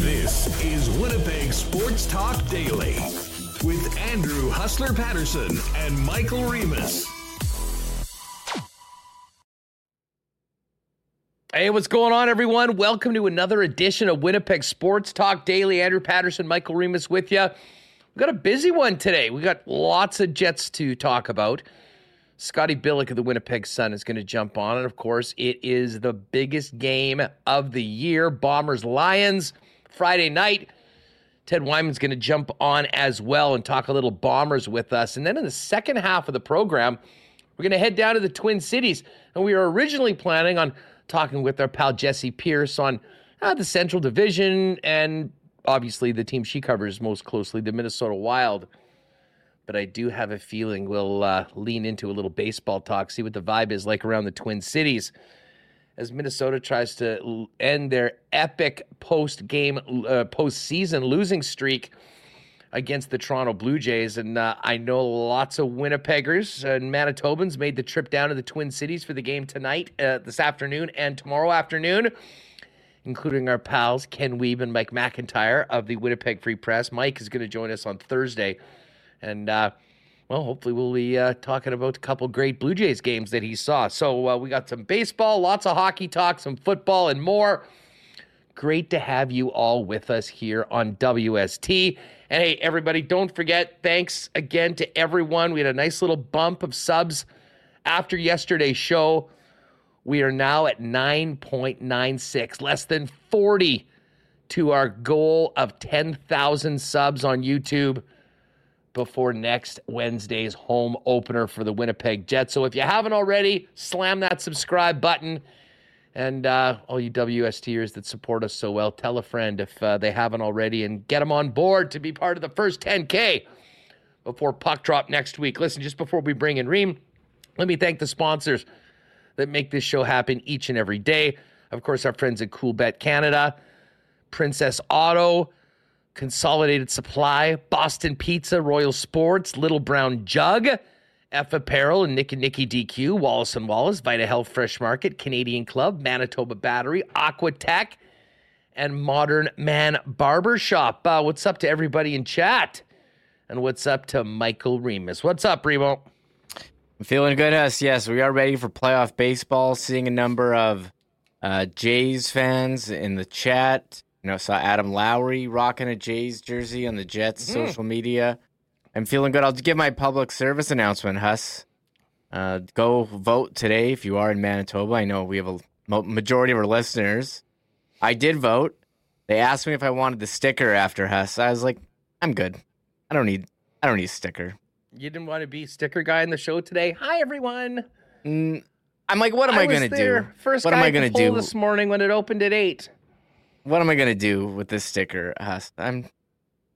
This is Winnipeg Sports Talk Daily with Andrew Hustler Paterson and Michael Remis. Hey, what's going on, everyone? Welcome to another edition of Winnipeg Sports Talk Daily. Andrew Paterson, Michael Remis with you. We've got a busy one today. We got lots of Jets to talk about. Scotty Billeck of the Winnipeg Sun is going to jump on. And of course, it is the biggest game of the year Bombers Lions Friday night. Ted Wyman's going to jump on as well and talk a little Bombers with us. And then in the second half of the program, we're going to head down to the Twin Cities. And we were originally planning on talking with our pal Jessi Pierce on uh, the Central Division and obviously the team she covers most closely, the Minnesota Wild. But I do have a feeling we'll uh, lean into a little baseball talk, see what the vibe is like around the Twin Cities as Minnesota tries to end their epic post game, uh, postseason losing streak against the Toronto Blue Jays. And uh, I know lots of Winnipeggers and Manitobans made the trip down to the Twin Cities for the game tonight, uh, this afternoon, and tomorrow afternoon, including our pals Ken Wiebe and Mike McIntyre of the Winnipeg Free Press. Mike is going to join us on Thursday. And, uh, well, hopefully we'll be uh, talking about a couple great Blue Jays games that he saw. So uh, we got some baseball, lots of hockey talk, some football, and more. Great to have you all with us here on WST. And hey, everybody, don't forget, thanks again to everyone. We had a nice little bump of subs after yesterday's show. We are now at 9.96, less than 40 to our goal of 10,000 subs on YouTube before next Wednesday's home opener for the Winnipeg Jets. So if you haven't already, slam that subscribe button. And uh, all you WSTers that support us so well, tell a friend if uh, they haven't already and get them on board to be part of the first 10K before puck drop next week. Listen, just before we bring in Reem, let me thank the sponsors that make this show happen each and every day. Of course, our friends at Coolbet Canada, Princess Auto, Consolidated Supply, Boston Pizza, Royal Sports, Little Brown Jug, F Apparel and Nick and Nicky DQ, Wallace and Wallace, Vita Health Fresh Market, Canadian Club, Manitoba Battery, Aquatech, and Modern Man Barber Shop. Uh, what's up to everybody in chat? And what's up to Michael Remis? What's up, Remo? I'm feeling good, us. Yes, we are ready for playoff baseball. Seeing a number of uh, Jays fans in the chat. You know, saw Adam Lowry rocking a Jays jersey on the Jets mm. social media. I'm feeling good. I'll give my public service announcement, Huss. Uh, go vote today if you are in Manitoba. I know we have a majority of our listeners. I did vote. They asked me if I wanted the sticker after Huss. I was like, I'm good. I don't need. I don't need a sticker. You didn't want to be sticker guy in the show today. Hi everyone. Mm, I'm like, what am I, I gonna do? First what am I gonna do this morning when it opened at eight? What am I gonna do with this sticker? Huss? I'm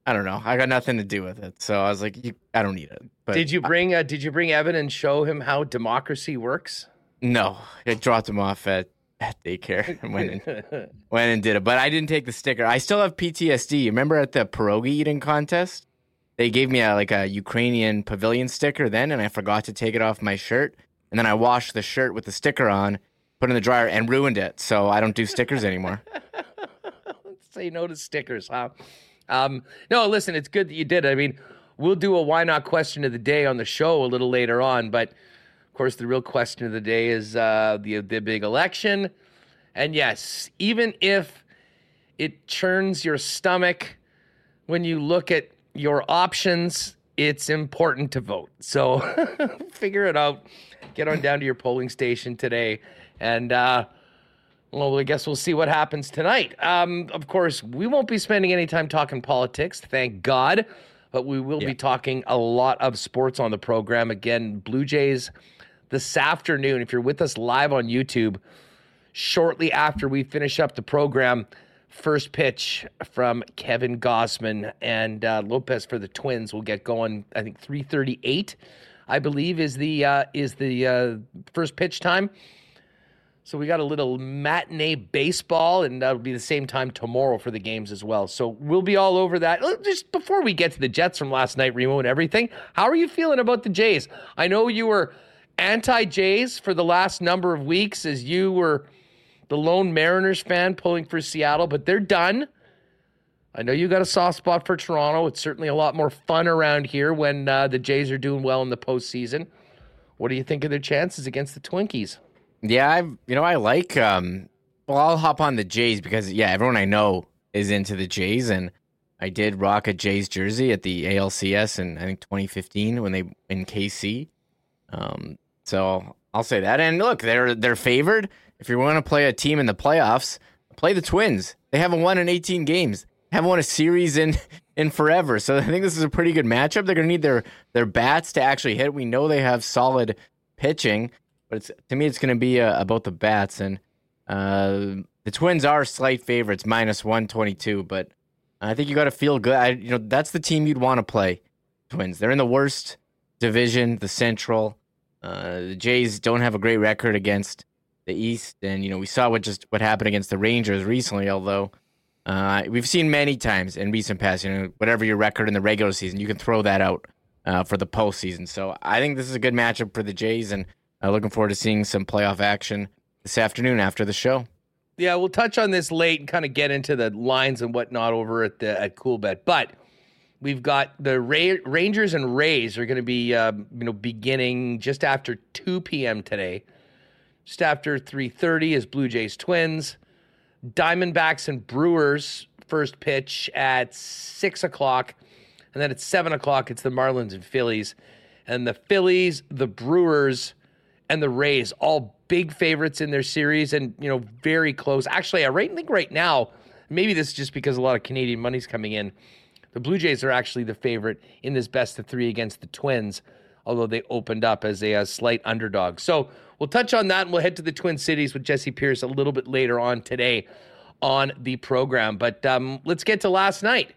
I don't know. I got nothing to do with it, so I was like, you, I don't need it. But did you bring uh, Did you bring Evan and show him how democracy works? No, I dropped him off at at daycare and went and went and did it. But I didn't take the sticker. I still have PTSD. Remember at the pierogi eating contest, they gave me a like a Ukrainian pavilion sticker then, and I forgot to take it off my shirt. And then I washed the shirt with the sticker on, put it in the dryer, and ruined it. So I don't do stickers anymore. Say no to stickers, huh? Um, no, listen, it's good that you did. I mean, we'll do a why not question of the day on the show a little later on, but of course, the real question of the day is uh, the the big election. And yes, even if it churns your stomach when you look at your options, it's important to vote. So figure it out. Get on down to your polling station today and. Uh, well, I guess we'll see what happens tonight. Um, of course, we won't be spending any time talking politics, thank God, but we will yeah. be talking a lot of sports on the program. Again, Blue Jays this afternoon. If you're with us live on YouTube, shortly after we finish up the program, first pitch from Kevin Gausman and uh, Lopez for the Twins will get going. I think 3:38, I believe, is the uh, is the uh, first pitch time. So we got a little matinee baseball, and that'll be the same time tomorrow for the games as well. So we'll be all over that. Just before we get to the Jets from last night, Remo, and everything, how are you feeling about the Jays? I know you were anti Jays for the last number of weeks as you were the lone Mariners fan pulling for Seattle, but they're done. I know you got a soft spot for Toronto. It's certainly a lot more fun around here when uh, the Jays are doing well in the postseason. What do you think of their chances against the Twinkies? Yeah, I you know I like. Um, well, I'll hop on the Jays because yeah, everyone I know is into the Jays, and I did rock a Jays jersey at the ALCS in I think 2015 when they in KC. Um, so I'll say that. And look, they're they're favored. If you want to play a team in the playoffs, play the Twins. They haven't won in 18 games. Haven't won a series in in forever. So I think this is a pretty good matchup. They're going to need their their bats to actually hit. We know they have solid pitching, but it's to me it's going to be uh, about the bats. And uh, the Twins are slight favorites, minus 122. But I think you got to feel good. I, you know that's the team you'd want to play. Twins. They're in the worst division, the Central. Uh, the Jays don't have a great record against the East, and you know we saw what just what happened against the Rangers recently. Although uh, we've seen many times in recent past, you know, whatever your record in the regular season, you can throw that out uh, for the postseason. So I think this is a good matchup for the Jays, and uh, looking forward to seeing some playoff action this afternoon after the show. Yeah, we'll touch on this late and kind of get into the lines and whatnot over at the at Coolbet, but. We've got the Ra- Rangers and Rays are going to be, uh, you know, beginning just after 2 p.m. today. Just after 3:30 is Blue Jays Twins, Diamondbacks and Brewers first pitch at six o'clock, and then at seven o'clock it's the Marlins and Phillies, and the Phillies, the Brewers, and the Rays all big favorites in their series, and you know very close. Actually, I think right now, maybe this is just because a lot of Canadian money's coming in. The Blue Jays are actually the favorite in this best of three against the Twins, although they opened up as a, a slight underdog. So we'll touch on that and we'll head to the Twin Cities with Jessi Pierce a little bit later on today on the program. But um, let's get to last night.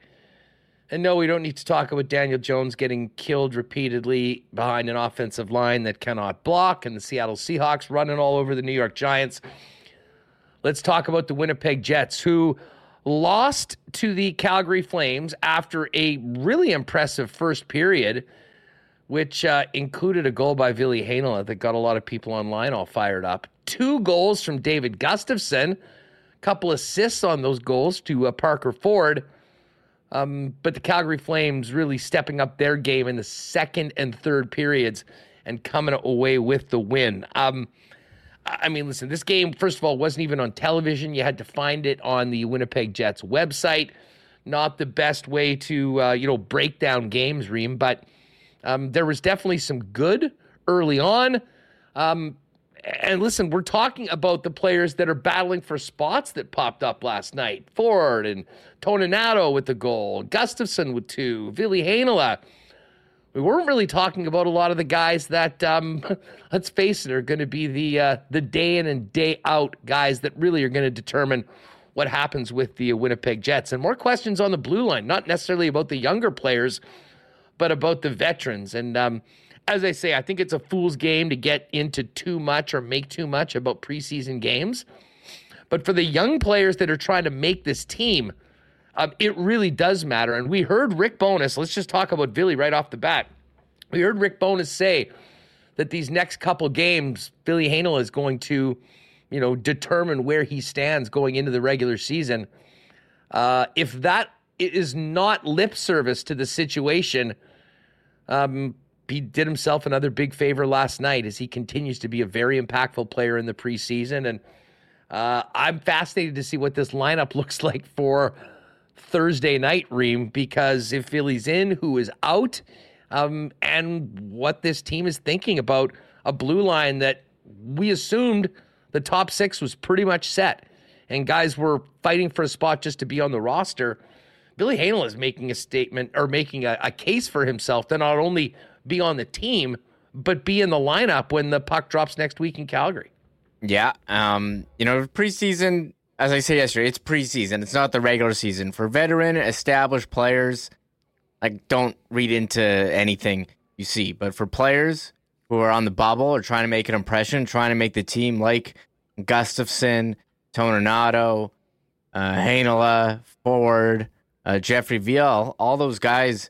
And no, we don't need to talk about Daniel Jones getting killed repeatedly behind an offensive line that cannot block and the Seattle Seahawks running all over the New York Giants. Let's talk about the Winnipeg Jets, who lost to the Calgary Flames after a really impressive first period, which uh, included a goal by Ville Heinola that got a lot of people online all fired up. Two goals from David Gustafsson, a couple assists on those goals to uh, Parker Ford. Um, but the Calgary Flames really stepping up their game in the second and third periods and coming away with the win. Um, I mean, listen, this game, first of all, wasn't even on television. You had to find it on the Winnipeg Jets website. Not the best way to, uh, you know, break down games, Reem, but um, there was definitely some good early on. Um, and listen, we're talking about the players that are battling for spots that popped up last night. Ford and Toninato with the goal, Gustafsson with two, Ville Heinola we weren't really talking about a lot of the guys that, um, let's face it, are going to be the uh, the day in and day out guys that really are going to determine what happens with the Winnipeg Jets. And more questions on the blue line, not necessarily about the younger players, but about the veterans. And um, as I say, I think it's a fool's game to get into too much or make too much about preseason games. But for the young players that are trying to make this team, um, it really does matter. And we heard Rick Bowness, let's just talk about Billy right off the bat. We heard Rick Bowness say that these next couple games, Billy Heinola is going to, you know, determine where he stands going into the regular season. Uh, if that is not lip service to the situation, um, he did himself another big favor last night as he continues to be a very impactful player in the preseason. And uh, I'm fascinated to see what this lineup looks like for Thursday night, Reem, because if Philly's in, who is out, um, and what this team is thinking about a blue line that we assumed the top six was pretty much set, and guys were fighting for a spot just to be on the roster. Billy Heinola is making a statement or making a, a case for himself to not only be on the team, but be in the lineup when the puck drops next week in Calgary. Yeah. Um, you know, preseason as I said yesterday, it's preseason. It's not the regular season. For veteran, established players, like don't read into anything you see. But for players who are on the bubble or trying to make an impression, trying to make the team like Gustafsson, Toninato, uh, Heinola, Ford, uh, Jeffrey Viel, all those guys,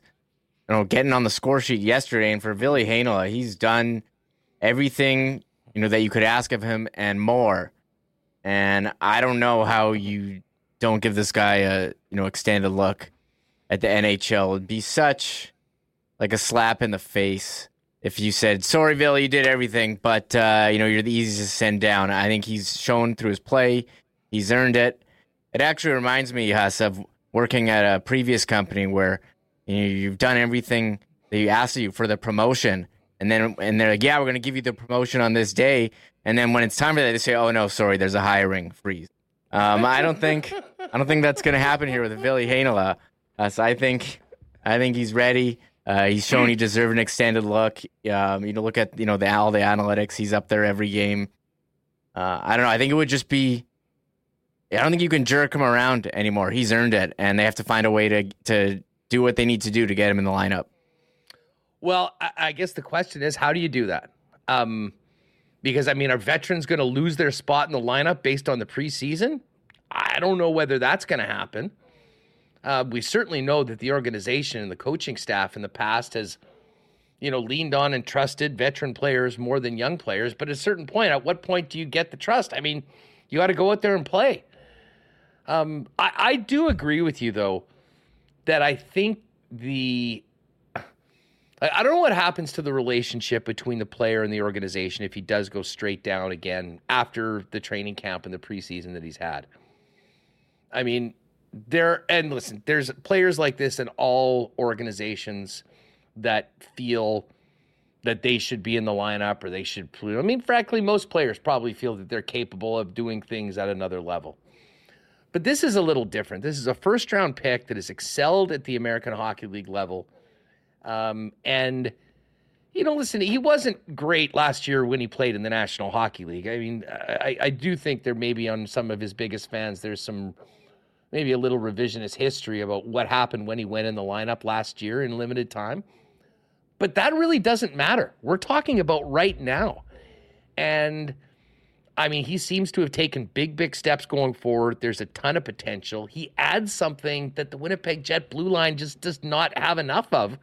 you know, getting on the score sheet yesterday. And for Ville Heinola, he's done everything you know that you could ask of him and more and I don't know how you don't give this guy a you know extended look at the NHL. It'd be such like a slap in the face if you said, "Sorry, Bill, you did everything, but uh, you know you're the easiest to send down." I think he's shown through his play, he's earned it. It actually reminds me, Huss, of working at a previous company where you you've done everything they asked you for the promotion, and then and they're like, "Yeah, we're to give you the promotion on this day," and then when it's time for that, they say, "Oh no, sorry, there's a hiring freeze." Um, I don't think I don't think that's to happen here with Ville Heinola. Uh, so I think I think he's ready. Uh, he's shown he deserves an extended look. Um, you know, look at you know the all the analytics. He's up there every game. Uh, I don't know. I think it would just be. I don't think you can jerk him around anymore. He's earned it, and they have to find a way to to do what they need to do to get him in the lineup. Well, I, I guess the question is, how do you do that? Um, because I mean, are veterans going to lose their spot in the lineup based on the preseason? I don't know whether that's going to happen. Uh, we certainly know that the organization and the coaching staff in the past has, you know, leaned on and trusted veteran players more than young players. But at a certain point, at what point do you get the trust? I mean, you got to go out there and play. Um, I, I do agree with you though that I think the I don't know what happens to the relationship between the player and the organization if he does go straight down again after the training camp and the preseason that he's had. I mean, there and listen, there's players like this in all organizations that feel that they should be in the lineup or they should I mean, frankly, most players probably feel that they're capable of doing things at another level. But this is a little different. This is a first round pick that has excelled at the American Hockey League level um, and you know, listen, he wasn't great last year when he played in the National Hockey League. I mean, I, I do think there may be on some of his biggest fans, there's some maybe a little revisionist history about what happened when he went in the lineup last year in limited time. But that really doesn't matter. We're talking about right now. And I mean, he seems to have taken big, big steps going forward. There's a ton of potential. He adds something that the Winnipeg Jet blue line just does not have enough of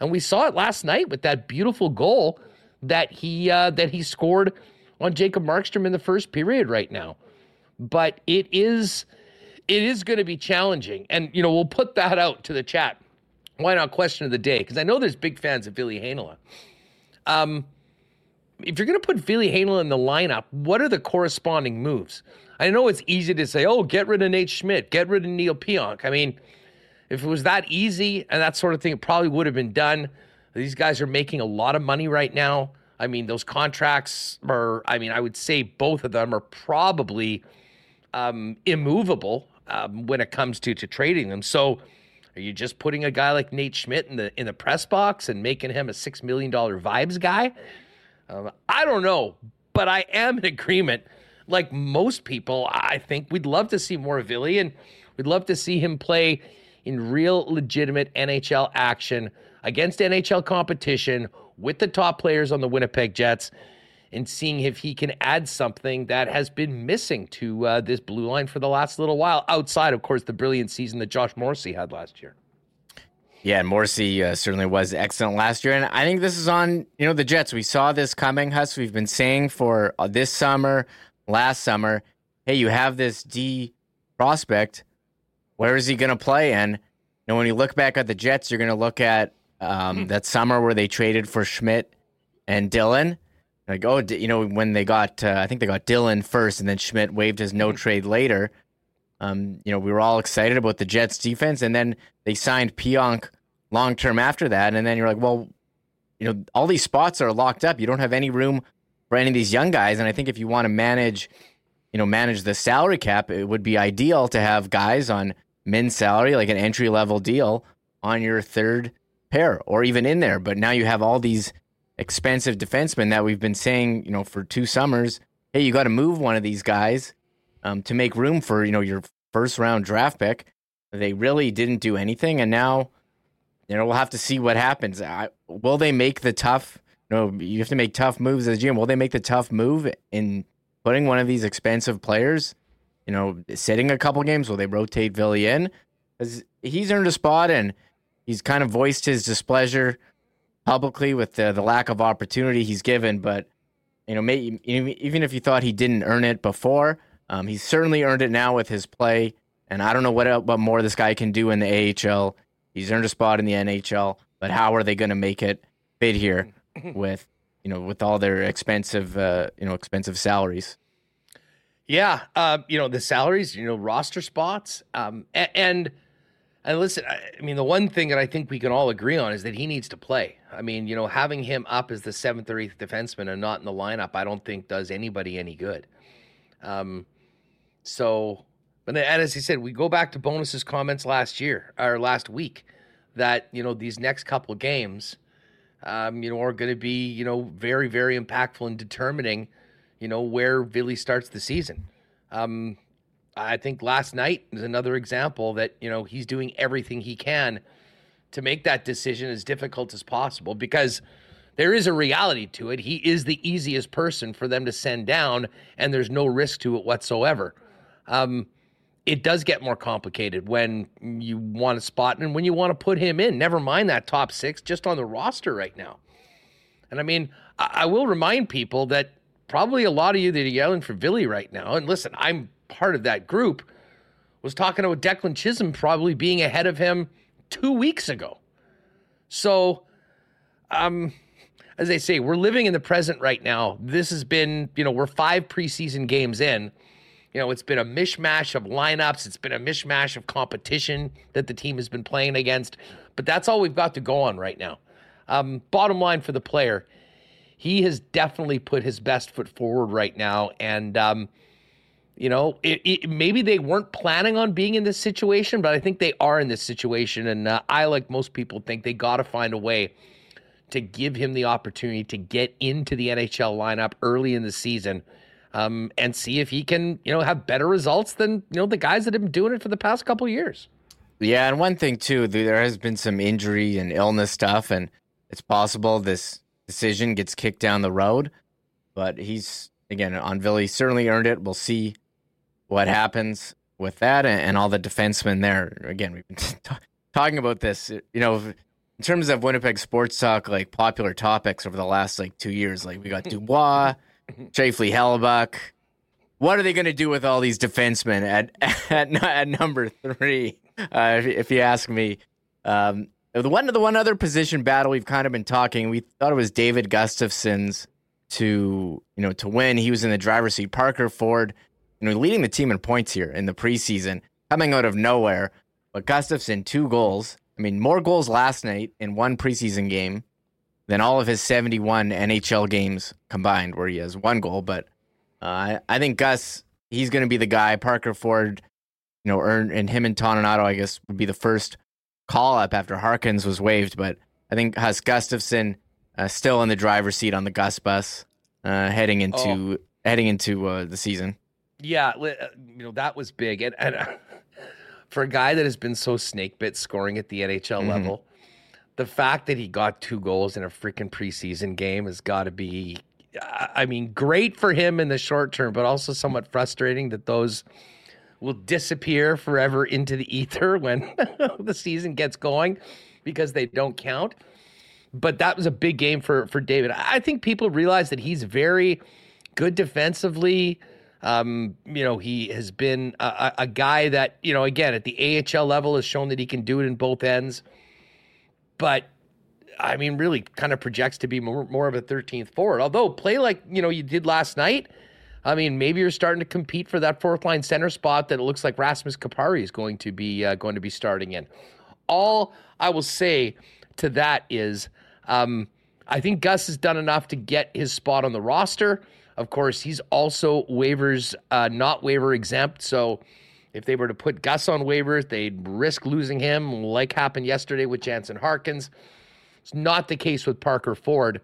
and we saw it last night with that beautiful goal that he uh, that he scored on Jacob Markstrom in the first period right now. But it is it is going to be challenging, and you know we'll put that out to the chat. Why not question of the day? Because I know there's big fans of Billy Heinola. Um, if you're going to put Ville Heinola in the lineup, what are the corresponding moves? I know it's easy to say, "Oh, get rid of Nate Schmidt, get rid of Neil Pionk." I mean if it was that easy and that sort of thing, it probably would have been done. These guys are making a lot of money right now. I mean, those contracts are, I mean, I would say both of them are probably um, immovable um, when it comes to, to trading them. So, are you just putting a guy like Nate Schmidt in the in the press box and making him a six million dollar vibes guy? Um, I don't know, but I am in agreement. Like most people, I think we'd love to see more of and we'd love to see him play in real legitimate NHL action against NHL competition with the top players on the Winnipeg Jets and seeing if he can add something that has been missing to uh, this blue line for the last little while, outside, of course, the brilliant season that Josh Morrissey had last year. Yeah, and Morrissey uh, certainly was excellent last year, and I think this is on you know the Jets. We saw this coming, Hus. We've been saying for uh, this summer, last summer, hey, you have this D prospect where is he going to play? And you know, when you look back at the Jets, you're going to look at um, mm-hmm. that summer where they traded for Schmidt and Dillon. Like, oh, you know, when they got, uh, I think they got Dillon first, and then Schmidt waived his no mm-hmm. trade later. Um, you know, we were all excited about the Jets defense, and then they signed Pionk long term after that, and then you're like, well, you know, all these spots are locked up. You don't have any room for any of these young guys, and I think if you want to manage, you know, manage the salary cap, it would be ideal to have guys on min salary, like an entry level deal on your third pair or even in there. But now you have all these expensive defensemen that we've been saying, you know, for two summers. Hey, you got to move one of these guys um, to make room for, you know, your first round draft pick. They really didn't do anything. And now, you know, we'll have to see what happens. I, will they make the tough, you know, you have to make tough moves as GM. Will they make the tough move in putting one of these expensive players you know, sitting a couple games? Will they rotate Ville in? Because he's earned a spot and he's kind of voiced his displeasure publicly with the, the lack of opportunity he's given. But, you know, maybe, even if you thought he didn't earn it before, Um, he's certainly earned it now with his play, and I don't know what what more this guy can do in the AHL. He's earned a spot in the NHL, but how are they going to make it fit here with you know with all their expensive uh, you know expensive salaries? Yeah, uh, you know the salaries, you know roster spots, um, and and listen, I mean the one thing that I think we can all agree on is that he needs to play. I mean, you know, having him up as the seventh or eighth defenseman and not in the lineup, I don't think does anybody any good. Um, so, but then, as he said, we go back to Bowness's comments last year or last week that you know these next couple games, um, you know, are going to be you know very very impactful in determining, you know, where Billy starts the season. Um, I think last night is another example that you know he's doing everything he can to make that decision as difficult as possible because there is a reality to it. He is the easiest person for them to send down, and there's no risk to it whatsoever. Um, it does get more complicated when you want to spot and when you want to put him in. Never mind that top six, just on the roster right now. And I mean, I, I will remind people that probably a lot of you that are yelling for Billy right now, and listen, I'm part of that group, was talking about Declan Chisholm probably being ahead of him two weeks ago. So, um, as they say, we're living in the present right now. This has been, you know, we're five preseason games in. You know, it's been a mishmash of lineups. It's been a mishmash of competition that the team has been playing against. But that's all we've got to go on right now. Um, bottom line for the player, he has definitely put his best foot forward right now. And, um, you know, it, it, maybe they weren't planning on being in this situation, but I think they are in this situation. And uh, I, like most people, think they got to find a way to give him the opportunity to get into the NHL lineup early in the season um, and see if he can, you know, have better results than you know the guys that have been doing it for the past couple years. Yeah, and one thing too, there has been some injury and illness stuff, and it's possible this decision gets kicked down the road. But he's again on Billy certainly earned it. We'll see what happens with that and, and all the defensemen there. Again, we've been t- talking about this. You know, in terms of Winnipeg sports talk, like popular topics over the last like two years, like we got Dubois. Scheifele Hellebuyck. What are they going to do with all these defensemen at at, at number three? Uh, if, if, you ask me, um, the one the one other position battle we've kind of been talking. We thought it was David Gustafsson's to you know to win. He was in the driver's seat. Parker Ford, you know, leading the team in points here in the preseason, coming out of nowhere. But Gustafsson two goals. I mean, more goals last night in one preseason game than all of his 71 NHL games combined, where he has one goal. But uh, I, I think Gus, he's going to be the guy. Parker Ford, you know, earn, and him and Toninato, I guess, would be the first call up after Harkins was waived. But I think Has Gustafsson uh, still in the driver's seat on the Gus bus, uh, heading into oh. heading into uh, the season. Yeah, uh, you know that was big, and, and for a guy that has been so snake bit scoring at the NHL mm-hmm. level the fact that he got two goals in a freaking preseason game has got to be, I mean, great for him in the short term, but also somewhat frustrating that those will disappear forever into the ether when the season gets going because they don't count. But that was a big game for for David. I think people realize that he's very good defensively. Um, you know, he has been a, a, guy that, you know, again, at the AHL level has shown that he can do it in both ends but I mean, really kind of projects to be more, more of a 13th forward. Although play like you know you did last night, I mean, maybe you're starting to compete for that fourth line center spot that it looks like Rasmus Kupari is going to be uh, going to be starting in. All I will say to that is, um, I think Gus has done enough to get his spot on the roster. Of course, he's also waivers uh, not waiver exempt, so if they were to put Gus on waivers, they'd risk losing him, like happened yesterday with Jansen Harkins. It's not the case with Parker Ford.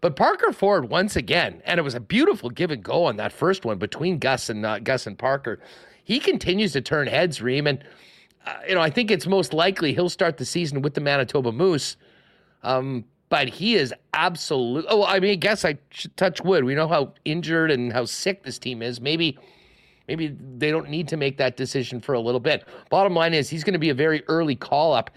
But Parker Ford, once again, and it was a beautiful give and go on that first one between Gus and uh, Gus and Parker. He continues to turn heads, Reem, and uh, you know I think it's most likely he'll start the season with the Manitoba Moose. Um, but he is absolute. Oh, I mean, I guess I should touch wood. We know how injured and how sick this team is. Maybe Maybe they don't need to make that decision for a little bit. Bottom line is he's going to be a very early call up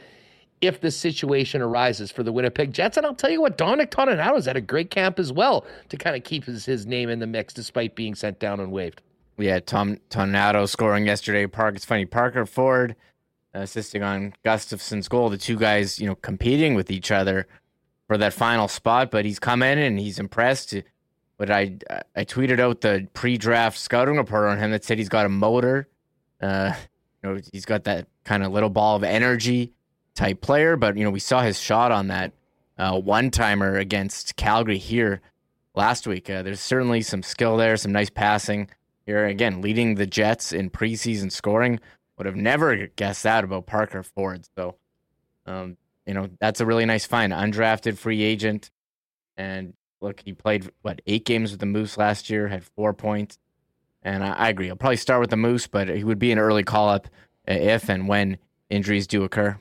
if the situation arises for the Winnipeg Jets. And I'll tell you what, Dominic Toninato is at a great camp as well to kind of keep his, his name in the mix despite being sent down and waived. Yeah, Dom Toninato scoring yesterday. Park, it's funny, Parker Ford assisting on Gustafsson's goal. The two guys, you know, competing with each other for that final spot, but he's come in and he's impressed. But I I tweeted out the pre-draft scouting report on him that said he's got a motor. Uh, you know, he's got that kind of little ball of energy type player. But you know, we saw his shot on that uh, one timer against Calgary here last week. Uh, there's certainly some skill there, some nice passing here. Again, leading the Jets in preseason scoring. Would have never guessed that about Parker Ford. So, um, you know, that's a really nice find. Undrafted free agent. And look, he played, what, eight games with the Moose last year, had four points. And I, I agree. I'll probably start with the Moose, but he would be an early call up if and when injuries do occur.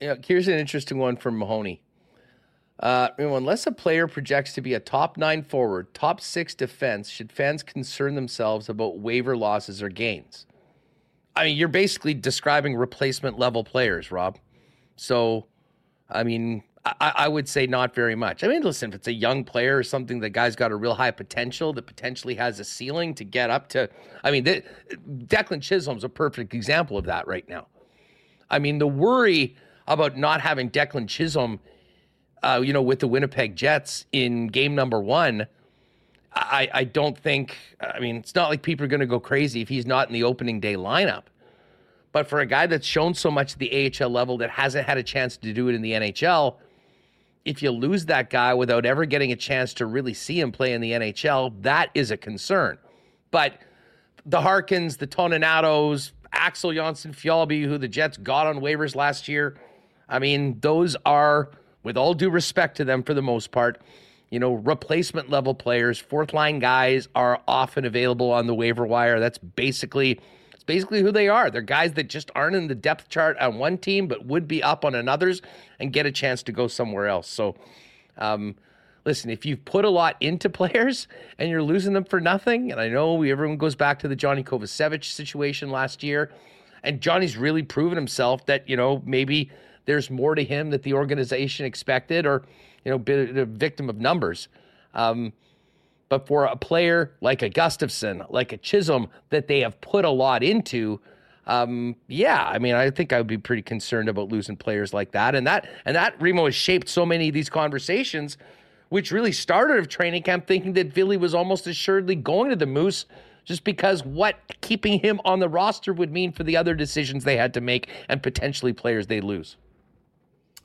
Yeah, here's an interesting one from Mahoney. Uh, unless a player projects to be a top nine forward, top six defense, should fans concern themselves about waiver losses or gains? I mean, you're basically describing replacement level players, Rob. So, I mean, I, I, would say not very much. I mean, listen, if it's a young player or something, the guy's got a real high potential that potentially has a ceiling to get up to. I mean, the, Declan Chisholm's a perfect example of that right now. I mean, the worry about not having Declan Chisholm, uh, you know, with the Winnipeg Jets in game number one I, I don't think, I mean, it's not like people are going to go crazy if he's not in the opening day lineup. But for a guy that's shown so much at the AHL level that hasn't had a chance to do it in the NHL, if you lose that guy without ever getting a chance to really see him play in the NHL, that is a concern. But the Harkins, the Toninatos, Axel Jonsson Fjallby, who the Jets got on waivers last year, I mean, those are, with all due respect to them for the most part, you know, replacement level players, fourth line guys are often available on the waiver wire. That's basically basically who they are. They're guys that just aren't in the depth chart on one team, but would be up on another's and get a chance to go somewhere else. So, um, listen, if you've put a lot into players and you're losing them for nothing, and I know everyone goes back to the Johnny Kovacevic situation last year, and Johnny's really proven himself that you know maybe there's more to him that the organization expected, or you know, been a victim of numbers. Um, but for a player like a Gustafsson, like a Chisholm, that they have put a lot into, um, yeah, I mean, I think I would be pretty concerned about losing players like that. And that and that Remo has shaped so many of these conversations, which really started of training camp thinking that Philly was almost assuredly going to the Moose just because what keeping him on the roster would mean for the other decisions they had to make and potentially players they lose.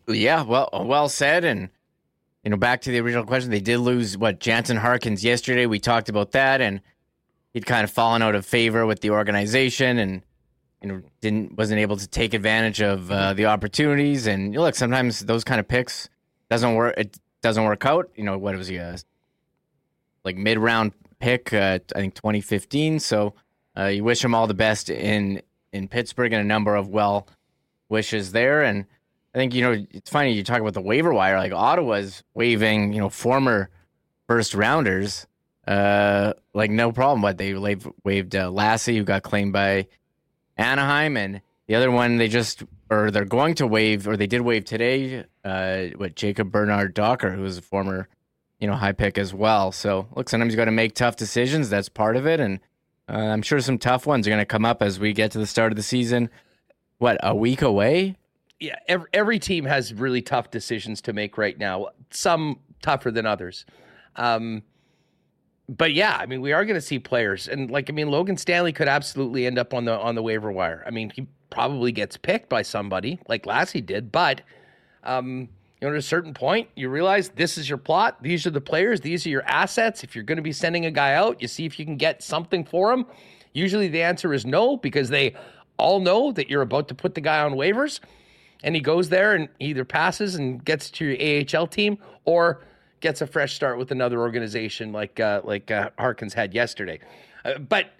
Yeah, well, well said, and you know, back to the original question, they did lose what Jansen Harkins yesterday. We talked about that, and he'd kind of fallen out of favor with the organization, and you know, didn't wasn't able to take advantage of uh, the opportunities. And you know, look, sometimes those kind of picks doesn't work. It doesn't work out. You know, what was he? Uh, like mid round pick, uh, I think 2015. So uh, you wish him all the best in in Pittsburgh and a number of well wishes there, and I think you know it's funny you talk about the waiver wire. Like Ottawa's waiving, you know, former first rounders, uh, like no problem. But they waived, uh, Lassi, who got claimed by Anaheim, and the other one they just or they're going to waive, or they did waive today. Uh, what Jacob Bernard Docker, who was a former, you know, high pick as well. So look, sometimes you got to make tough decisions. That's part of it, and uh, I'm sure some tough ones are going to come up as we get to the start of the season. What a week away yeah, every, every team has really tough decisions to make right now. Some tougher than others. Um, but yeah, I mean, we are going to see players, and like I mean, Logan Stanley could absolutely end up on the on the waiver wire. I mean, he probably gets picked by somebody like Lassi did, but um, you know, at a certain point, you realize this is your plot. These are the players. These are your assets. If you're going to be sending a guy out, you see if you can get something for him. Usually, the answer is no because they all know that you're about to put the guy on waivers and he goes there and either passes and gets to your AHL team or gets a fresh start with another organization like uh, like uh, Harkins had yesterday. Uh, but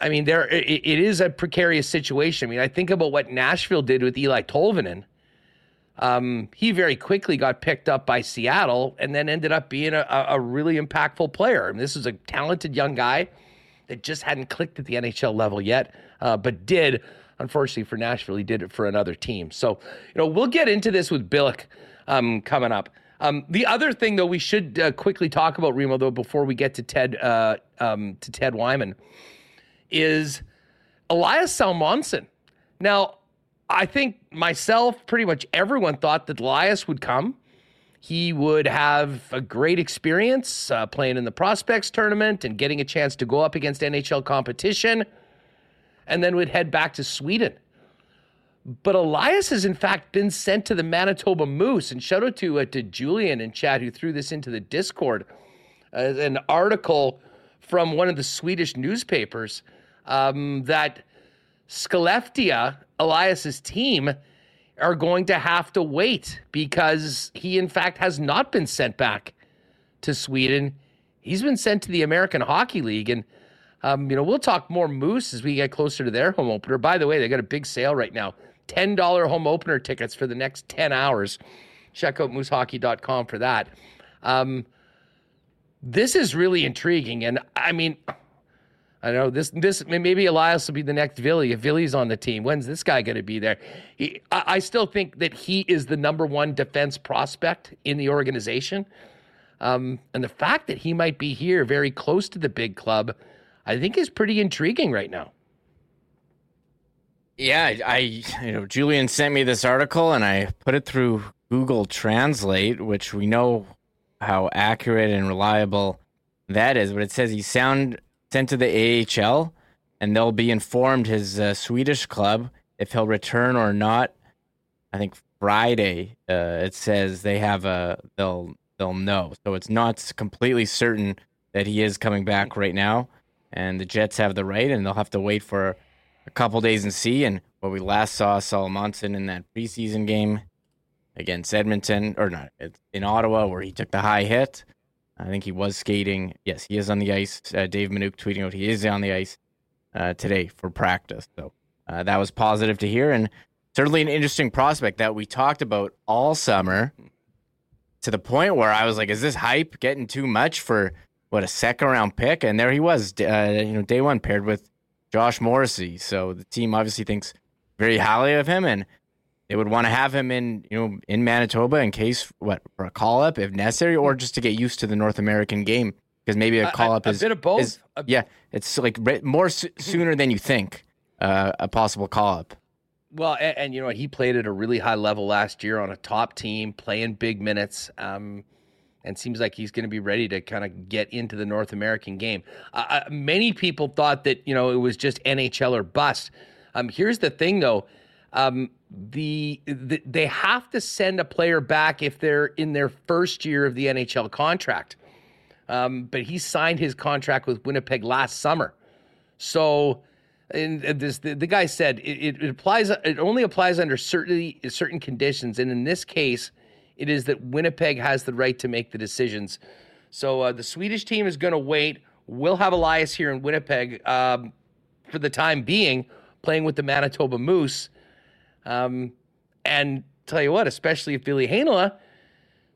I mean, there it, it is a precarious situation. I mean, I think about what Nashville did with Eli Tolvanen. Um, he very quickly got picked up by Seattle and then ended up being a, a really impactful player. I mean, this is a talented young guy that just hadn't clicked at the NHL level yet, uh, but did Unfortunately for Nashville, he did it for another team. So, you know, we'll get into this with Billeck um, coming up. Um, the other thing, though, we should uh, quickly talk about Remo, though, before we get to Ted uh, um, to Ted Wyman. is Elias Salomonsson. Now, I think myself, pretty much everyone thought that Elias would come. He would have a great experience uh, playing in the prospects tournament and getting a chance to go up against NHL competition, and then would head back to Sweden. But Elias has in fact been sent to the Manitoba Moose, and shout out to uh, to Julian and Chad who threw this into the Discord, uh, an article from one of the Swedish newspapers um, that Skellefteå, Elias's team, are going to have to wait because he in fact has not been sent back to Sweden. He's been sent to the American Hockey League, and um, you know we'll talk more Moose as we get closer to their home opener. By the way, they got a big sale right now $10 home opener tickets for the next 10 hours. Check out moosehockey.com for that. Um, this is really intriguing. And I mean, I know this. This maybe Elias will be the next Ville if Ville's on the team. When's this guy going to be there? He, I, I, still think that he is the number one defense prospect in the organization, um, and the fact that he might be here, very close to the big club, I think is pretty intriguing right now. Yeah, I, you know, Julian sent me this article and I put it through Google Translate, which we know how accurate and reliable that is. But it says he's sound sent to the AHL, and they'll be informed his uh, Swedish club if he'll return or not. I think Friday. Uh, it says they have a they'll they'll know. So it's not completely certain that he is coming back right now, and the Jets have the right, and they'll have to wait for a couple days and see. And what we last saw Salomonsson in that preseason game against Edmonton, or not, in Ottawa, where he took the high hit. I think he was skating. Yes, he is on the ice. Uh, Dave Manuk tweeting out he is on the ice uh, today for practice. So uh, that was positive to hear. And certainly an interesting prospect that we talked about all summer to the point where I was like, is this hype getting too much for what a second round pick? And there he was, uh, you know, day one paired with Josh Morrissey. So the team obviously thinks very highly of him, and they would want to have him in, you know, in Manitoba in case what for a call up if necessary, or just to get used to the North American game because maybe a call up is a bit of both. Is, yeah, it's like more sooner than you think. Uh, a possible call up. Well, and, and, you know he played at a really high level last year on a top team, playing big minutes. Um, and seems like he's going to be ready to kind of get into the North American game. Uh, many people thought that you know it was just NHL or bust. Um, here's the thing, though. Um, the, the, they have to send a player back if they're in their first year of the NHL contract. Um, but he signed his contract with Winnipeg last summer, so and this the, the guy said it, it, applies. It only applies under certain certain conditions, and in this case it is that Winnipeg has the right to make the decisions. So uh, the Swedish team is going to wait. We'll have Elias here in Winnipeg um, for the time being, playing with the Manitoba Moose. Um, and tell you what, especially if Ville Heinola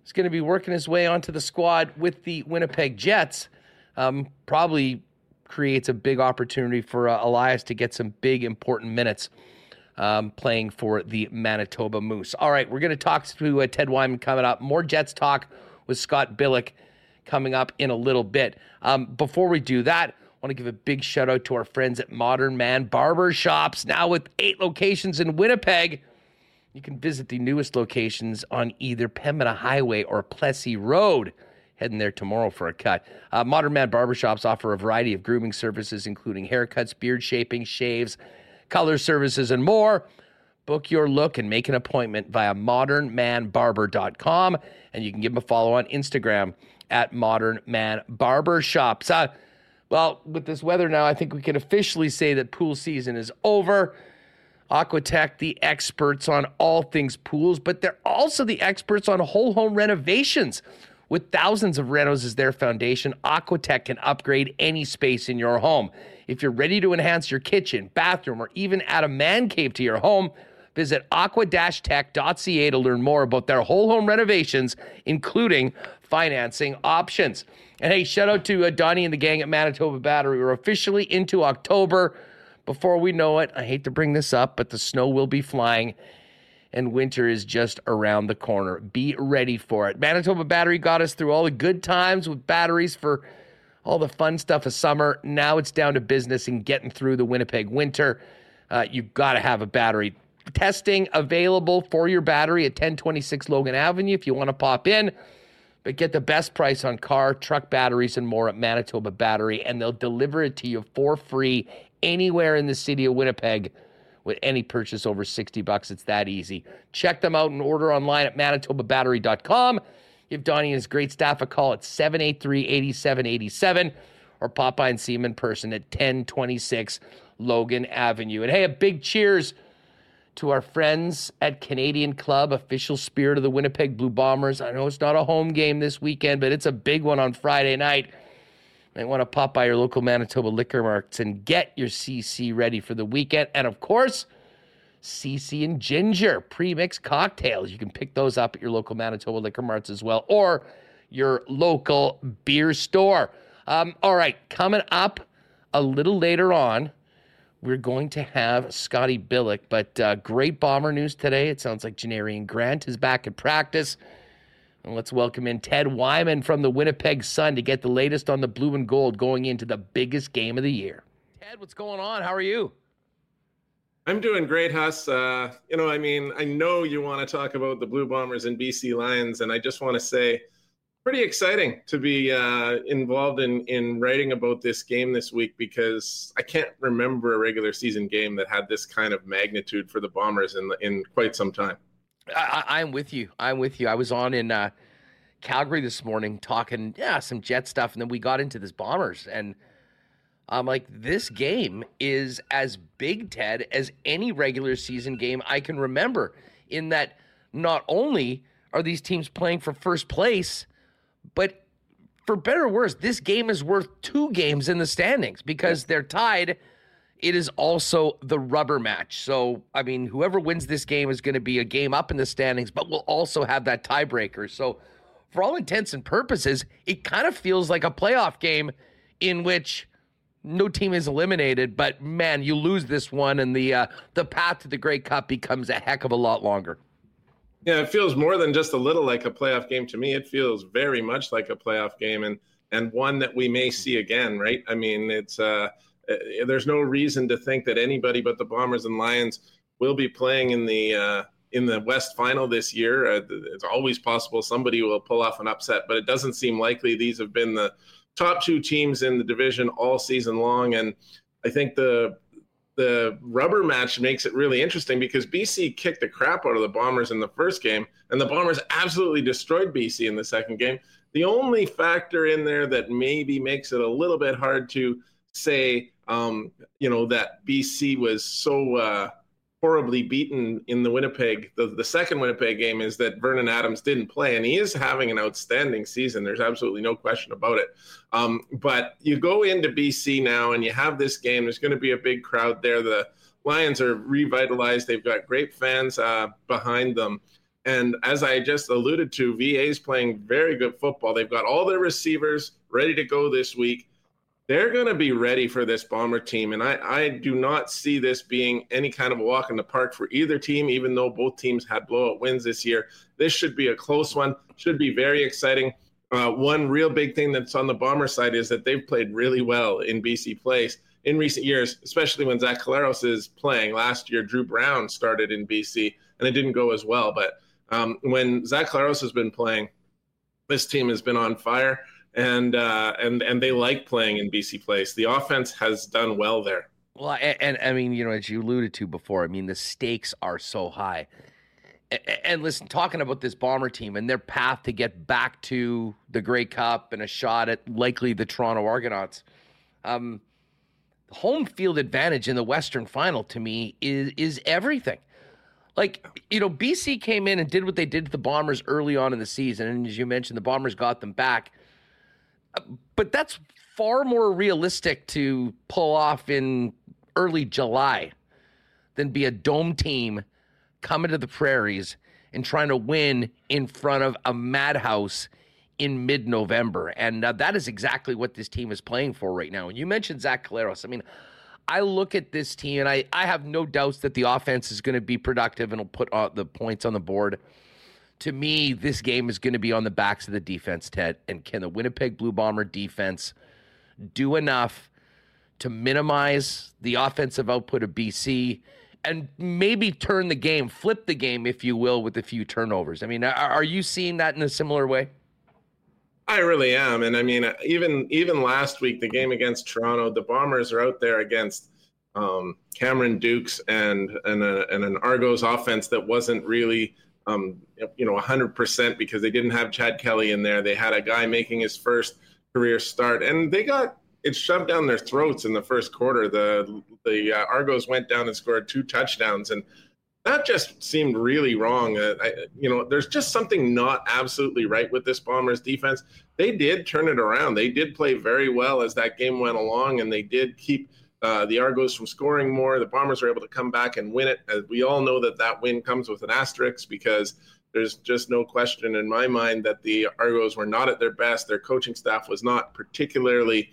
is going to be working his way onto the squad with the Winnipeg Jets, um, probably creates a big opportunity for uh, Elias to get some big important minutes um, playing for the Manitoba Moose. All right, we're going to talk to uh, Ted Wyman coming up. More Jets talk with Scott Billeck coming up in a little bit. Um, before we do that, I want to give a big shout out to our friends at Modern Man Barber Shops, now with eight locations in Winnipeg. You can visit the newest locations on either Pembina Highway or Plessis Road. Heading there tomorrow for a cut. Uh, Modern Man Barbershops offer a variety of grooming services, including haircuts, beard shaping, shaves, color services, and more. Book your look and make an appointment via modernmanbarber.com. And you can give them a follow on Instagram at Modern Man Barber Uh, well, with this weather now, I think we can officially say that pool season is over. Aquatech, the experts on all things pools, but they're also the experts on whole home renovations. With thousands of renos as their foundation, Aquatech can upgrade any space in your home. If you're ready to enhance your kitchen, bathroom, or even add a man cave to your home, visit aqua-tech.ca to learn more about their whole home renovations, including financing options. And hey, shout out to uh, Donnie and the gang at Manitoba Battery. We're officially into October. Before we know it, I hate to bring this up, but the snow will be flying and winter is just around the corner. Be ready for it. Manitoba Battery got us through all the good times with batteries for all the fun stuff of summer. Now it's down to business and getting through the Winnipeg winter. Uh, you've got to have a battery. Testing available for your battery at 1026 Logan Avenue if you want to pop in. But get the best price on car, truck batteries, and more at Manitoba Battery, and they'll deliver it to you for free anywhere in the city of Winnipeg with any purchase over 60 bucks. It's that easy. Check them out and order online at manitobabattery.com. Give Donnie and his great staff a call at 783 8787 or pop by and see him in person at 1026 Logan Avenue. And hey, a big cheers to our friends at Canadian Club, official spirit of the Winnipeg Blue Bombers. I know it's not a home game this weekend, but it's a big one on Friday night. You want to pop by your local Manitoba liquor marts and get your CC ready for the weekend. And of course, CC and ginger pre-mixed cocktails. You can pick those up at your local Manitoba liquor marts as well, or your local beer store. Um, all right, coming up a little later on, we're going to have Scotty Billeck, but uh, great bomber news today. It sounds like Janarion Grant is back in practice. And let's welcome in Ted Wyman from the Winnipeg Sun to get the latest on the blue and gold going into the biggest game of the year. Ted, what's going on? How are you? I'm doing great, Huss. Uh, you know, I mean, I know you want to talk about the Blue Bombers and BC Lions, and I just want to say, pretty exciting to be uh, involved in in writing about this game this week because I can't remember a regular season game that had this kind of magnitude for the Bombers in in quite some time. I, am with you. I'm with you. I was on in uh, Calgary this morning talking, yeah, some Jet stuff, and then we got into this Bombers, and I'm like, this game is as big, Ted, as any regular season game I can remember. In that, not only are these teams playing for first place, but for better or worse, this game is worth two games in the standings because they're tied it is also the rubber match. So, I mean, whoever wins this game is going to be a game up in the standings, but will also have that tiebreaker. So, for all intents and purposes, it kind of feels like a playoff game in which no team is eliminated, but man, you lose this one, and the uh, the path to the Grey Cup becomes a heck of a lot longer. Yeah, it feels more than just a little like a playoff game to me. It feels very much like a playoff game, and and one that we may see again. Right? I mean, it's. Uh, uh, there's no reason to think that anybody but the Bombers and Lions will be playing in the uh, in the West Final this year. Uh, it's always possible somebody will pull off an upset, but it doesn't seem likely. These have been the top two teams in the division all season long, and I think the the rubber match makes it really interesting because BC kicked the crap out of the Bombers in the first game, and the Bombers absolutely destroyed BC in the second game. The only factor in there that maybe makes it a little bit hard to say um, you know, that BC was so uh, horribly beaten in the Winnipeg, the, the second Winnipeg game is that Vernon Adams didn't play, and he is having an outstanding season. There's absolutely no question about it. Um, but you go into BC now and you have this game. There's going to be a big crowd there. The Lions are revitalized. They've got great fans uh, behind them. And as I just alluded to, VA is playing very good football. They've got all their receivers ready to go this week they're going to be ready for this Bomber team. And I, I do not see this being any kind of a walk in the park for either team, even though both teams had blowout wins this year. This should be a close one, should be very exciting. Uh, one real big thing that's on the Bomber side is that they've played really well in BC Place in recent years, especially when Zach Collaros is playing. Last year, Dru Brown started in BC, and it didn't go as well. But um, when Zach Collaros has been playing, this team has been on fire and uh, and and they like playing in BC Place. The offense has done well there. Well, and, and, I mean, you know, as you alluded to before, I mean, the stakes are so high. And, and, listen, talking about this bomber team and their path to get back to the Grey Cup and a shot at likely the Toronto Argonauts, um, home field advantage in the Western Final to me is is everything. Like, you know, BC came in and did what they did to the Bombers early on in the season. And as you mentioned, the Bombers got them back but that's far more realistic to pull off in early July than be a dome team coming to the prairies and trying to win in front of a madhouse in mid November. And uh, that is exactly what this team is playing for right now. And you mentioned Zach Collaros. I mean, I look at this team and I, I have no doubts that the offense is going to be productive and will put uh, the points on the board to me, this game is going to be on the backs of the defense, Ted. And can the Winnipeg Blue Bomber defense do enough to minimize the offensive output of BC and maybe turn the game, flip the game, if you will, with a few turnovers. I mean, are, you seeing that in a similar way? I really am, and I mean, even even last week, the game against Toronto, the Bombers are out there against um, Cameron Dukes and and, a, and, an Argos offense that wasn't really um, you know 100% because they didn't have Chad Kelly in there. They had a guy making his first career start, and they got it shoved down their throats in the first quarter. The the uh, Argos went down and scored two touchdowns, and that just seemed really wrong. Uh, I, you know, there's just something not absolutely right with this Bombers defense. They did turn it around. They did play very well as that game went along, and they did keep uh, the Argos from scoring more. The Bombers were able to come back and win it. As we all know that that win comes with an asterisk because there's just no question in my mind that the Argos were not at their best. Their coaching staff was not particularly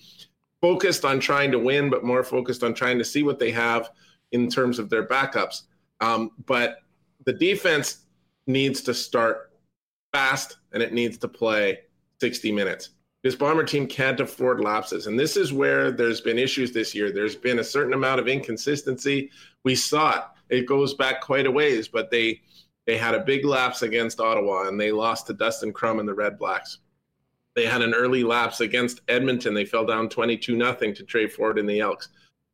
focused on trying to win, but more focused on trying to see what they have in terms of their backups. Um, but the defense needs to start fast and it needs to play 60 minutes. This Bomber team can't afford lapses. And this is where there's been issues this year. There's been a certain amount of inconsistency. We saw it. It goes back quite a ways, but they they had a big lapse against Ottawa and they lost to Dustin Crum and the Red Blacks. They had an early lapse against Edmonton. They fell down 22 nothing to Tre Ford and the Elks.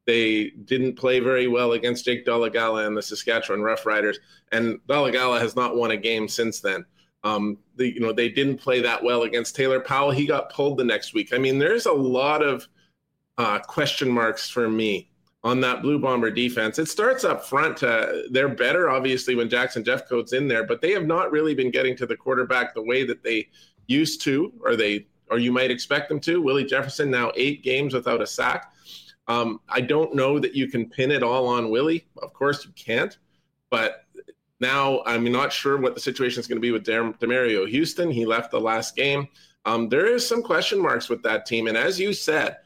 They didn't play very well against Jake Dolegala and the Saskatchewan Roughriders, and Dolegala has not won a game since then. Um, the, you know, they didn't play that well against Taylor Powell. He got pulled the next week. I mean, there's a lot of uh, question marks for me on that Blue Bomber defense. It starts up front. Uh, they're better, obviously, when Jackson Jeffcoat's in there, but they have not really been getting to the quarterback the way that they used to, or they, or you might expect them to. Willie Jefferson now eight games without a sack. Um, I don't know that you can pin it all on Willie. Of course, you can't. But now I'm not sure what the situation is going to be with Demerio Houston. He left the last game. Um, there is some question marks with that team, and as you said,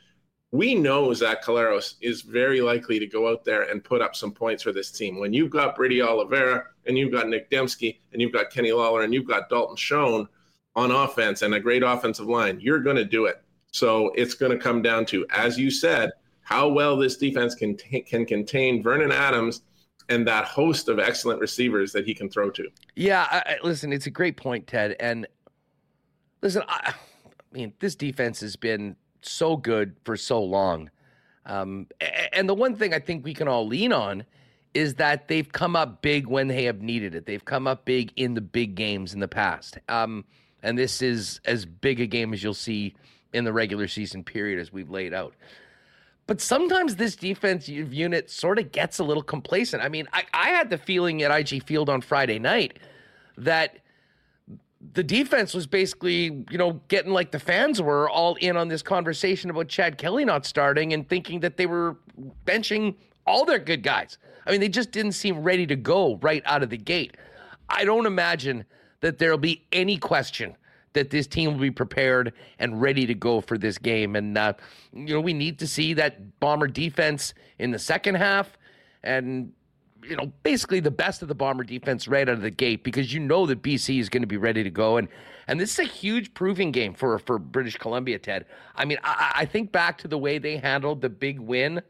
we know Zach Collaros is very likely to go out there and put up some points for this team. When you've got Brady Oliveira and you've got Nick Demski and you've got Kenny Lawler and you've got Dalton Schoen – on offense and a great offensive line, you're going to do it. So it's going to come down to, as you said, how well this defense can t- can contain Vernon Adams and that host of excellent receivers that he can throw to. Yeah, I, listen, it's a great point, Ted. And listen, I, I, mean, this defense has been so good for so long. Um, and the one thing I think we can all lean on is that they've come up big when they have needed it. They've come up big in the big games in the past. Um, and this is as big a game as you'll see in the regular season period as we've laid out. But sometimes this defensive unit sort of gets a little complacent. I mean, I, I had the feeling at IG Field on Friday night that the defense was basically, you know, getting like the fans were all in on this conversation about Chad Kelly not starting and thinking that they were benching all their good guys. I mean, they just didn't seem ready to go right out of the gate. I don't imagine that there'll be any question that this team will be prepared and ready to go for this game. And, uh, you know, we need to see that Bomber defense in the second half and, you know, basically the best of the Bomber defense right out of the gate because you know that BC is going to be ready to go. And, and this is a huge proving game for, for British Columbia, Ted. I mean, I, I think back to the way they handled the big win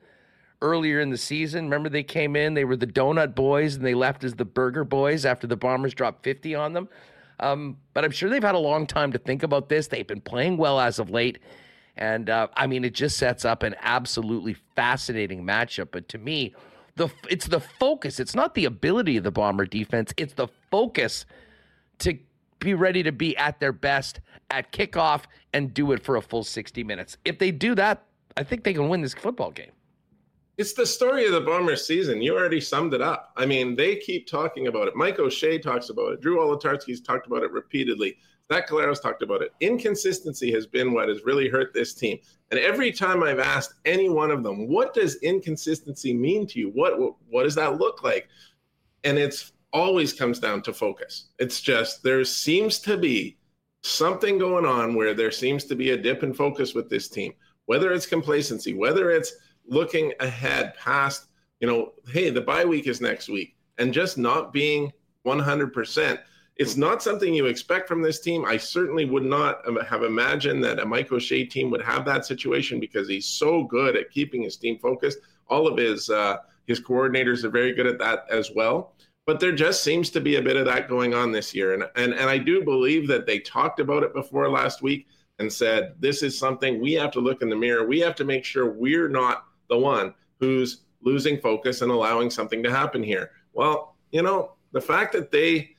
earlier in the season. Remember, they came in, they were the Donut Boys, and they left as the Burger Boys after the Bombers dropped 50 on them. Um, but I'm sure they've had a long time to think about this. They've been playing well as of late. And uh, I mean, it just sets up an absolutely fascinating matchup. But to me, the it's the focus. It's not the ability of the Bomber defense. It's the focus to be ready to be at their best at kickoff and do it for a full 60 minutes. If they do that, I think they can win this football game. It's the story of the Bombers season. You already summed it up. I mean, they keep talking about it. Mike O'Shea talks about it. Drew Olatarsky's talked about it repeatedly. Zach Collaros talked about it. Inconsistency has been what has really hurt this team. And every time I've asked any one of them, what does inconsistency mean to you? What what, what does that look like? And it's always comes down to focus. It's just there seems to be something going on where there seems to be a dip in focus with this team. Whether it's complacency, whether it's looking ahead past, you know, hey, the bye week is next week, and just not being 100%. it's not something you expect from this team. I certainly would not have imagined that a Mike O'Shea team would have that situation because he's so good at keeping his team focused. All of his uh, his coordinators are very good at that as well. But there just seems to be a bit of that going on this year, and and and I do believe that they talked about it before last week and said this is something we have to look in the mirror. We have to make sure we're not the one who's losing focus and allowing something to happen here. Well, you know, the fact that they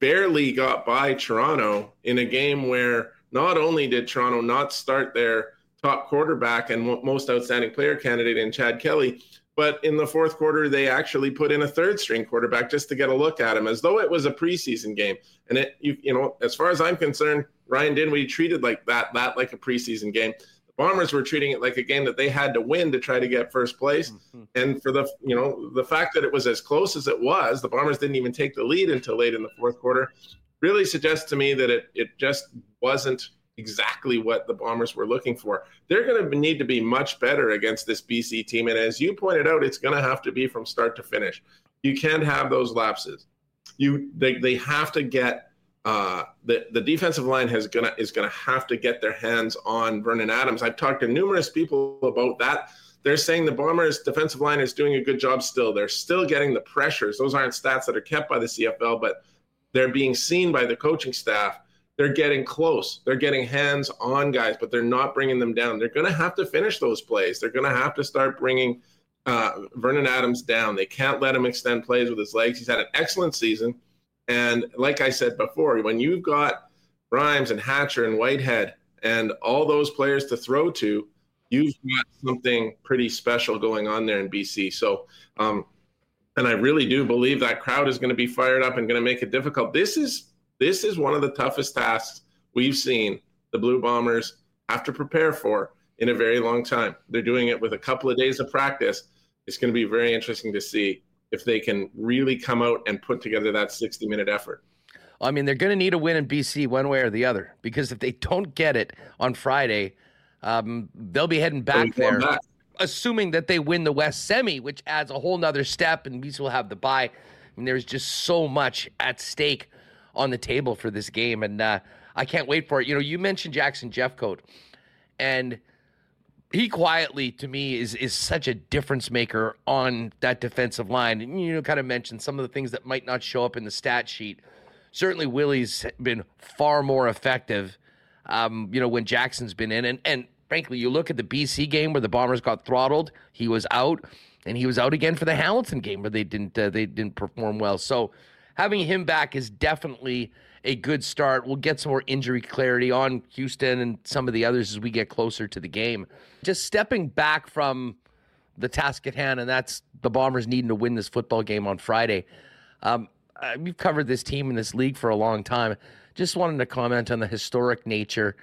barely got by Toronto in a game where not only did Toronto not start their top quarterback and most outstanding player candidate in Chad Kelly, but in the fourth quarter they actually put in a third string quarterback just to get a look at him as though it was a preseason game. And it you, you know, as far as I'm concerned, Ryan Dinwiddie treated like that that like a preseason game. Bombers were treating it like a game that they had to win to try to get first place. Mm-hmm. And for the you know the fact that it was as close as it was, the Bombers didn't even take the lead until late in the fourth quarter. Really suggests to me that it it just wasn't exactly what the Bombers were looking for. They're going to need to be much better against this BC team, and as you pointed out, it's going to have to be from start to finish. You can't have those lapses. You they they have to get uh, the the defensive line has gonna is gonna have to get their hands on Vernon Adams. I've talked to numerous people about that. They're saying the Bombers' defensive line is doing a good job still. They're still getting the pressures. Those aren't stats that are kept by the CFL, but they're being seen by the coaching staff. They're getting close. They're getting hands on guys, but they're not bringing them down. They're going to have to finish those plays. They're going to have to start bringing uh, Vernon Adams down. They can't let him extend plays with his legs. He's had an excellent season. And like I said before, when you've got Rhymes and Hatcher and Whitehead and all those players to throw to, you've got something pretty special going on there in BC. So, um, and I really do believe that crowd is going to be fired up and going to make it difficult. This is this is one of the toughest tasks we've seen the Blue Bombers have to prepare for in a very long time. They're doing it with a couple of days of practice. It's going to be very interesting to see if they can really come out and put together that 60 minute effort. I mean, they're going to need a win in BC one way or the other because if they don't get it on Friday, um, they'll be heading back there, back. assuming that they win the West Semi, which adds a whole nother step, and BC will have the bye. I mean, there's just so much at stake on the table for this game, and uh, I can't wait for it. You know, you mentioned Jackson Jeffcoat, and – he quietly to me is is such a difference maker on that defensive line. And you know, kind of mentioned some of the things that might not show up in the stat sheet. Certainly, Willie's been far more effective. Um, you know, when Jackson's been in, and and frankly, you look at the BC game where the Bombers got throttled. He was out, and he was out again for the Hamilton game where they didn't uh, they didn't perform well. So having him back is definitely a good start. We'll get some more injury clarity on Houston and some of the others as we get closer to the game. Just stepping back from the task at hand, and that's the Bombers needing to win this football game on Friday. Um, we've covered this team in this league for a long time. Just wanted to comment on the historic nature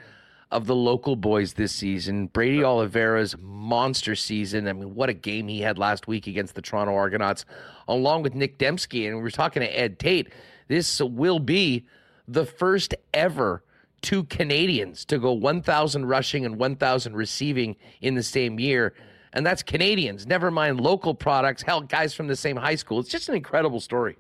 of the local boys this season. Brady Oliveira's monster season. I mean, what a game he had last week against the Toronto Argonauts, along with Nick Demski. And we were talking to Ed Tait. This will be the first ever two Canadians to go 1,000 rushing and 1,000 receiving in the same year. And that's Canadians, never mind local products, hell, guys from the same high school. It's just an incredible story.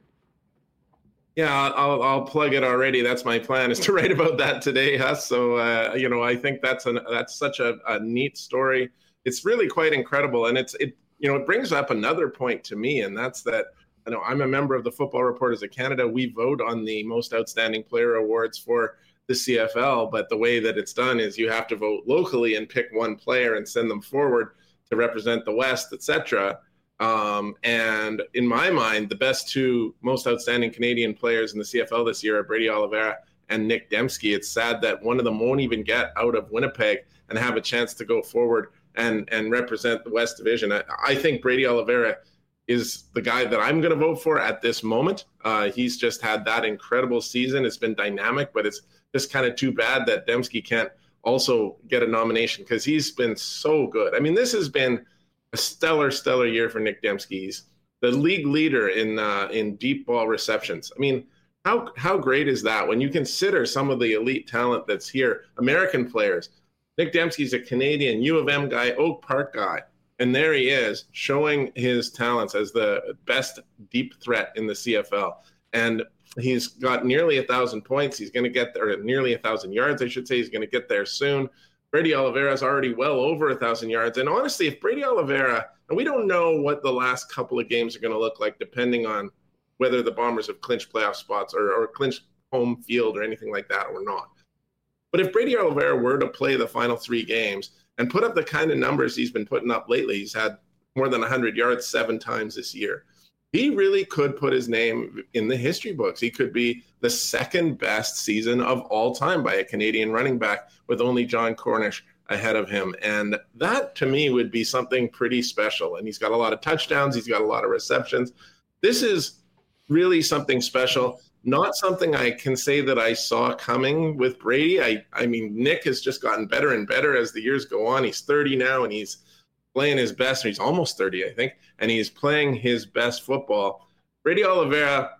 Yeah, I'll, I'll plug it already. That's my plan is to write about that today, Huss. So, uh, you know, I think that's an, that's such a, a neat story. It's really quite incredible. And it's, it, you know, it brings up another point to me, and that's that I know I'm a member of the Football Reporters of Canada. We vote on the most outstanding player awards for the CFL, but the way that it's done is you have to vote locally and pick one player and send them forward to represent the West, etc. Um, and in my mind, the best two most outstanding Canadian players in the CFL this year are Brady Oliveira and Nick Demski. It's sad that one of them won't even get out of Winnipeg and have a chance to go forward and and represent the West Division. I, I think Brady Oliveira is the guy that I'm going to vote for at this moment. Uh, he's just had that incredible season. It's been dynamic, but it's just kind of too bad that Demski can't also get a nomination because he's been so good. I mean, this has been a stellar, stellar year for Nick Demski. He's the league leader in uh, in deep ball receptions. I mean, how how great is that when you consider some of the elite talent that's here, American players. Nick Demski's a Canadian U of M guy, Oak Park guy. And there he is showing his talents as the best deep threat in the CFL. and he's got nearly a thousand points. He's going to get there, nearly a thousand yards, I should say. He's going to get there soon. Brady Oliveira is already well over a thousand yards. And honestly, if Brady Oliveira, and we don't know what the last couple of games are going to look like, depending on whether the Bombers have clinched playoff spots or, or clinched home field or anything like that or not. But if Brady Oliveira were to play the final three games and put up the kind of numbers he's been putting up lately, he's had more than 100 yards seven times this year. He really could put his name in the history books. He could be the second best season of all time by a Canadian running back with only Jon Cornish ahead of him. And that to me would be something pretty special. And he's got a lot of touchdowns, he's got a lot of receptions. This is really something special. Not something I can say that I saw coming with Brady. I, I mean, Nick has just gotten better and better as the years go on. He's 30 now and he's playing his best. He's almost 30, I think, and he's playing his best football. Brady Oliveira,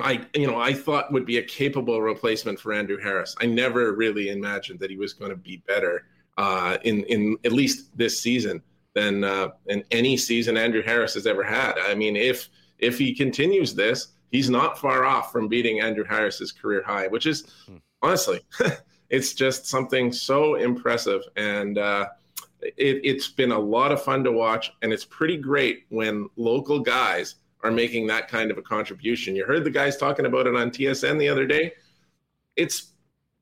I you know, I thought would be a capable replacement for Andrew Harris. I never really imagined that he was going to be better uh, in in at least this season than uh, in any season Andrew Harris has ever had. I mean, if if he continues this, he's not far off from beating Andrew Harris's career high, which is hmm. honestly, it's just something so impressive and. Uh, it, has been a lot of fun to watch, and it's pretty great when local guys are making that kind of a contribution. You heard the guys talking about it on TSN the other day. It's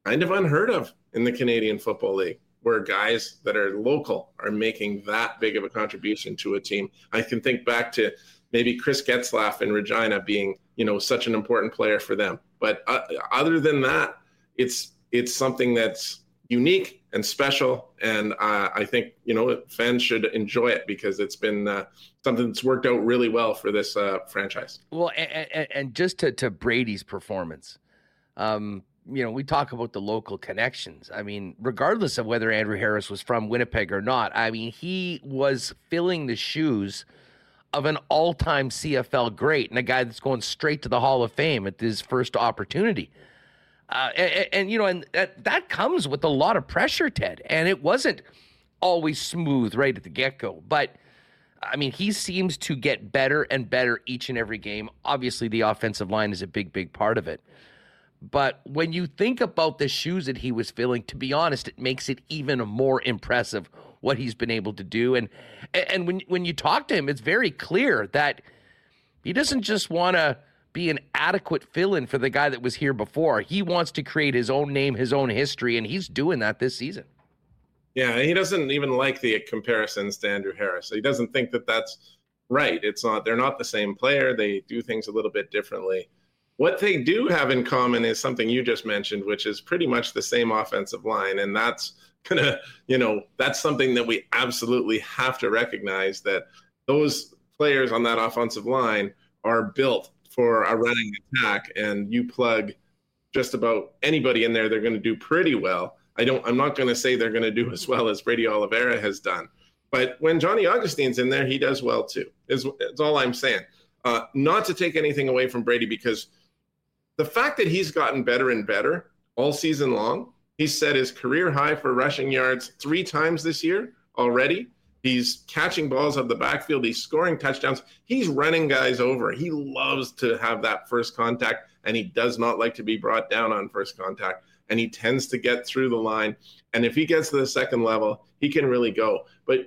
kind of unheard of in the Canadian Football League where guys that are local are making that big of a contribution to a team. I can think back to maybe Chris Getzlaff in Regina being, you know, such an important player for them. But uh, other than that, it's it's something that's unique and special. And uh, I think you know fans should enjoy it because it's been uh, something that's worked out really well for this uh, franchise. Well, and, and, just to, to Brady's performance, um, you know, we talk about the local connections. I mean, regardless of whether Andrew Harris was from Winnipeg or not, I mean, he was filling the shoes of an all-time CFL great and a guy that's going straight to the Hall of Fame at his first opportunity. Uh, and, and, you know, and that, that comes with a lot of pressure, Ted. And it wasn't always smooth right at the get go. But I mean, he seems to get better and better each and every game. Obviously, the offensive line is a big, big part of it. But when you think about the shoes that he was filling, to be honest, it makes it even more impressive what he's been able to do. And and when when you talk to him, it's very clear that he doesn't just want to be an adequate fill in for the guy that was here before. He wants to create his own name, his own history, and he's doing that this season. Yeah, he doesn't even like the comparisons to Andrew Harris. He doesn't think that that's right. It's not, they're not the same player. They do things a little bit differently. What they do have in common is something you just mentioned, which is pretty much the same offensive line. And that's gonna, you know, that's something that we absolutely have to recognize that those players on that offensive line are built for a running attack and you plug just about anybody in there, they're going to do pretty well. I don't. I'm not going to say they're going to do as well as Brady Oliveira has done, but when Johnny Augustine's in there, he does well too. Is, is all I'm saying. Uh, not to take anything away from Brady because the fact that he's gotten better and better all season long. He's set his career high for rushing yards three times this year already. He's catching balls out of the backfield. He's scoring touchdowns. He's running guys over. He loves to have that first contact, and he does not like to be brought down on first contact. And he tends to get through the line. And if he gets to the second level, he can really go. But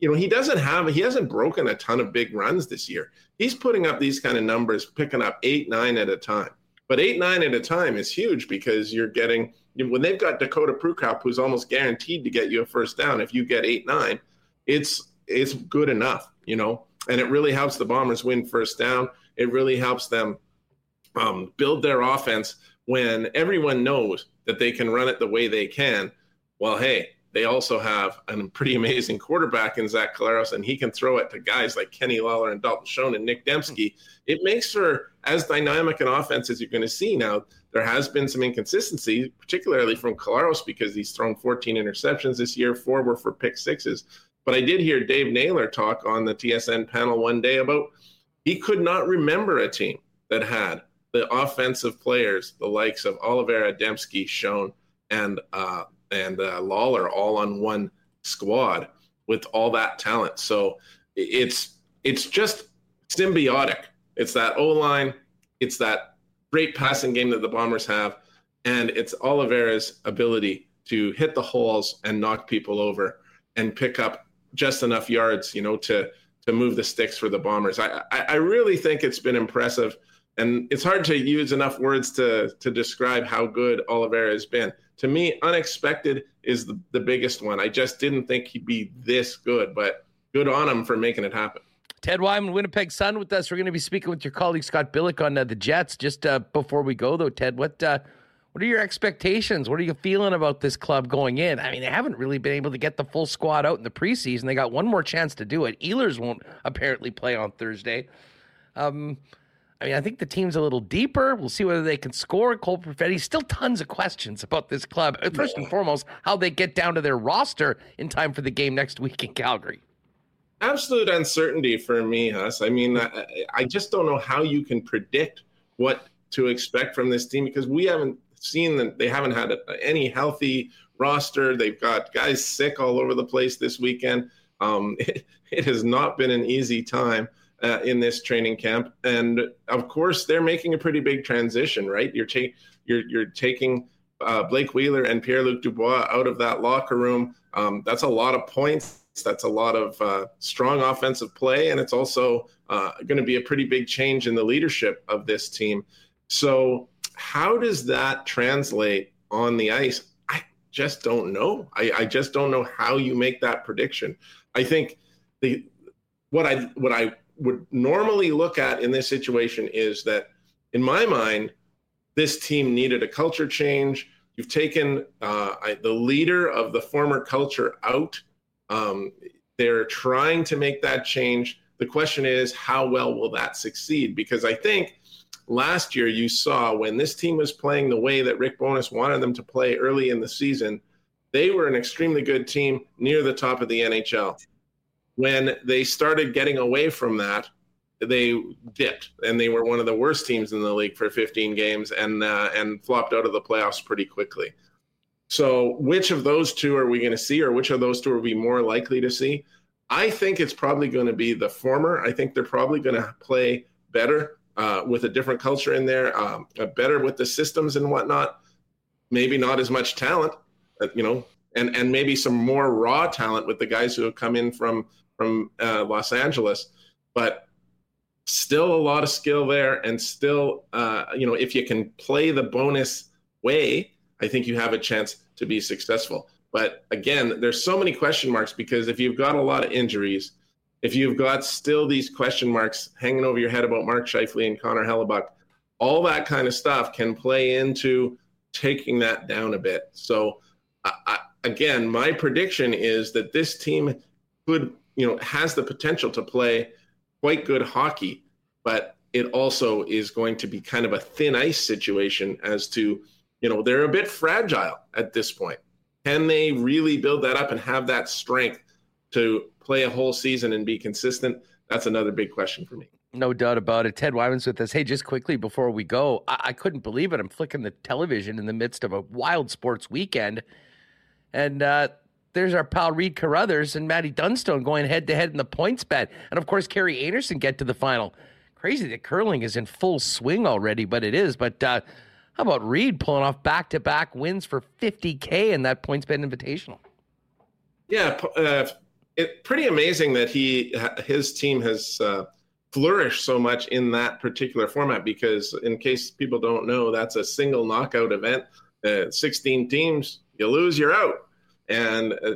you know, he doesn't have he hasn't broken a ton of big runs this year. He's putting up these kind of numbers, picking up eight, nine at a time. But eight, nine at a time is huge because you're getting when they've got Dakota Prukop, who's almost guaranteed to get you a first down. If you get eight, nine, it's it's good enough, you know, and it really helps the Bombers win first down. It really helps them um, build their offense when everyone knows that they can run it the way they can. Well, hey, they also have a pretty amazing quarterback in Zach Collaros, and he can throw it to guys like Kenny Lawler and Dalton Schoen and Nick Demski. It makes for as dynamic an offense as you're going to see now. There has been some inconsistency, particularly from Collaros, because he's thrown 14 interceptions this year. Four were for pick sixes. But I did hear Dave Naylor talk on the TSN panel one day about he could not remember a team that had the offensive players, the likes of Oliveira, Demski, Schoen, and uh, and uh, Lawler, all on one squad with all that talent. So it's it's just symbiotic. It's that O line, it's that great passing game that the Bombers have, and it's Oliveira's ability to hit the holes and knock people over and pick up just enough yards, you know, to to move the sticks for the Bombers. I I, I really think it's been impressive, and it's hard to use enough words to to describe how good Oliveira has been. To me, unexpected is the, the biggest one. I just didn't think he'd be this good, but good on him for making it happen. Ted Wyman, Winnipeg Sun, with us. We're going to be speaking with your colleague Scott Billeck on uh, the Jets. Just uh, before we go, though, Ted, what uh, what are your expectations? What are you feeling about this club going in? I mean, they haven't really been able to get the full squad out in the preseason. They got one more chance to do it. Ehlers won't apparently play on Thursday. Um, I mean, I think the team's a little deeper. We'll see whether they can score. Cole Perfetti. Still tons of questions about this club. First and foremost, how they get down to their roster in time for the game next week in Calgary absolute uncertainty for me, Huss. I mean, I, I, just don't know how you can predict what to expect from this team because we haven't seen that they haven't had any healthy roster. They've got guys sick all over the place this weekend. Um, it, it, has not been an easy time uh, in this training camp, and of course, they're making a pretty big transition. Right, you're taking you're you're taking uh, Blake Wheeler and Pierre Luc Dubois out of that locker room. Um, that's a lot of points that's a lot of uh, strong offensive play, and it's also uh, going to be a pretty big change in the leadership of this team. So, how does that translate on the ice? I just don't know. I, I just don't know how you make that prediction. I think the what I what I would normally look at in this situation is that, in my mind, this team needed a culture change. You've taken uh, I, the leader of the former culture out um, they're trying to make that change. The question is, how well will that succeed? Because I think last year you saw when this team was playing the way that Rick Bowness wanted them to play early in the season, they were an extremely good team near the top of the NHL. When they started getting away from that, they dipped, and they were one of the worst teams in the league for 15 games, and uh, and flopped out of the playoffs pretty quickly. So, which of those two are we going to see, or which of those two are we more likely to see? I think it's probably going to be the former. I think they're probably going to play better uh, with a different culture in there, um, uh, better with the systems and whatnot. Maybe not as much talent, uh, you know, and and maybe some more raw talent with the guys who have come in from from uh, Los Angeles, but still a lot of skill there, and still, uh, you know, if you can play the Bowness way, I think you have a chance to be successful. But again, there's so many question marks because if you've got a lot of injuries, if you've got still these question marks hanging over your head about Mark Scheifele and Connor Hellebuyck, all that kind of stuff can play into taking that down a bit. So, I, I, again, my prediction is that this team could, you know, has the potential to play quite good hockey, but it also is going to be kind of a thin ice situation as to you know, they're a bit fragile at this point. Can they really build that up and have that strength to play a whole season and be consistent? That's another big question for me. No doubt about it. Ted Wyman's with us. Hey, just quickly before we go, I-, I couldn't believe it. I'm flicking the television in the midst of a wild sports weekend. And uh, there's our pal Reid Carruthers and Matty Dunstone going head to head in the points bet. And of course, Kerri Einarson get to the final. Crazy that curling is in full swing already, but it is. But uh, how about Reid pulling off back to back wins for 50K in that points bet invitational? Yeah, uh, it pretty amazing that he his team has uh, flourished so much in that particular format because, in case people don't know, that's a single knockout event. Uh, 16 teams, you lose, you're out. And uh,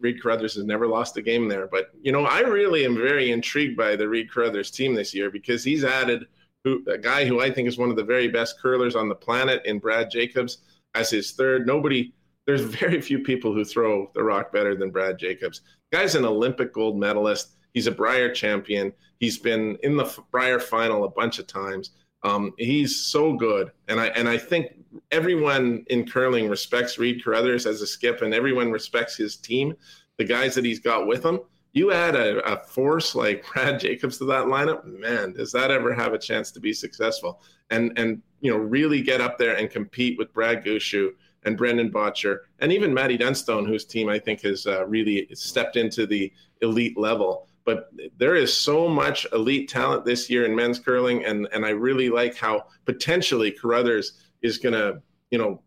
Reid Carruthers has never lost a game there. But, you know, I really am very intrigued by the Reid Carruthers team this year because he's added – who a guy who I think is one of the very best curlers on the planet in Brad Jacobs as his third. Nobody, there's very few people who throw the rock better than Brad Jacobs. guy's an Olympic gold medalist. He's a Brier champion. He's been in the Brier final a bunch of times. Um, he's so good, and I and I think everyone in curling respects Reid Carruthers as a skip, and everyone respects his team, the guys that he's got with him you add a, a, force like Brad Jacobs to that lineup, man, does that ever have a chance to be successful? And and you know really get up there and compete with Brad Gushue and Brendan Bottcher and even Matty Dunstone, whose team I think has uh, really stepped into the elite level. but there is so much elite talent this year in men's curling, and and I really like how potentially Carruthers is going to you know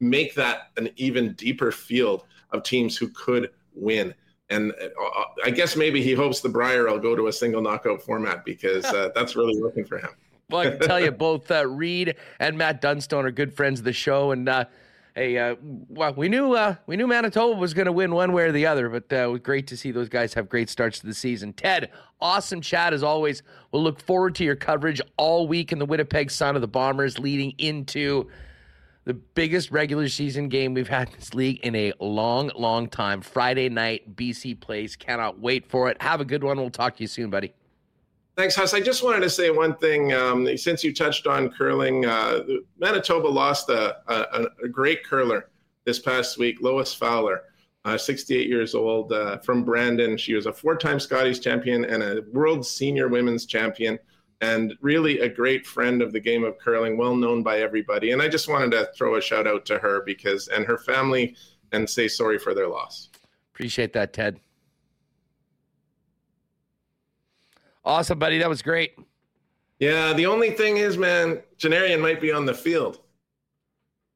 make that an even deeper field of teams who could win. And uh, I guess maybe he hopes the Brier will go to a single knockout format because uh, that's really working for him. Well, I can tell you, both uh, Reid and Matt Dunstone are good friends of the show, and uh, hey, uh, well, we knew uh, we knew Manitoba was going to win one way or the other, but uh, it was great to see those guys have great starts to the season. Ted, awesome chat as always. We'll look forward to your coverage all week in the Winnipeg Sun of the Bombers, leading into the biggest regular season game we've had in this league in a long, long time. Friday night, BC Place. Cannot wait for it. Have a good one. We'll talk to you soon, buddy. Thanks, Huss. I just wanted to say one thing. Um, since you touched on curling, uh, Manitoba lost a, a, a, great curler this past week, Lois Fowler, uh, 68 years old, uh, from Brandon. She was a four time Scotties champion and a world senior women's champion, and really a great friend of the game of curling, well known by everybody. And I just wanted to throw a shout out to her because, and her family, and say sorry for their loss. Appreciate that, Ted. Awesome, buddy. That was great. Yeah, the only thing is, man, Janarion might be on the field.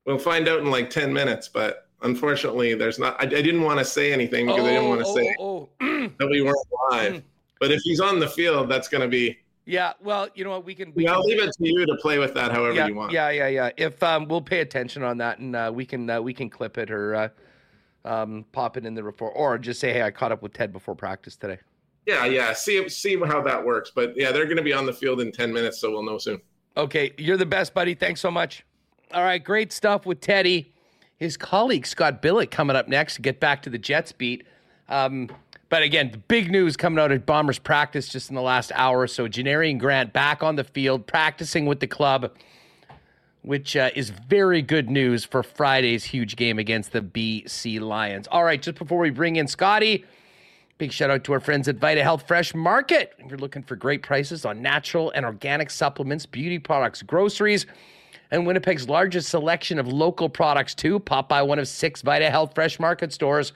We'll find out in like 10 minutes, but unfortunately, there's not. I, I didn't want to say anything because oh, I didn't want to oh, say oh, oh. that we weren't live. but if he's on the field, that's going to be. Yeah, well, you know what? We can. We yeah, can, I'll leave it to you to play with that however yeah, you want. Yeah, yeah, yeah. If um, we'll pay attention on that, and uh, we can uh, we can clip it or uh, um, pop it in the report, or just say, "Hey, I caught up with Ted before practice today." Yeah, yeah. See see how that works. But yeah, they're going to be on the field in 10 minutes, so we'll know soon. Okay, you're the best, buddy. Thanks so much. All right, great stuff with Teddy. His colleague Scott Billeck coming up next to get back to the Jets beat. Um, but again, the big news coming out of Bombers practice just in the last hour or so. Janarion Grant back on the field, practicing with the club, which uh, is very good news for Friday's huge game against the BC Lions. All right, just before we bring in Scotty, Big shout out to our friends at Vita Health Fresh Market. If you're looking for great prices on natural and organic supplements, beauty products, groceries, and Winnipeg's largest selection of local products too, pop by one of six Vita Health Fresh Market stores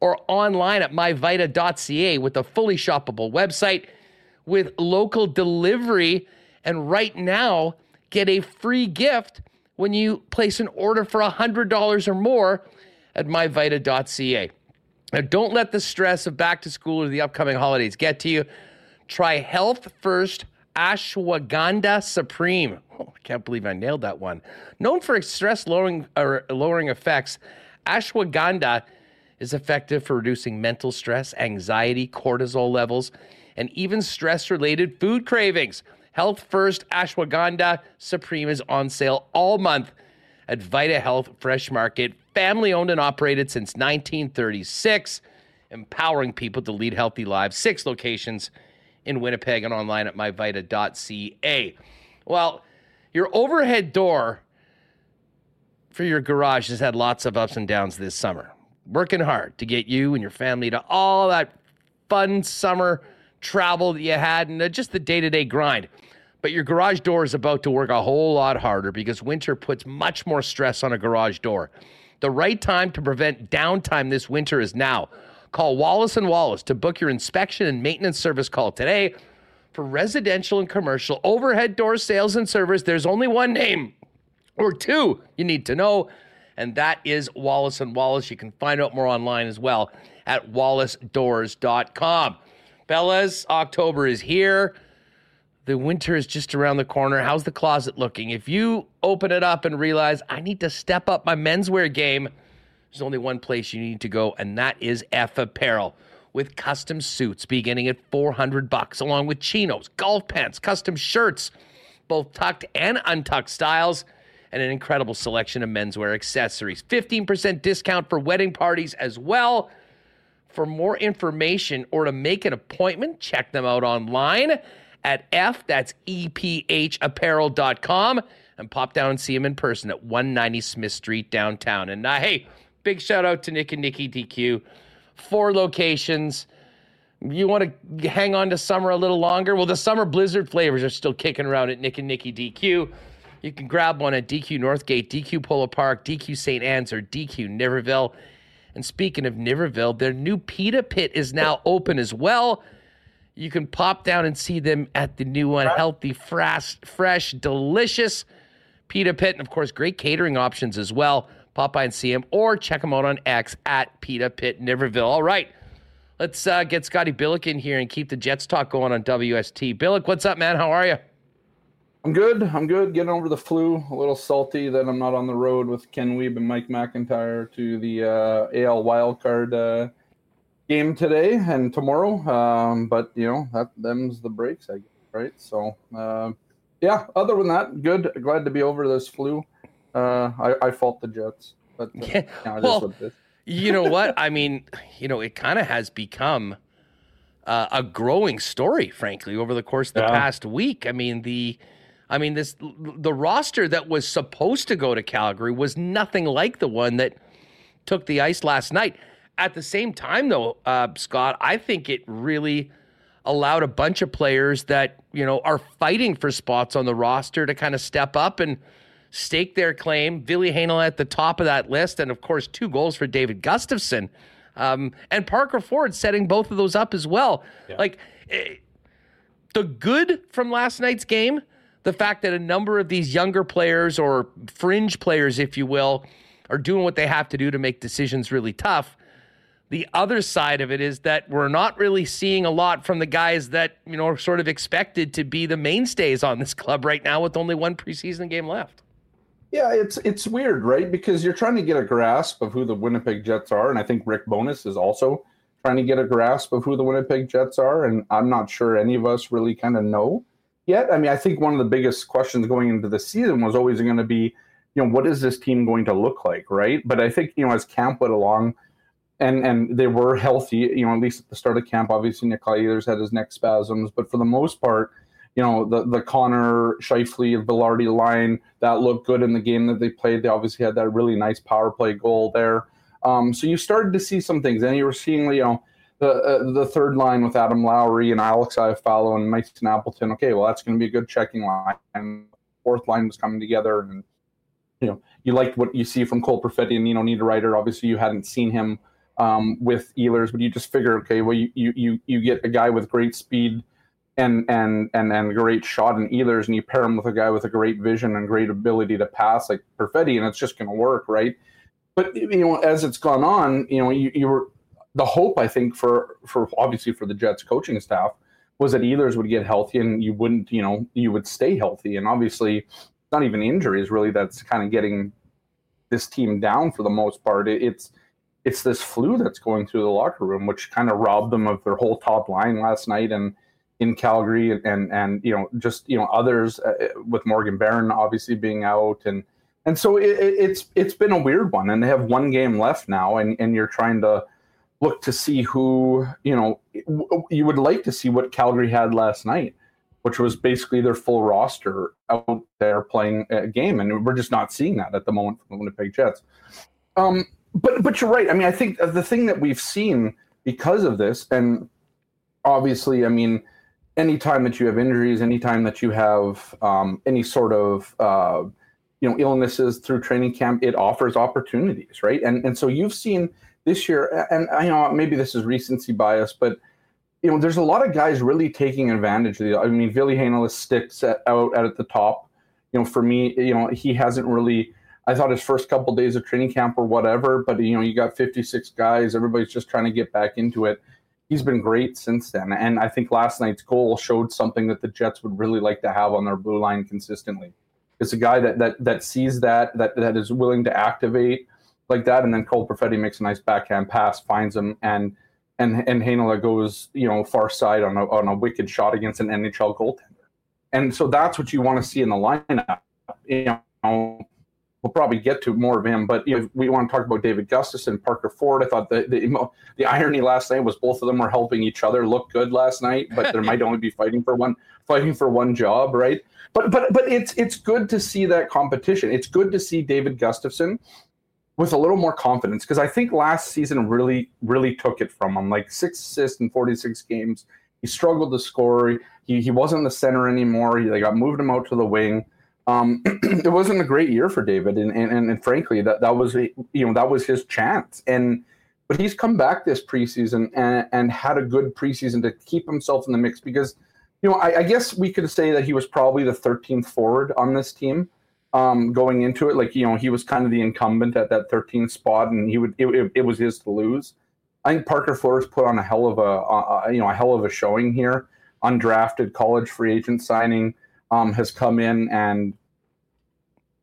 or online at myvita.ca with a fully shoppable website with local delivery. And right now, get a free gift when you place an order for $100 or more at myvita.ca. Now, don't let the stress of back to school or the upcoming holidays get to you. Try Health First Ashwagandha Supreme. Oh, I can't believe I nailed that one. Known for its stress lowering lowering effects, ashwagandha is effective for reducing mental stress, anxiety, cortisol levels, and even stress-related food cravings. Health First Ashwagandha Supreme is on sale all month at Vita Health Fresh Market family owned and operated since 1936, empowering people to lead healthy lives. Six locations in Winnipeg and online at myvita.ca. Well, your overhead door for your garage has had lots of ups and downs this summer. Working hard to get you and your family to all that fun summer travel that you had and uh, just the day to day grind. But your garage door is about to work a whole lot harder because winter puts much more stress on a garage door. The right time to prevent downtime this winter is now. Call Wallace and Wallace to book your inspection and maintenance service call today. For residential and commercial overhead door sales and service, there's only one name or two you need to know, and that is Wallace and Wallace. You can find out more online as well at wallacedoors.com. Fellas, October is here. The winter is just around the corner. How's the closet looking? If you open it up and realize I need to step up my menswear game, there's only one place you need to go, and that is F Apparel. With custom suits beginning at 400 bucks, along with chinos, golf pants, custom shirts, both tucked and untucked styles, and an incredible selection of menswear accessories. 15% discount for wedding parties as well. For more information or to make an appointment, check them out online at F, that's E-P-H EPHapparel.com, and pop down and see them in person at 190 Smith Street downtown. And uh, hey, big shout out to Nick and Nikki DQ. Four locations. You want to hang on to summer a little longer? Well, the summer blizzard flavors are still kicking around at Nick and Nikki DQ. You can grab one at DQ Northgate, DQ Polo Park, DQ St. Anne's, or DQ Niverville. And speaking of Niverville, their new pita pit is now open as well. You can pop down and see them at the new one, healthy, fresh, fresh, delicious Pita Pit, and of course, great catering options as well. Pop by and see them, or check them out on X at Pita Pit Niverville. All right, let's uh, get Scotty Billeck in here and keep the Jets talk going on WST. Billeck, what's up, man? How are you? I'm good. I'm good. Getting over the flu. A little salty that I'm not on the road with Ken Wiebe and Mike McIntyre to the uh, AL wildcard uh, game today and tomorrow. Um, but you know that them's the breaks, I guess, right? So uh, yeah. Other than that, good. Glad to be over this flu. Uh, I, I fault the Jets, but uh, yeah, well, you know what? I mean, you know, it kind of has become uh, a growing story, frankly, over the course of the yeah. past week. I mean, the I mean, this the roster that was supposed to go to Calgary was nothing like the one that took the ice last night. At the same time, though, uh, Scott, I think it really allowed a bunch of players that you know are fighting for spots on the roster to kind of step up and stake their claim. Ville Heinola at the top of that list, and of course, two goals for David Gustafsson. um, and Parker Ford setting both of those up as well. Yeah. Like eh, the good from last night's game the fact that a number of these younger players or fringe players, if you will, are doing what they have to do to make decisions really tough. The other side of it is that we're not really seeing a lot from the guys that, you know, are sort of expected to be the mainstays on this club right now with only one preseason game left. Yeah, it's it's weird, right? Because you're trying to get a grasp of who the Winnipeg Jets are, and I think Rick Bowness is also trying to get a grasp of who the Winnipeg Jets are, and I'm not sure any of us really kind of know yet. I mean, I think one of the biggest questions going into the season was always going to be, you know, what is this team going to look like, right? But I think you know, as camp went along, and and they were healthy, you know, at least at the start of camp. Obviously, Nikolai Ehlers had his neck spasms, but for the most part, you know, the the Connor Scheifele Vilardi line that looked good in the game that they played. They obviously had that really nice power play goal there. Um, so you started to see some things, and you were seeing, you know the uh, the third line with Adam Lowry and Alex Iafallo and Mason Appleton. Okay, well that's going to be a good checking line. And fourth line was coming together, and you know you liked what you see from Cole Perfetti and you Nino Niederreiter. Obviously, you hadn't seen him um, with Ehlers, but you just figure, okay, well you you you get a guy with great speed and and and and great shot in Ehlers, and you pair him with a guy with a great vision and great ability to pass like Perfetti, and it's just going to work, right? But you know, as it's gone on, you know, you, you were the hope I think for for obviously for the Jets coaching staff was that Ehlers would get healthy and you wouldn't, you know, you would stay healthy. And obviously, not even injuries really that's kind of getting this team down for the most part. it's it's this flu that's going through the locker room, which kind of robbed them of their whole top line last night and in Calgary and and, and you know just you know others uh, with Morgan Barron obviously being out and and so it, it's it's been a weird one and they have one game left now and and you're trying to look to see who you know you would like to see what Calgary had last night, which was basically their full roster out there playing a game, and we're just not seeing that at the moment from the Winnipeg Jets. Um, but but you're right. I mean, I think the thing that we've seen because of this, and obviously, I mean, anytime that you have injuries, anytime that you have um, any sort of uh, you know illnesses through training camp, it offers opportunities, right? And and so you've seen this year, and you know maybe this is recency bias, but you know there's a lot of guys really taking advantage of the. I mean, Ville Heinola sticks at, out at the top. You know, for me, you know he hasn't really. I thought his first couple of days of training camp or whatever, but you know you got 56 guys. Everybody's just trying to get back into it. He's been great since then, and I think last night's goal showed something that the Jets would really like to have on their blue line consistently. It's a guy that that that sees that that that is willing to activate like that, and then Cole Perfetti makes a nice backhand pass, finds him, and and and Heinola goes you know far side on a on a wicked shot against an NHL goaltender, and so that's what you want to see in the lineup. You know, we'll probably get to more of him, but if we want to talk about David Gustafsson, Parker Ford, I thought the, the the irony last night was both of them were helping each other look good last night, but there might only be fighting for one fighting for one job, right? But but but it's it's good to see that competition. It's good to see David Gustafsson with a little more confidence because I think last season really, really took it from him. Like six assists in 46 games. He struggled to score. He, he wasn't the center anymore. He, they got moved him out to the wing. Um, it wasn't a great year for David, and, and, and frankly, that, that was a, you know that was his chance. And but he's come back this preseason and, and had a good preseason to keep himself in the mix because, you know, I, I guess we could say that he was probably the 13th forward on this team um, going into it. Like, you know, he was kind of the incumbent at that 13th spot and he would, it, it, it was his to lose. I think Parker Ford put on a hell of a, a, you know, a hell of a showing here. Undrafted college free agent signing um, has come in and,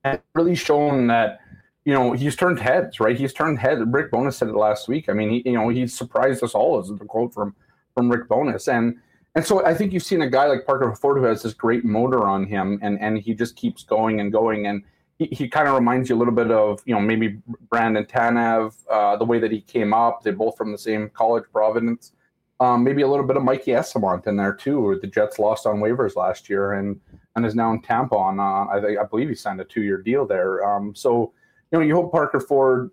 and really shown that you know, he's turned heads, right? He's turned heads. Rick Bowness said it last week. I mean, he, you know, he surprised us all, Is the quote from from Rick Bowness and and so I think you've seen a guy like Parker Ford who has this great motor on him, and and he just keeps going and going, and he, he kind of reminds you a little bit of you know maybe Brandon Tanev, uh, the way that he came up. They're both from the same college, Providence. Um, maybe a little bit of Mikey Eyssimont in there too. The Jets lost on waivers last year, and and is now in Tampa on uh, I, I believe he signed a two year deal there. Um, so you know, you hope Parker Ford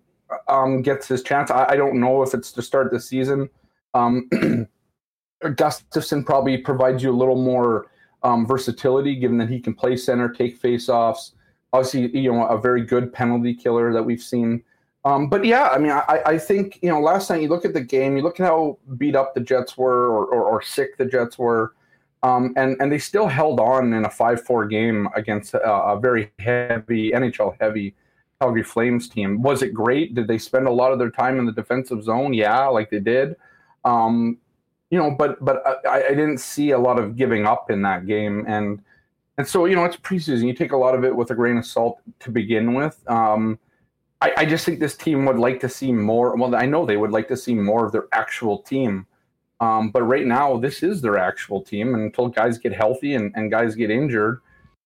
um, gets his chance. I, I, don't know if it's to start the season. Gustafsson probably provides you a little more um, versatility, given that he can play center, take faceoffs. Obviously, you know, a very good penalty killer that we've seen. Um, but yeah, I mean, I, I, think you know, last night you look at the game, you look at how beat up the Jets were, or, or, or sick the Jets were, um, and and they still held on in a five-four game against a, a very heavy NHL heavy Calgary Flames team. Was it great? Did they spend a lot of their time in the defensive zone? Yeah, like they did. Um, you know, but but I, I, didn't see a lot of giving up in that game, and and so you know it's preseason. You take a lot of it with a grain of salt to begin with. Um, I, I just think this team would like to see more. Well, I know they would like to see more of their actual team. Um, but right now, this is their actual team. And until guys get healthy and, and guys get injured,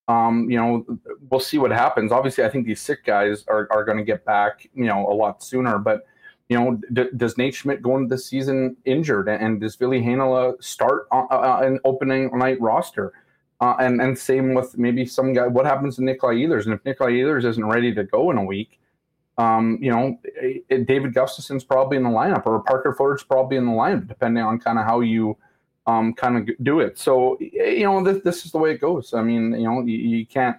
um, you know, we'll see what happens. Obviously, I think these sick guys are, are going to get back, you know, a lot sooner. But, you know, d- does Nate Schmidt go into the season injured? And does Ville Heinola start uh, uh, an opening night roster? Uh, and, and same with maybe some guy. What happens to Nikolai Ehlers? And if Nikolai Ehlers isn't ready to go in a week, um, you know, it, David Gustafsson's probably in the lineup or Parker Ford's probably in the lineup, depending on kind of how you – um, kind of do it. So you know this this is the way it goes. I mean, you know, you, you can't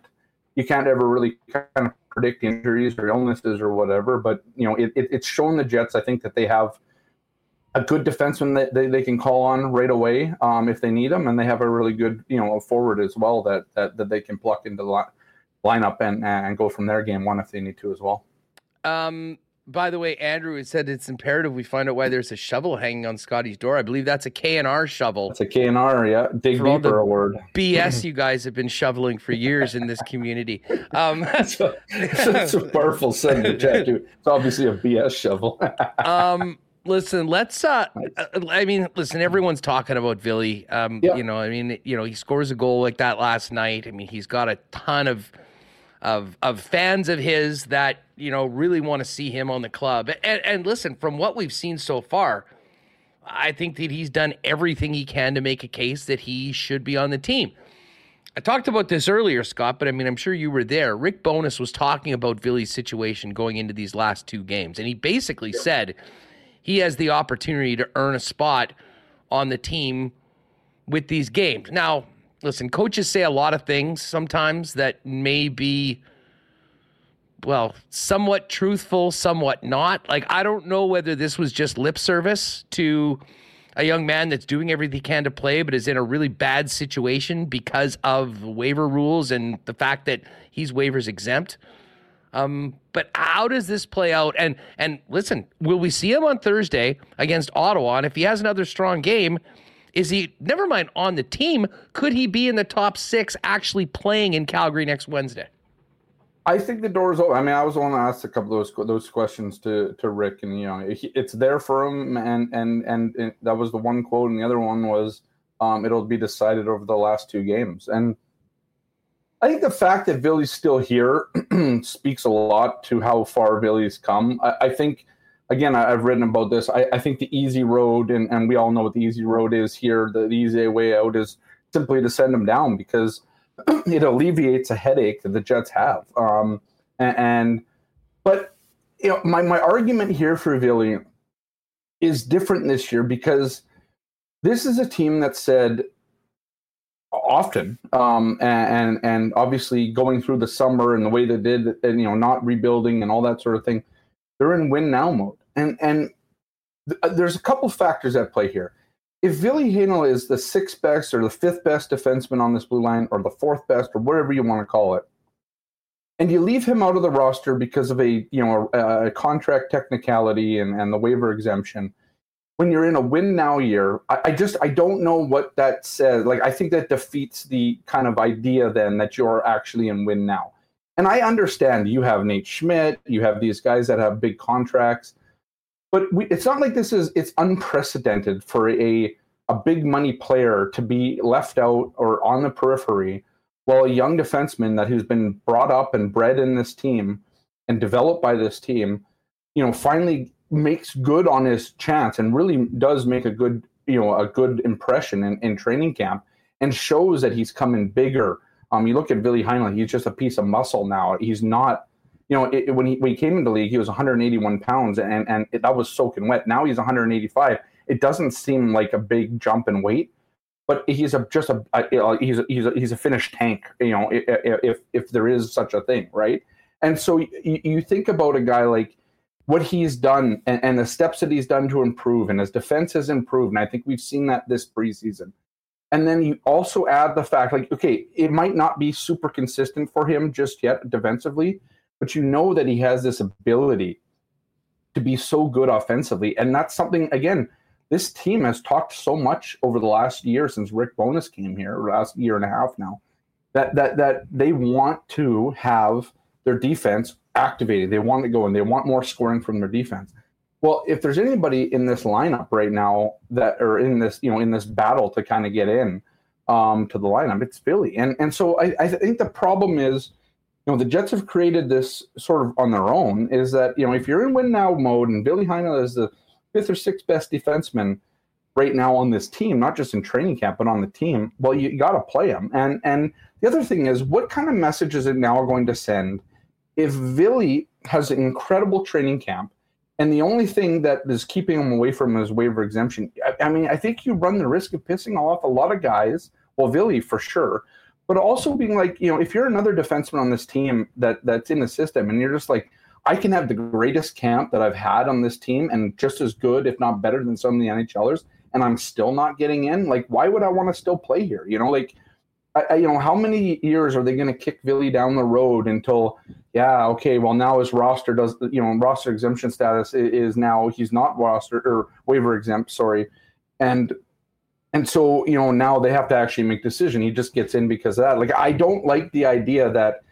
you can't ever really kind of predict injuries or illnesses or whatever. But you know, it, it, it's shown the Jets. I think that they have a good defenseman that they, they can call on right away um, if they need them, and they have a really good you know forward as well that that, that they can pluck into the lineup and and go from their game one if they need to as well. Um, by the way, Andrew said it's imperative we find out why there's a shovel hanging on Scotty's door. I believe that's a K&R shovel. It's a K&R, yeah. Dig for deeper award. BS you guys have been shoveling for years in this community. Um, that's, a, that's a powerful sentence, Jack. It's obviously a BS shovel. um, listen, let's. Uh, uh, I mean, listen. Everyone's talking about Ville. Um, yeah. You know, I mean, you know, he scores a goal like that last night. I mean, he's got a ton of of of fans of his that you know really want to see him on the club. And, and listen, from what we've seen so far, I think that he's done everything he can to make a case that he should be on the team. I talked about this earlier, Scott, but I mean, I'm sure you were there. Rick Bowness was talking about Ville's situation going into these last two games, and he basically said he has the opportunity to earn a spot on the team with these games. Now, listen, coaches say a lot of things sometimes that may be, well, somewhat truthful, somewhat not. Like, I don't know whether this was just lip service to a young man that's doing everything he can to play, but is in a really bad situation because of waiver rules and the fact that he's waivers exempt. Um, but how does this play out? And and listen, will we see him on Thursday against Ottawa? And if he has another strong game, is he, never mind on the team, could he be in the top six actually playing in Calgary next Wednesday? I think the door's open. I mean, I was the one to ask a couple of those those questions to to Rick, and you know, it's there for him. And and and, that was the one quote, and the other one was, um, "It'll be decided over the last two games." And I think the fact that Ville's still here speaks a lot to how far Ville's come. I, I think again, I, have written about this. I, I, think the easy road, and, and we all know what the easy road is here, the, the easy way out is simply to send them down because it alleviates a headache that the Jets have. Um, and, and, but you know, my, my argument here for Ville is different this year because this is a team that said often um, and, and and obviously going through the summer and the way they did and you know not rebuilding and all that sort of thing they're in win now mode. And and th- uh, there's a couple factors at play here. If Ville Heinola is the sixth best or the fifth best defenseman on this blue line, or the fourth best, or whatever you want to call it, and you leave him out of the roster because of a you know a, a contract technicality and, and the waiver exemption, when you're in a win now year, I, I, just I don't know what that says. Like I think that defeats the kind of idea then that you're actually in win now. And I understand you have Nate Schmidt, you have these guys that have big contracts, but we, it's not like this is it's unprecedented for a a big money player to be left out or on the periphery while a young defenseman that who's been brought up and bred in this team and developed by this team, you know, finally makes good on his chance and really does make a good, you know, a good impression in, in training camp and shows that he's coming bigger. Um, you look at Ville Heinola, he's just a piece of muscle now. He's not, you know, it, when he when he came into the league, he was 181 pounds and and it, that was soaking wet. Now he's 185. It doesn't seem like a big jump in weight, but he's a just a, a he's a, he's a, he's a finished tank. You know, if if there is such a thing, right? And so you, you think about a guy like what he's done and, and, the steps that he's done to improve, and his defense has improved. And I think we've seen that this preseason. And then you also add the fact, like, okay, it might not be super consistent for him just yet defensively, but you know that he has this ability to be so good offensively. And that's something, again, this team has talked so much over the last year since Rick Bowness came here, last year and a half now, that that that they want to have their defense activated. They want to go and they want more scoring from their defense. Well, if there's anybody in this lineup right now that are in this, you know, in this battle to kind of get in um, to the lineup, it's Ville. And and so I, I think the problem is, you know, the Jets have created this sort of on their own. Is that you know if you're in win now mode and Ville Heinola is the fifth or sixth best defenseman right now on this team, not just in training camp, but on the team, well, you got to play him. And and the other thing is, what kind of message is it now going to send if Ville has an incredible training camp, and the only thing that is keeping him away from his waiver exemption, I, I mean, I think you run the risk of pissing off a lot of guys. Well, Ville for sure, but also being like, you know, if you're another defenseman on this team that that's in the system, and you're just like, I can have the greatest camp that I've had on this team, and just as good, if not better, than some of the NHLers, and I'm still not getting in. Like, why would I want to still play here? You know, like I, you know, how many years are they going to kick Ville down the road until, yeah, okay, well now his roster does, you know, roster exemption status is now he's not roster or waiver exempt, sorry, and and so you know now they have to actually make decision. He just gets in because of that. Like I don't like the idea that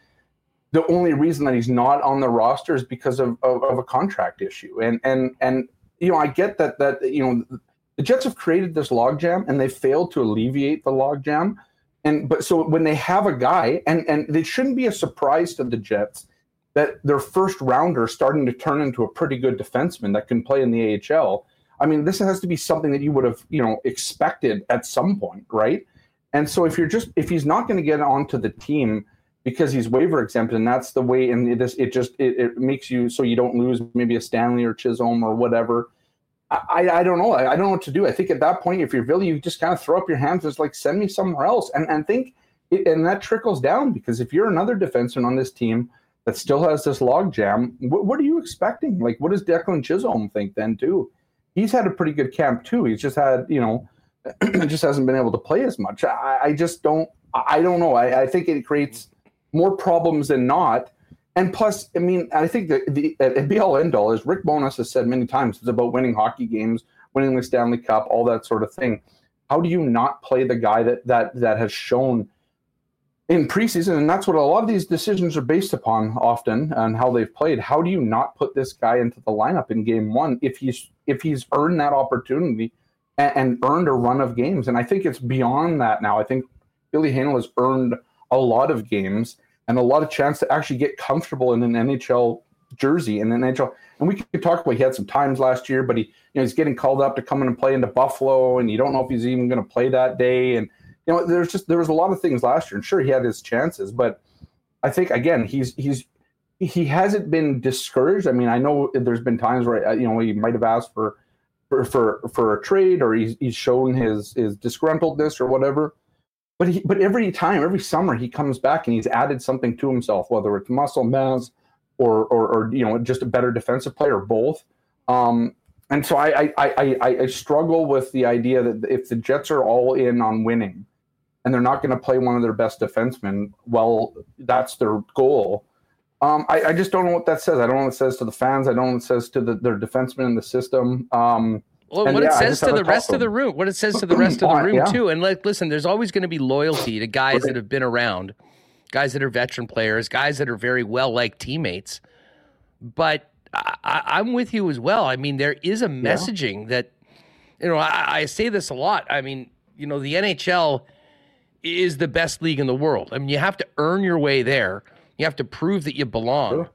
the only reason that he's not on the roster is because of, of, of a contract issue, and and and you know I get that that you know the Jets have created this logjam and they failed to alleviate the logjam and but so when they have a guy, and and it shouldn't be a surprise to the Jets that their first rounder starting to turn into a pretty good defenseman that can play in the AHL. I mean, this has to be something that you would have, you know, expected at some point, right? And so if you're just if he's not going to get onto the team because he's waiver exempt, and that's the way, and it just it just it, it makes you so you don't lose maybe a Stanley or Chisholm or whatever I, I don't know. I, I, don't know what to do. I think at that point, if you're Ville, you just kind of throw up your hands. It's like send me somewhere else, and and think, and that trickles down because if you're another defenseman on this team that still has this log jam, what, what are you expecting? Like, what does Declan Chisholm think then too? He's had a pretty good camp too. He's just had you know, just hasn't been able to play as much. I, I just don't. I don't know. I, I think it creates more problems than not and plus, I mean, I think that the at be all end all is Rick Bowness has said many times it's about winning hockey games, winning the Stanley Cup, all that sort of thing. How do you not play the guy that that that has shown in preseason, and that's what a lot of these decisions are based upon often and how they've played. How do you not put this guy into the lineup in game one if he's if he's earned that opportunity and, and earned a run of games? And I think it's beyond that now. I think Ville Heinola has earned a lot of games and a lot of chance to actually get comfortable in an NHL jersey in an NHL. And we could talk about he had some times last year, but he you know he's getting called up to come in and play into Buffalo, and you don't know if he's even going to play that day. And you know, there's just there was a lot of things last year, and sure he had his chances, but I think again he's he's he hasn't been discouraged. I mean, I know there's been times where uh, you know he might have asked for for for, for a trade or he's he's shown his his disgruntledness or whatever. But he, but every time, every summer, he comes back and he's added something to himself, whether it's muscle mass or, or, or you know just a better defensive player, both. Um, and so I, I, I, I struggle with the idea that if the Jets are all in on winning and they're not going to play one of their best defensemen, well, that's their goal. Um, I, I, just don't know what that says. I don't know what it says to the fans. I don't know what it says to the, their defensemen in the system. Um, well, what yeah, it says to the rest of the room, what it says to the rest of the room yeah. too. And like, listen, there's always going to be loyalty to guys right. that have been around, guys that are veteran players, guys that are very well liked teammates. But I, am with you as well. I mean, there is a messaging yeah. that, you know, I, I, say this a lot. I mean, you know, the NHL is the best league in the world. I mean, you have to earn your way there. You have to prove that you belong. Sure.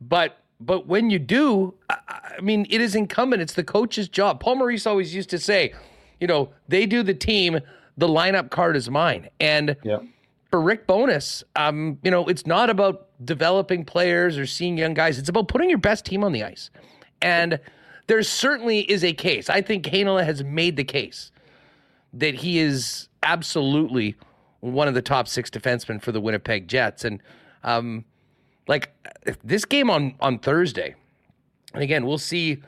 But but when you do, I, I mean, it is incumbent. It's the coach's job. Paul Maurice always used to say, you know, they do the team. The lineup card is mine. And yeah for Rick Bowness, um, you know, it's not about developing players or seeing young guys. It's about putting your best team on the ice. And there certainly is a case. I think Heinola has made the case that he is absolutely one of the top six defensemen for the Winnipeg Jets. And um, like this game on on Thursday, and again, we'll see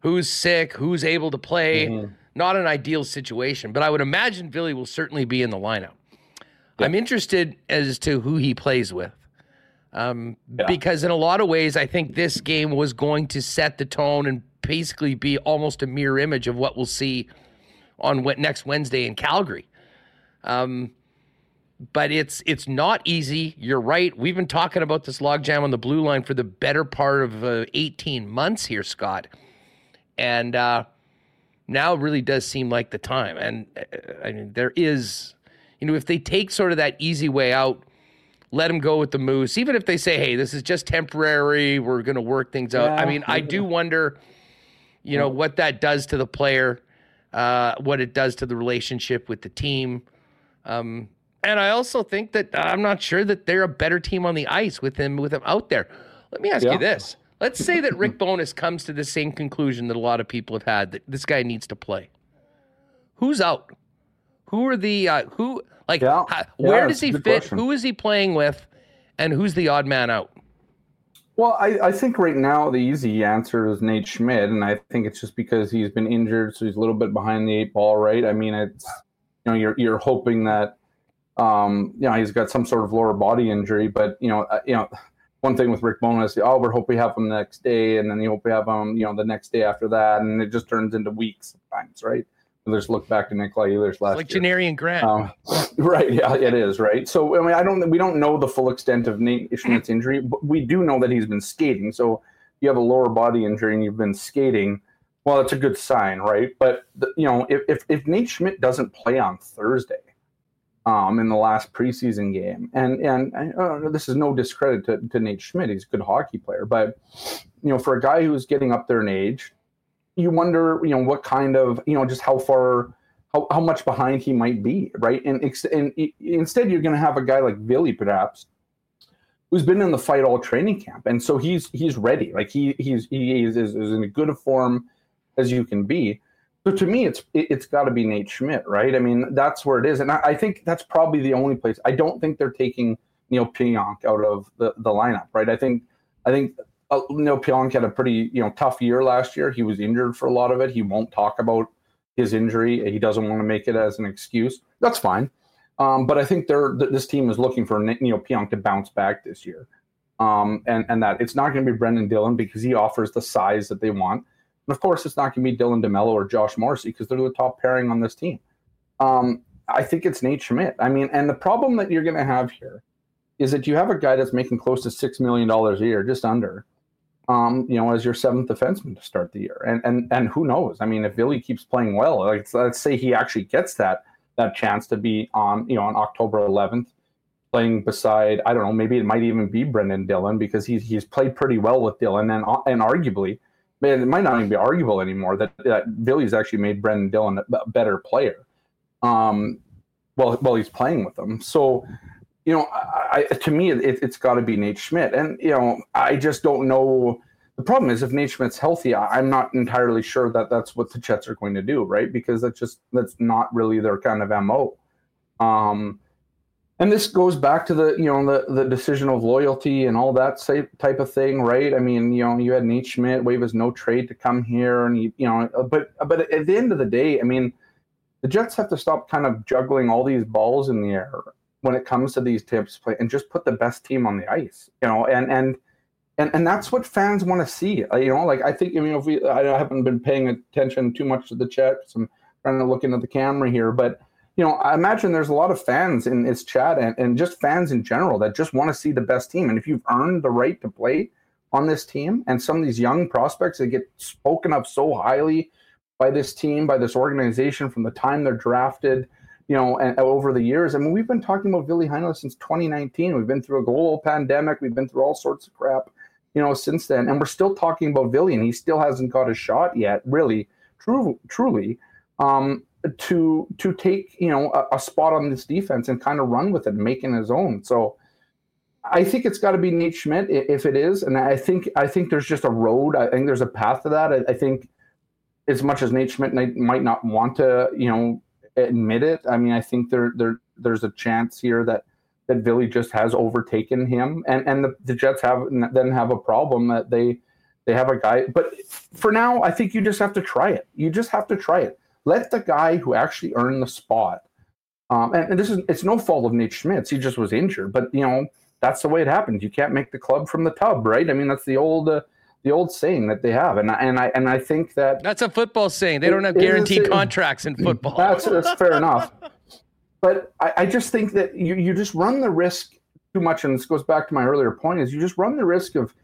who's sick, who's able to play. Mm-hmm. Not an ideal situation, but I would imagine Ville will certainly be in the lineup. I'm interested as to who he plays with. Um, yeah. Because in a lot of ways, I think this game was going to set the tone and basically be almost a mirror image of what we'll see on next Wednesday in Calgary. Um, but it's it's not easy. You're right. We've been talking about this logjam on the blue line for the better part of uh, 18 months here, Scott, and uh, now it really does seem like the time. And uh, I mean, there is you know, if they take sort of that easy way out, let them go with the Moose, even if they say, hey, this is just temporary, we're going to work things out. Yeah, I mean. I do wonder, you know, what that does to the player, uh, what it does to the relationship with the team. Um, and I also think that I'm not sure that they're a better team on the ice with him with him out there. Let me ask yeah. you this. Let's say that Rick Bowness comes to the same conclusion that a lot of people have had that this guy needs to play. Who's out? Who are the uh, who like, yeah. how, where yeah, does he fit? Question. Who is he playing with? And who's the odd man out? Well, I, I, think right now the easy answer is Nate Schmidt, and I think it's just because he's been injured, so he's a little bit behind the eight ball, right? I mean, it's know you're you're hoping that um, you know he's got some sort of lower body injury, but you know uh, you know one thing with Rick Bowness, oh, we hope we have him the next day, and then you hope we have him you know the next day after that, and it just turns into weeks sometimes, right? Let's look back to Nikolai Ehlers last like year. Like Janarion Grant. Um, right. Yeah, it is. Right. So, I mean, I don't, we don't know the full extent of Nate Schmidt's injury, but we do know that he's been skating. So, you have a lower body injury and you've been skating. Well, it's a good sign, right? But, the, you know, if, if, if Nate Schmidt doesn't play on Thursday, um, in the last preseason game. And and uh, this is no discredit to, to Nate Schmidt; he's a good hockey player. But you know, for a guy who's getting up there in age, you wonder, you know, what kind of, you know, just how far, how, how much behind he might be, right? And, and instead, you're going to have a guy like Ville, perhaps, who's been in the fight all training camp, and so he's he's ready. Like he he's he is, is in a good form as you can be. So to me, it's it, has got to be Nate Schmidt, right? I mean, that's where it is, and I, I, think that's probably the only place. I don't think they're taking Neil Pionk out of the the lineup, right? I think I think uh, Neil Pionk had a pretty you know tough year last year. He was injured for a lot of it. He won't talk about his injury. He doesn't want to make it as an excuse. That's fine. Um, but I think they're this team is looking for Neil Pionk to bounce back this year, um, and and that it's not going to be Brendan Dillon because he offers the size that they want. And of course, it's not going to be Dylan DeMelo or Josh Morrissey because they're the top pairing on this team. Um, I think it's Nate Schmidt. I mean, and the problem that you're going to have here is that you have a guy that's making close to six million dollars a year, just under, um, you know, as your seventh defenseman to start the year. And and and who knows? I mean, if Ville keeps playing well, like let's say he actually gets that that chance to be on, you know, on October 11th, playing beside I don't know, maybe it might even be Brendan Dillon because he's he's played pretty well with Dillon and and arguably, man, it might not even be arguable anymore that, that Ville's actually made Brendan Dillon a better player. Um, well, while he's playing with them. So you know, I, to me, it, it's got to be Nate Schmidt. And, you know, I just don't know. The problem is if Nate Schmidt's healthy, I'm not entirely sure that that's what the Jets are going to do, right? Because that's just, that's not really their kind of MO. Um, and this goes back to the you know the the decision of loyalty and all that type of thing, right? I mean, you know, you had Nate Schmidt waive his no trade to come here, and you, you know, uh, but uh, but at the end of the day, I mean, the Jets have to stop kind of juggling all these balls in the air when it comes to these tips play and just put the best team on the ice, you know, and and and and that's what fans want to see, uh, you know. Like I think, I mean, if we, I haven't been paying attention too much to the chat, I'm trying to look into the camera here, but you know, I imagine there's a lot of fans in this chat and, and just fans in general that just want to see the best team. And if you've earned the right to play on this team and some of these young prospects that get spoken of so highly by this team, by this organization from the time they're drafted, you know, and over the years. I mean, we've been talking about Ville Heinola since 2019. We've been through a global pandemic. We've been through all sorts of crap, you know, since then. And we're still talking about Ville, and he still hasn't got a shot yet, really, true, truly. Um, to to take you know a, a, spot on this defense and kind of run with it, making his own. So I think it's got to be Nate Schmidt if it is, and I think I think there's just a road. I think there's a path to that. I, I think as much as Nate Schmidt might not want to, you know, admit it. I mean, I think there there there's a chance here that that Ville just has overtaken him, and and the, the Jets have then have a problem that they they have a guy. But for now, I think you just have to try it. You just have to try it let the guy who actually earned the spot, um, and, and, this is it's no fault of Nate Schmidt's. He just was injured, but you know that's the way it happens. You can't make the club from the tub, right? I mean that's the old. Uh, the old saying that they have, and I, and I and I think that that's a football saying. They don't have guaranteed contracts in football. That's, that's fair enough. But I, I just think that you you just run the risk too much, and this goes back to my earlier point: is you just run the risk of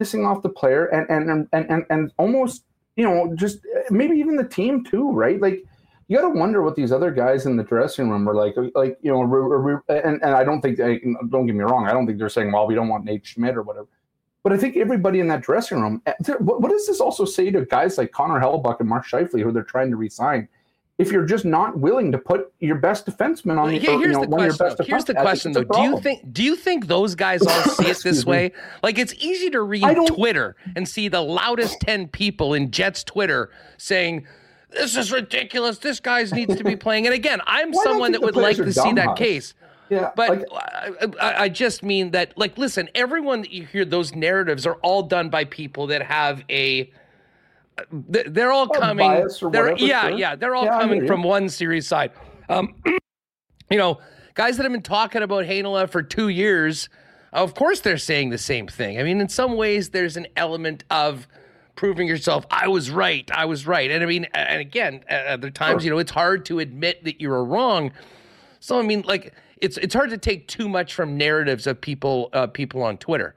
pissing off the player and and and and, and almost you know, just maybe even the team too, right? Like you got to wonder what these other guys in the dressing room are like. Like you know, and and I don't think they, don't get me wrong. I don't think they're saying, well, we don't want Nate Schmidt or whatever. But I think everybody in that dressing room. Eh, what does this also say to guys like Connor Hellebuyck and Mark Scheifele, who they're trying to resign? If you're just not willing to put your best defenseman on, the, yeah, here's, the question, here's the question. though. Do you think do you think those guys all see it this way? Like it's easy to read Twitter and see the loudest ten people in Jets Twitter saying. This is ridiculous. This guy needs to be playing. And again, I'm someone that would like to see that case. Yeah, but like, I, I, just mean that, like, listen, everyone that you hear those narratives are all done by people that have a they're all or coming. They're, yeah, sure. yeah, they're all yeah, coming from one series side. Um, you know, guys that have been talking about Heinola for two years, of course they're saying the same thing. I mean, in some ways, there's an element of proving yourself. I was right. I was right. And I mean, and again, at other times, sure. you know, it's hard to admit that you were wrong. So I mean, like, it's it's hard to take too much from narratives of people uh, people on Twitter.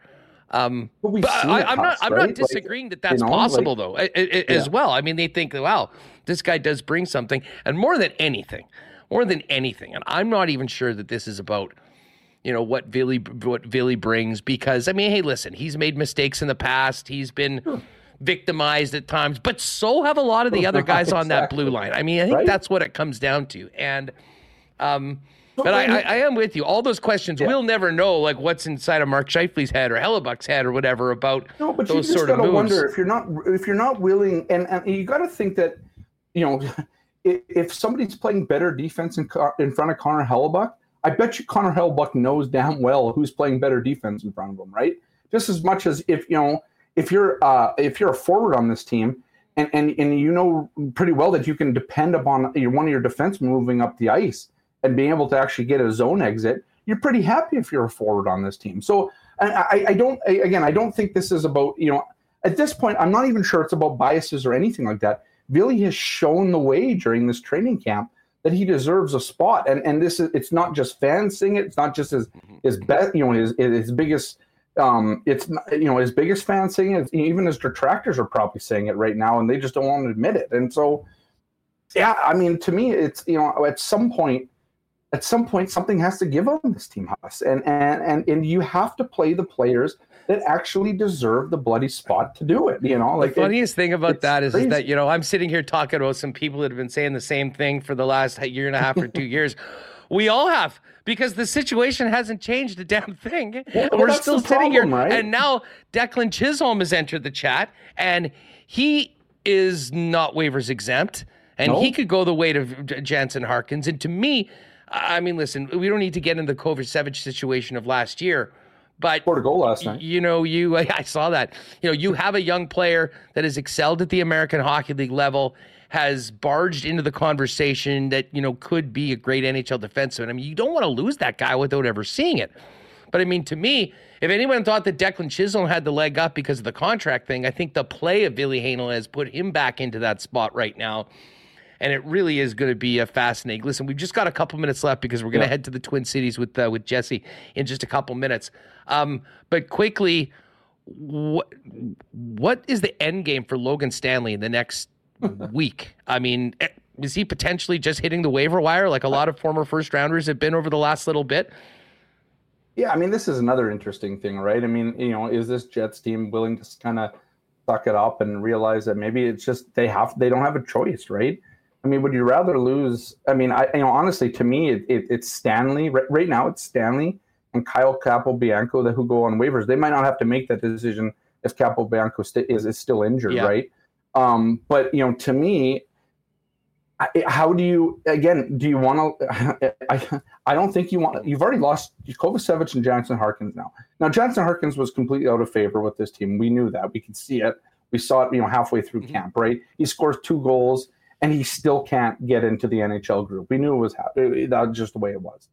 Um, but, but I, am not. I'm not disagreeing like, that that's you know, possible like, though, it, it, yeah. as well. I mean, they think, wow, this guy does bring something, and more than anything, more than anything, and I'm not even sure that this is about, you know, what Ville what Ville brings because I mean, hey, listen, he's made mistakes in the past. He's been. Sure. Victimized at times, but so have a lot of the other guys exactly. on that blue line. I mean, I think right? that's what it comes down to. And um, but I, I, I, am with you. All those questions, yeah. we'll never know, like what's inside of Mark Scheifele's head or Hellebuyck's head or whatever about no, but those you just sort of moves. Wonder if you're not if you're not willing, and, and you got to think that you know if somebody's playing better defense in, in front of Connor Hellebuyck, I bet you Connor Hellebuyck knows damn well who's playing better defense in front of him, right? Just as much as if you know if you're uh, if you're a forward on this team. And, and, and you know pretty well that you can depend upon your, one of your defense moving up the ice and being able to actually get a zone exit, you're pretty happy if you're a forward on this team. So I, I don't, again, I don't think this is about, you know, at this point, I'm not even sure it's about biases or anything like that. Ville has shown the way during this training camp that he deserves a spot. And and this is it's not just fans saying it, it's not just his his best, you know, his his biggest um it's you know his biggest fans saying it, even his detractors are probably saying it right now and they just don't want to admit it. And so yeah, I mean to me it's you know at some point at some point something has to give on this team house and and and, and you have to play the players that actually deserve the bloody spot to do it you know? Like the funniest it, thing about that is, is, that you know i'm sitting here talking about some people that have been saying the same thing for the last year and a half or two years. We all have because the situation hasn't changed a damn thing. Well, and we're still sitting problem, here right? and now declan chisholm has entered the chat and he is not waivers exempt. And he could go the way of jansen harkins. And to me I mean, listen, we don't need to get into the Kovacevic situation of last year, but scored a goal last night. You know, you I saw that. You know, you have a young player that has excelled at the American Hockey League level, has barged into the conversation that you know could be a great NHL defenseman. I mean, you don't want to lose that guy without ever seeing it. But I mean, to me, if anyone thought that Declan Chisholm had the leg up because of the contract thing, I think the play of Ville Heinola has put him back into that spot right now. And it really is going to be a fascinating. Listen, we've just got a couple minutes left because we're going to yeah. head to the Twin Cities with uh, with Jessi in just a couple minutes. Um, but quickly, what what is the end game for Logan Stanley in the next week? I mean, eh, is he potentially just hitting the waiver wire like a lot of former first rounders have been over the last little bit? Yeah, I mean, this is another interesting thing, right? I mean, you know, is this Jets team willing to kind of suck it up and realize that maybe it's just they have they don't have a choice, right? I mean, would you rather lose? I mean, I you know honestly, to me, it, it, it's Stanley right, right, now. It's Stanley and Kyle Capobianco that who go on waivers. They might not have to make that decision if Capobianco st- is is still injured, yeah. right? Um, but you know, to me, how do you again? Do you want to? I I don't think you want. You've already lost Kovacevic and Jansen Harkins now. Now Jansen Harkins was completely out of favor with this team. We knew that. We could see it. We saw it. You know, halfway through mm-hmm. camp, right? He scores two goals and he still can't get into the NHL group. We knew it was that was just the way it was.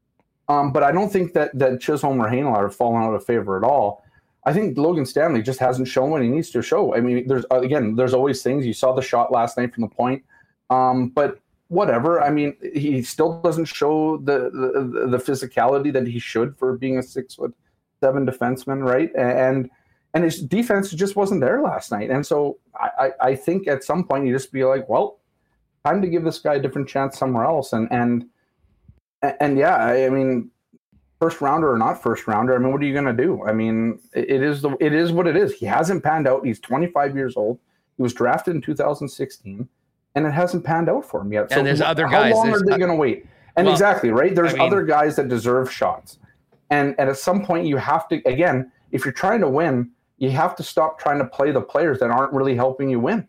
Um, but I don't think that that Chisholm or Heinola are falling out of favor at all. I think Logan Stanley just hasn't shown what he needs to show. I mean, there's again, there's always things. You saw the shot last night from the point. Um, but whatever. I mean, he still doesn't show the, the, the physicality that he should for being a six foot seven defenseman, right? And and his defense just wasn't there last night. And so I, I think at some point you just be like, well, time to give this guy a different chance somewhere else. And and and yeah, I mean, first rounder or not first rounder, I mean, what are you going to do? I mean, it is the it is what it is. He hasn't panned out. He's 25 years old. He was drafted in 2016 and it hasn't panned out for him yet. So and there's other guys. How long are they going to wait? And well, exactly right. There's I mean, other guys that deserve shots, and and at some point you have to again, if you're trying to win, you have to stop trying to play the players that aren't really helping you win.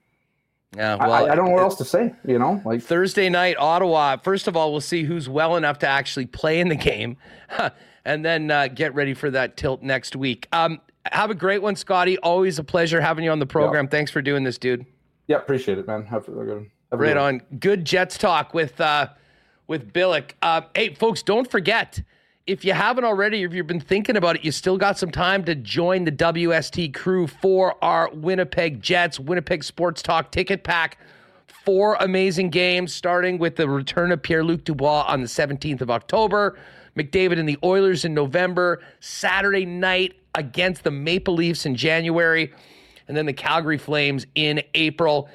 Yeah, well, I, I, don't know what else to say. You know, like Thursday night, Ottawa. First of all, we'll see who's well enough to actually play in the game, and then uh, get ready for that tilt next week. Um, have a great one, Scotty. Always a pleasure having you on the program. Yeah. Thanks for doing this, dude. Yeah, appreciate it, man. Have a good. Right on. Good Jets talk with uh, with Billeck. Uh, hey, folks, don't forget if you haven't already, if you've been thinking about it, you still got some time to join the WST crew for our Winnipeg Jets Winnipeg Sports Talk ticket pack. Four amazing games, starting with the return of Pierre Luc Dubois on the 17th of October, McDavid and the Oilers in November, Saturday night against the Maple Leafs in January, and then the Calgary Flames in April.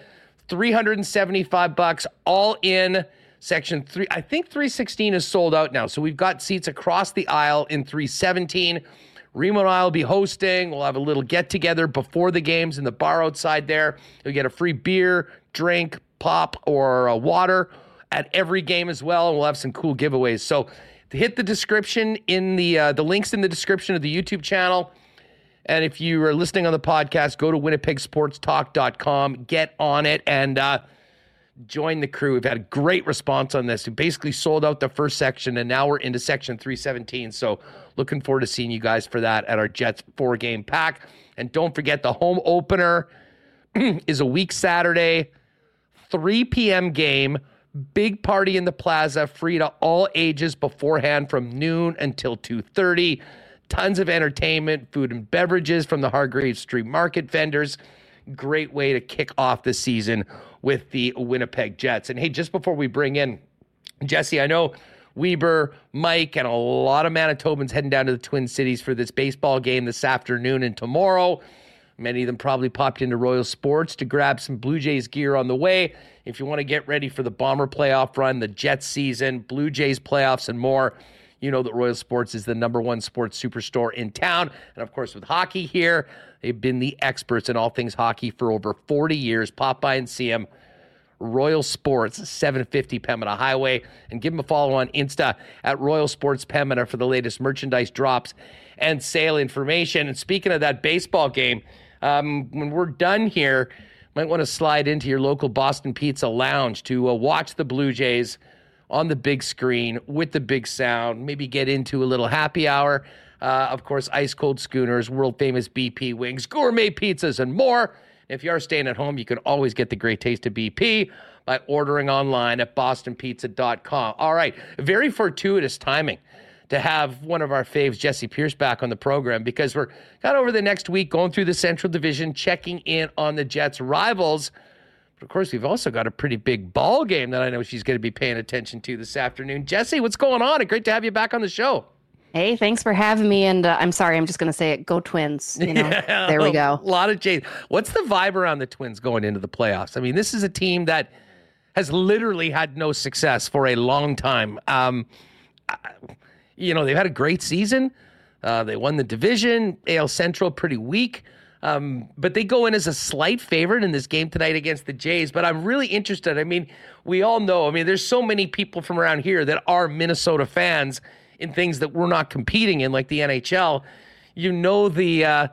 375 bucks all in section 3 I think 316 is sold out now. So we've got seats across the aisle in 317. Remo and I will be hosting. We'll have a little get together before the games in the bar outside there. You'll get a free beer, drink, pop, or uh, water at every game as well. And we'll have some cool giveaways. So hit the description in the uh, the links in the description of the YouTube channel. And if you are listening on the podcast, go to winnipegsportstalk.com, get on it, and uh, join the crew. We've had a great response on this. We basically sold out the first section, and now we're into section 317. So looking forward to seeing you guys for that at our Jets four game pack. And don't forget, the home opener is a week Saturday, 3 p.m. game. Big party in the plaza, free to all ages beforehand from noon until 2:30 tons of entertainment, food and beverages from the Hargreaves Street Market vendors. Great way to kick off the season with the Winnipeg Jets. And hey, just before we bring in Jessi, I know Weber, Mike, and a lot of Manitobans heading down to the Twin Cities for this baseball game this afternoon and tomorrow. Many of them probably popped into Royal Sports to grab some Blue Jays gear on the way. If you want to get ready for the Bomber playoff run, the Jets season, Blue Jays playoffs, and more, you know that Royal Sports is the number one sports superstore in town. And of course, with hockey here, they've been the experts in all things hockey for over 40 years. Pop by and see them. Royal Sports, 750 Pembina Highway, and give them a follow on Insta at Royal Sports Pembina for the latest merchandise drops and sale information. And speaking of that baseball game, um, when we're done here, might want to slide into your local Boston Pizza Lounge to uh, watch the Blue Jays on the big screen with the big sound. Maybe get into a little happy hour. Uh, of course, ice cold schooners, world famous BP wings, gourmet pizzas, and more. If you are staying at home, you can always get the great taste of BP by ordering online at bostonpizza.com. All right, very fortuitous timing to have one of our faves, Jessi Pierce, back on the program because we're kind of over the next week going through the Central Division, checking in on the Jets' rivals. But of course, we've also got a pretty big ball game that I know she's going to be paying attention to this afternoon. Jessi, what's going on? It's great to have you back on the show. Hey, thanks for having me. And uh, I'm sorry, I'm just going to say it. Go Twins. You know, yeah, there we go. A lot of Jays. What's the vibe around the Twins going into the playoffs? I mean, this is a team that has literally had no success for a long time. Um, you know, they've had a great season. Uh, they won the division. AL Central pretty weak. Um, but they go in as a slight favorite in this game tonight against the Jays. But I'm really interested. I mean, we all know, I mean, there's so many people from around here that are Minnesota fans in things that we're not competing in, like the NHL. You know the uh,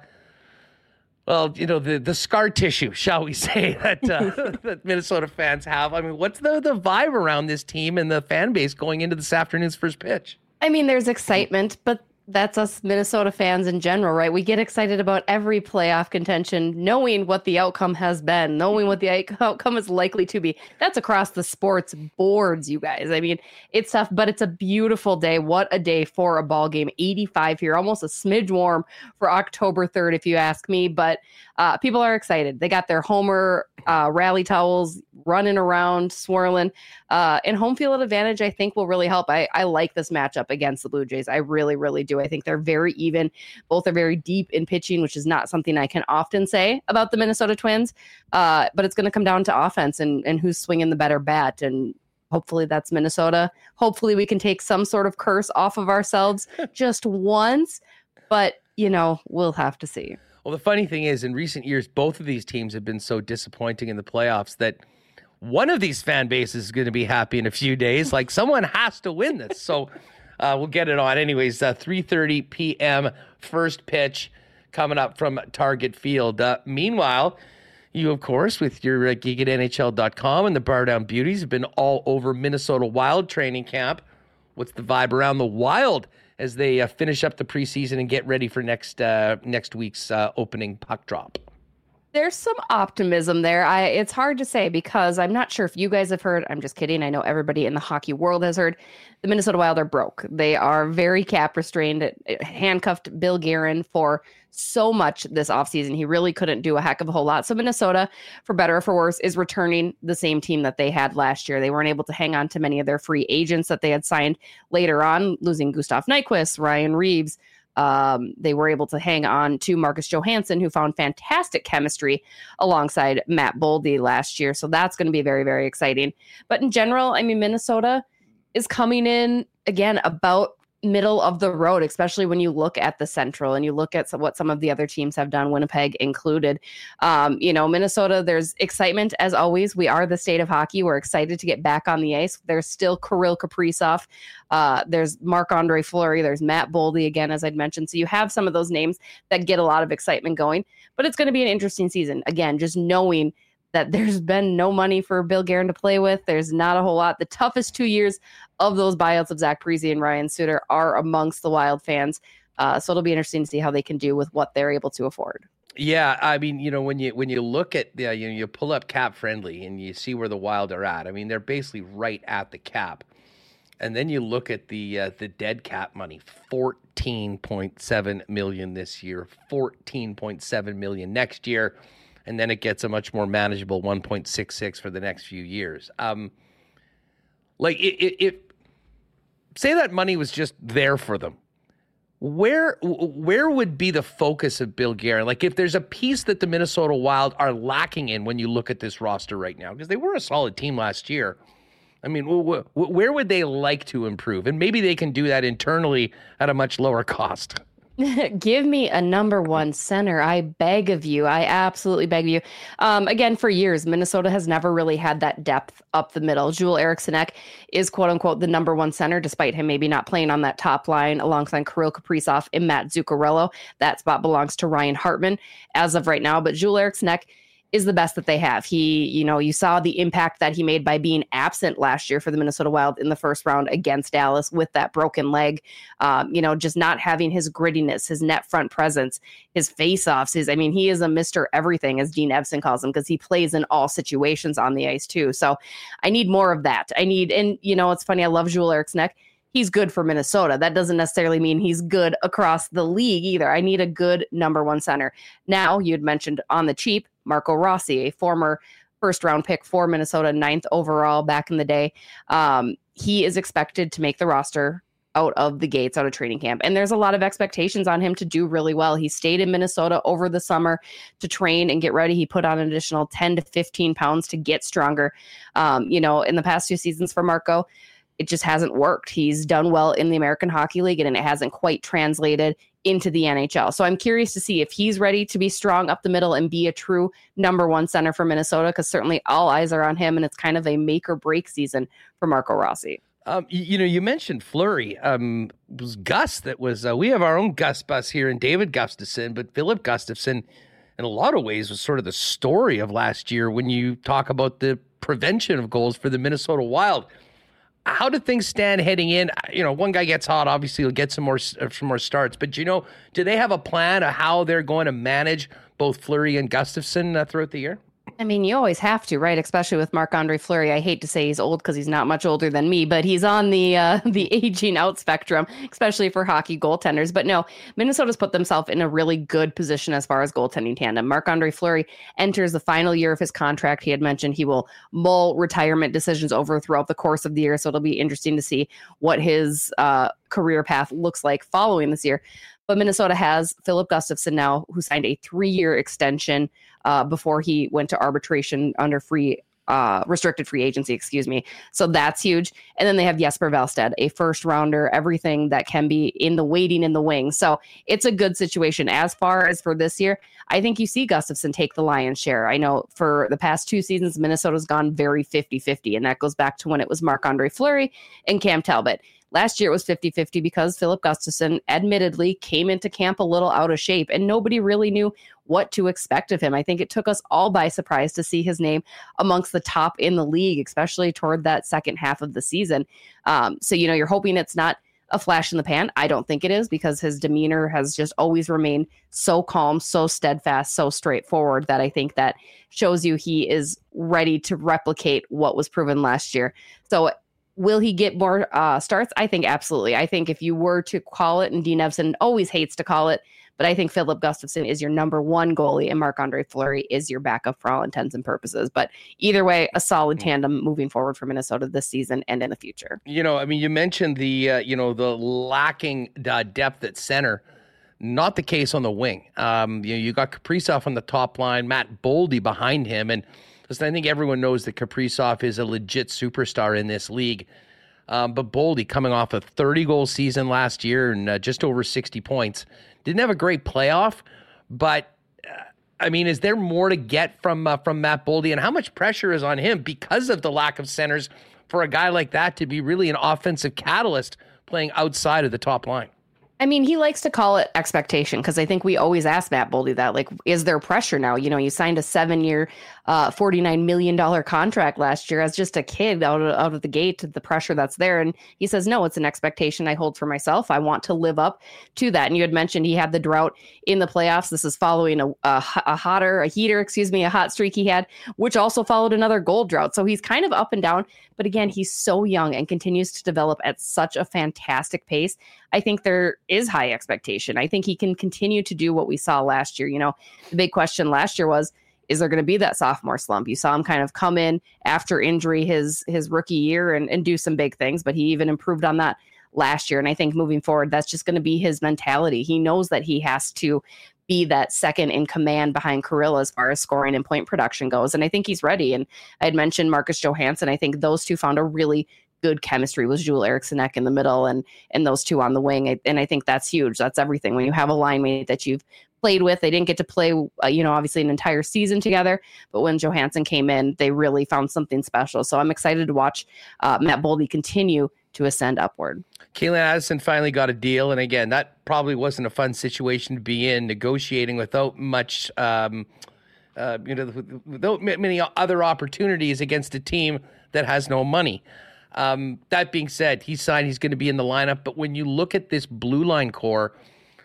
well, you know the the scar tissue, shall we say, that uh, that Minnesota fans have. I mean, what's the the vibe around this team and the fan base going into this afternoon's first pitch? I mean, there's excitement, but that's us Minnesota fans in general, right? We get excited about every playoff contention, knowing what the outcome has been, knowing what the outcome is likely to be. That's across the sports boards, you guys. I mean, it's tough, but it's a beautiful day. What a day for a ball game. 85 here, almost a smidge warm for October 3rd, if you ask me. But uh, people are excited. They got their Homer uh, rally towels running around, swirling. Uh, and home field advantage, I think, will really help. I, I like this matchup against the Blue Jays. I really, really do. I think they're very even. Both are very deep in pitching, which is not something I can often say about the Minnesota Twins. Uh, but it's going to come down to offense and, and who's swinging the better bat. And hopefully that's Minnesota. Hopefully we can take some sort of curse off of ourselves just once. But, you know, we'll have to see. Well, the funny thing is, in recent years, both of these teams have been so disappointing in the playoffs that one of these fan bases is going to be happy in a few days. Like someone has to win this. So uh, we'll get it on. Anyways, uh, 3.30 p.m. first pitch coming up from Target Field. Uh, meanwhile, you, of course, with your uh, gig at NHL.com and the Bar Down Beauties have been all over Minnesota Wild training camp. What's the vibe around the Wild as they uh, finish up the preseason and get ready for next uh, next week's uh, opening puck drop. There's some optimism there. I it's hard to say because I'm not sure if you guys have heard. I'm just kidding. I know everybody in the hockey world has heard. The Minnesota Wild are broke. They are very cap restrained. handcuffed Bill Guerin for so much this offseason. He really couldn't do a heck of a whole lot. So Minnesota, for better or for worse, is returning the same team that they had last year. They weren't able to hang on to many of their free agents that they had signed later on, losing Gustav Nyquist, Ryan Reaves. Um, they were able to hang on to Marcus Johansson, who found fantastic chemistry alongside Matt Boldy last year. So that's going to be very, very exciting. But in general, I mean, Minnesota is coming in again about middle of the road, especially when you look at the Central and you look at what some of the other teams have done, Winnipeg included. Um, you know, Minnesota, there's excitement as always. We are the state of hockey. We're excited to get back on the ice. There's still Kirill Kaprizov. Uh, there's Marc Andre Fleury. There's Matt Boldy again, as I'd mentioned. So you have some of those names that get a lot of excitement going. But it's going to be an interesting season. Again, just knowing that there's been no money for Bill Guerin to play with. There's not a whole lot. The toughest two years of those buyouts of Zach Parise and Ryan Suter are amongst the Wild fans. Uh, so it'll be interesting to see how they can do with what they're able to afford. Yeah, I mean, you know, when you when you look at the, you know, you pull up CapFriendly and you see where the Wild are at. I mean, they're basically right at the cap. And then you look at the uh, the dead cap money, fourteen point seven million this year, fourteen point seven million next year and then it gets a much more manageable 1.66 for the next few years. Um, like it, it, it, say that money was just there for them. Where where would be the focus of Bill Guerin? Like if there's a piece that the Minnesota Wild are lacking in when you look at this roster right now, because they were a solid team last year. I mean, where would they like to improve? And maybe they can do that internally at a much lower cost. Give me a number one center. I beg of you. I absolutely beg of you. Um, again, for years, Minnesota has never really had that depth up the middle. Joel Eriksson is quote unquote the number one center, despite him maybe not playing on that top line alongside Kirill Kaprizov and Matt Zuccarello. That spot belongs to Ryan Hartman as of right now. But Joel Eriksson is the best that they have. He, you know, you saw the impact that he made by being absent last year for the Minnesota Wild in the first round against Dallas with that broken leg. Um, you know, just not having his grittiness, his net front presence, his face-offs. His, I mean, he is a Mister Everything, as Dean Evason calls him, because he plays in all situations on the ice too. So, I need more of that. I need, and you know, it's funny. I love Joel Eriksson he's good for Minnesota. That doesn't necessarily mean he's good across the league either. I need a good number one center. Now, you'd mentioned on the cheap, Marco Rossi, a former first round pick for Minnesota, ninth overall back in the day. Um, he is expected to make the roster out of the gates out of training camp. And there's a lot of expectations on him to do really well. He stayed in Minnesota over the summer to train and get ready. He put on an additional 10 to 15 pounds to get stronger. Um, you know, in the past two seasons for Marco, it just hasn't worked. He's done well in the American Hockey League and it hasn't quite translated into the NHL. So I'm curious to see if he's ready to be strong up the middle and be a true number one center for Minnesota, because certainly all eyes are on him and it's kind of a make or break season for Marco Rossi. Um, you, know, you mentioned Fleury. Um, was Gus that was. Uh, we have our own Gus bus here, and David Gustafsson, but Filip Gustavsson, in a lot of ways, was sort of the story of last year when you talk about the prevention of goals for the Minnesota Wild how do things stand heading in? You know, one guy gets hot, obviously he'll get some more uh, some more starts. But you know, do they have a plan of how they're going to manage both Fleury and Gustavsson uh, throughout the year? I mean, you always have to, right? Especially with Marc Andre Fleury. I hate to say he's old because he's not much older than me, but he's on the uh, the aging out spectrum, especially for hockey goaltenders. But no, Minnesota's put themselves in a really good position as far as goaltending tandem. Marc Andre Fleury enters the final year of his contract. He had mentioned he will mull retirement decisions over throughout the course of the year, so it'll be interesting to see what his uh, career path looks like following this year. But Minnesota has Filip Gustavsson now, who signed a three year extension uh, before he went to arbitration under free uh, restricted free agency, excuse me. So that's huge. And then they have Jesper Wallstedt, a first rounder, everything that can be in the waiting in the wing. So it's a good situation. As far as for this year, I think you see Gustavsson take the lion's share. I know for the past two seasons, Minnesota's gone very 50 50, and that goes back to when it was Marc Andre Fleury and Cam Talbot. Last year it was 50 50 because Filip Gustavsson admittedly came into camp a little out of shape and nobody really knew what to expect of him. I think it took us all by surprise to see his name amongst the top in the league, especially toward that second half of the season. Um, so, you know, you're hoping it's not a flash in the pan. I don't think it is because his demeanor has just always remained so calm, so steadfast, so straightforward that I think that shows you he is ready to replicate what was proven last year. So Will he get more uh, starts? I think absolutely. I think if you were to call it, and Dean Evason always hates to call it, but I think Filip Gustavsson is your number one goalie and Marc Andre Fleury is your backup for all intents and purposes. But either way, a solid tandem moving forward for Minnesota this season and in the future. You know, I mean, you mentioned the uh, you know the lacking uh, depth at center. Not the case on the wing. Um, you know, you got Kaprizov on the top line, Matt Boldy behind him, and Listen, I think everyone knows that Kaprizov is a legit superstar in this league. Um, but Boldy, coming off a 30 goal season last year and uh, just over 60 points, didn't have a great playoff. But uh, I mean, is there more to get from uh, from Matt Boldy, and how much pressure is on him because of the lack of centers for a guy like that to be really an offensive catalyst playing outside of the top line? I mean, he likes to call it expectation because I think we always ask Matt Boldy that. Like, is there pressure now? You know, you signed a seven year, uh, $49 million contract last year as just a kid out of, out of the gate, to the pressure that's there. And he says, no, it's an expectation I hold for myself. I want to live up to that. And you had mentioned he had the drought in the playoffs. This is following a, a, a hotter, a heater, excuse me, a hot streak he had, which also followed another gold drought. So he's kind of up and down. But again, he's so young and continues to develop at such a fantastic pace. I think there is high expectation. I think he can continue to do what we saw last year. You know, the big question last year was is there going to be that sophomore slump? You saw him kind of come in after injury his his rookie year and, and do some big things, but he even improved on that last year. And I think moving forward, that's just going to be his mentality. He knows that he has to be that second in command behind Kirill as far as scoring and point production goes. And I think he's ready. And I had mentioned Marcus Johansson. I think those two found a really good chemistry with Joel Eriksson in the middle and and those two on the wing. And I think that's huge. That's everything. When you have a line mate that you've played with, they didn't get to play, uh, you know, obviously an entire season together. But when Johansson came in, they really found something special. So I'm excited to watch uh, Matt Boldy continue to ascend upward. Calen Addison finally got a deal, and again, that probably wasn't a fun situation to be in, negotiating without much. Um, uh, you know, without many other opportunities against a team that has no money. Um, that being said, he signed. He's going to be in the lineup. But when you look at this blue line core,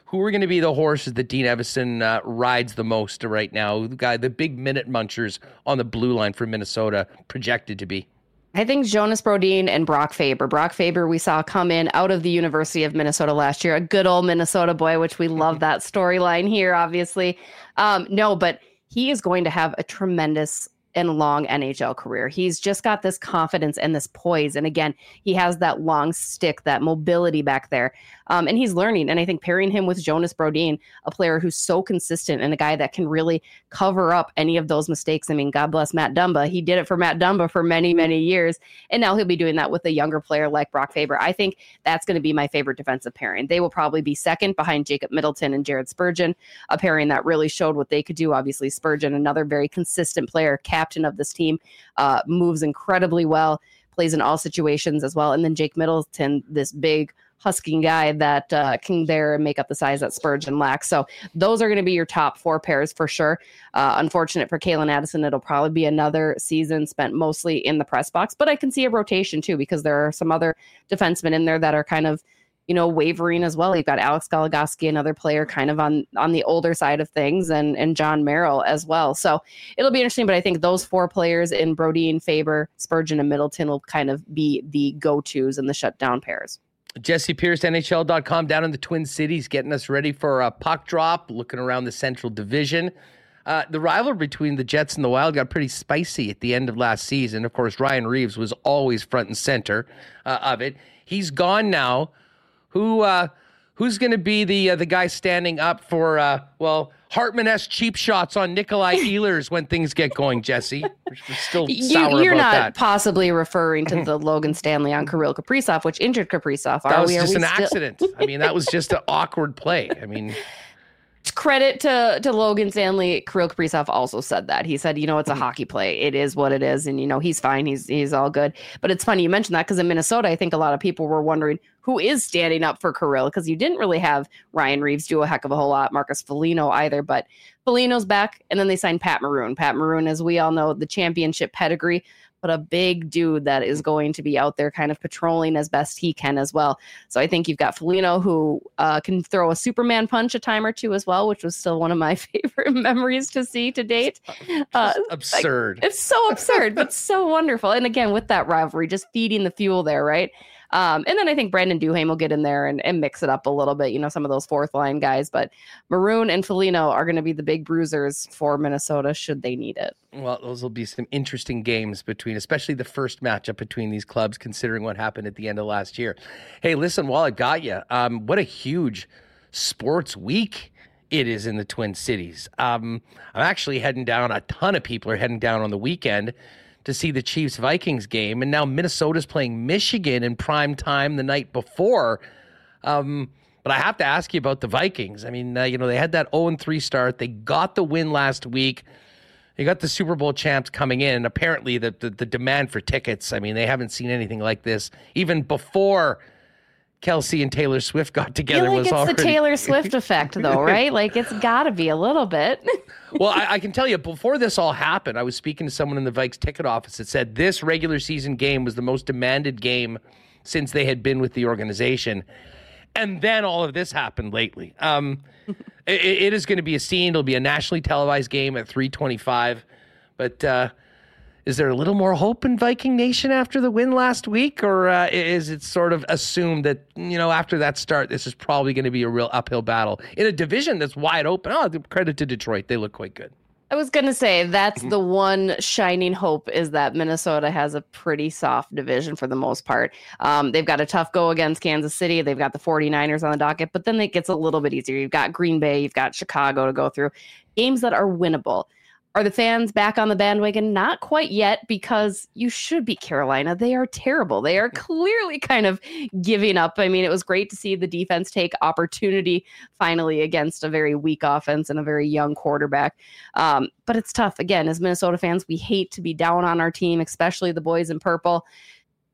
who are going to be the horses that Dean Evason uh, rides the most right now? The guy, the big minute munchers on the blue line for Minnesota, projected to be. I think Jonas Brodin and Brock Faber. Brock Faber, we saw come in out of the University of Minnesota last year, a good old Minnesota boy, which we love that storyline here, obviously. Um, no, but he is going to have a tremendous and long NHL career. He's just got this confidence and this poise. And again, he has that long stick, that mobility back there. Um, and he's learning. And I think pairing him with Jonas Brodin, a player who's so consistent and a guy that can really cover up any of those mistakes. I mean, God bless Matt Dumba. He did it for Matt Dumba for many, many years. And now he'll be doing that with a younger player like Brock Faber. I think that's going to be my favorite defensive pairing. They will probably be second behind Jacob Middleton and Jared Spurgeon, a pairing that really showed what they could do. Obviously, Spurgeon, another very consistent player, captain of this team, uh, moves incredibly well, plays in all situations as well. And then Jake Middleton, this big husking guy that uh, can there and make up the size that Spurgeon lacks. So those are going to be your top four pairs for sure. Uh, unfortunate for Calen Addison, it'll probably be another season spent mostly in the press box, but I can see a rotation too because there are some other defensemen in there that are kind of you know, wavering as well. You've got Alex Goligoski, another player kind of on on the older side of things, and and Jon Merrill as well. So it'll be interesting. But I think those four players in Brodin, Faber, Spurgeon, and Middleton will kind of be the go-tos and the shutdown pairs. Jessi Pierce, NHL.com, down in the Twin Cities, getting us ready for a puck drop, looking around the Central Division. Uh, the rivalry between the Jets and the Wild got pretty spicy at the end of last season. Of course, Ryan Reaves was always front and center uh, of it. He's gone now. Who uh, who's going to be the uh, the guy standing up for uh, well Hartman s cheap shots on Nikolai Ehlers when things get going, Jessi. We're still sour you, are not that. possibly referring to the Logan Stanley on Kirill Kaprizov, which injured Kaprizov. Are that was we? just an still- accident. I mean, that was just an awkward play. I mean, credit to to Logan Stanley. Kirill Kaprizov also said that. He said, you know, it's a mm-hmm. hockey play. It is what it is, and you know, he's fine. He's he's all good. But it's funny you mentioned that because in Minnesota, I think a lot of people were wondering who is standing up for Kirill because you didn't really have Ryan Reaves do a heck of a whole lot, Marcus Foligno either. But Foligno's back, and then they signed Pat Maroon. Pat Maroon, as we all know, the championship pedigree but a big dude that is going to be out there kind of patrolling as best he can as well. So I think you've got Foligno who uh, can throw a Superman punch a time or two as well, which was still one of my favorite memories to see to date. Uh, absurd. Like, it's so absurd, but so wonderful. And again, with that rivalry, just feeding the fuel there, right? Um, and then I think Brandon Duhaime will get in there and, and mix it up a little bit, you know, some of those fourth line guys. But Maroon and Foligno are going to be the big bruisers for Minnesota should they need it. Well, those will be some interesting games between, especially the first matchup between these clubs, considering what happened at the end of last year. Hey, listen, while I got you, um, what a huge sports week it is in the Twin Cities. Um, I'm actually heading down. A ton of people are heading down on the weekend to see the Chiefs Vikings game, and now Minnesota's playing Michigan in prime time the night before. Um, but I have to ask you about the Vikings. I mean, uh, you know, they had that 0 3 start. They got the win last week. They got the Super Bowl champs coming in, and apparently the, the, the demand for tickets. I mean, they haven't seen anything like this even before Kelce and Taylor Swift got together. like was it's already... the Taylor Swift effect, though, right? Like it's got to be a little bit. well, I, I, can tell you, before this all happened, I was speaking to someone in the Vikes ticket office that said this regular season game was the most demanded game since they had been with the organization. And then all of this happened lately. Um, it, it is going to be a scene. It'll be a nationally televised game at 325. But uh, is there a little more hope in Viking Nation after the win last week, or uh, is it sort of assumed that you know after that start, this is probably going to be a real uphill battle in a division that's wide open? Oh, credit to Detroit, they look quite good. I was going to say that's the one shining hope is that Minnesota has a pretty soft division for the most part. Um, they've got a tough go against Kansas City. They've got the 49ers on the docket, but then it gets a little bit easier. You've got Green Bay, you've got Chicago to go through. Games that are winnable. Are the fans back on the bandwagon? Not quite yet, because you should be Carolina. They are terrible. They are clearly kind of giving up. I mean, it was great to see the defense take opportunity finally against a very weak offense and a very young quarterback. Um, but it's tough. Again, as Minnesota fans, we hate to be down on our team, especially the boys in purple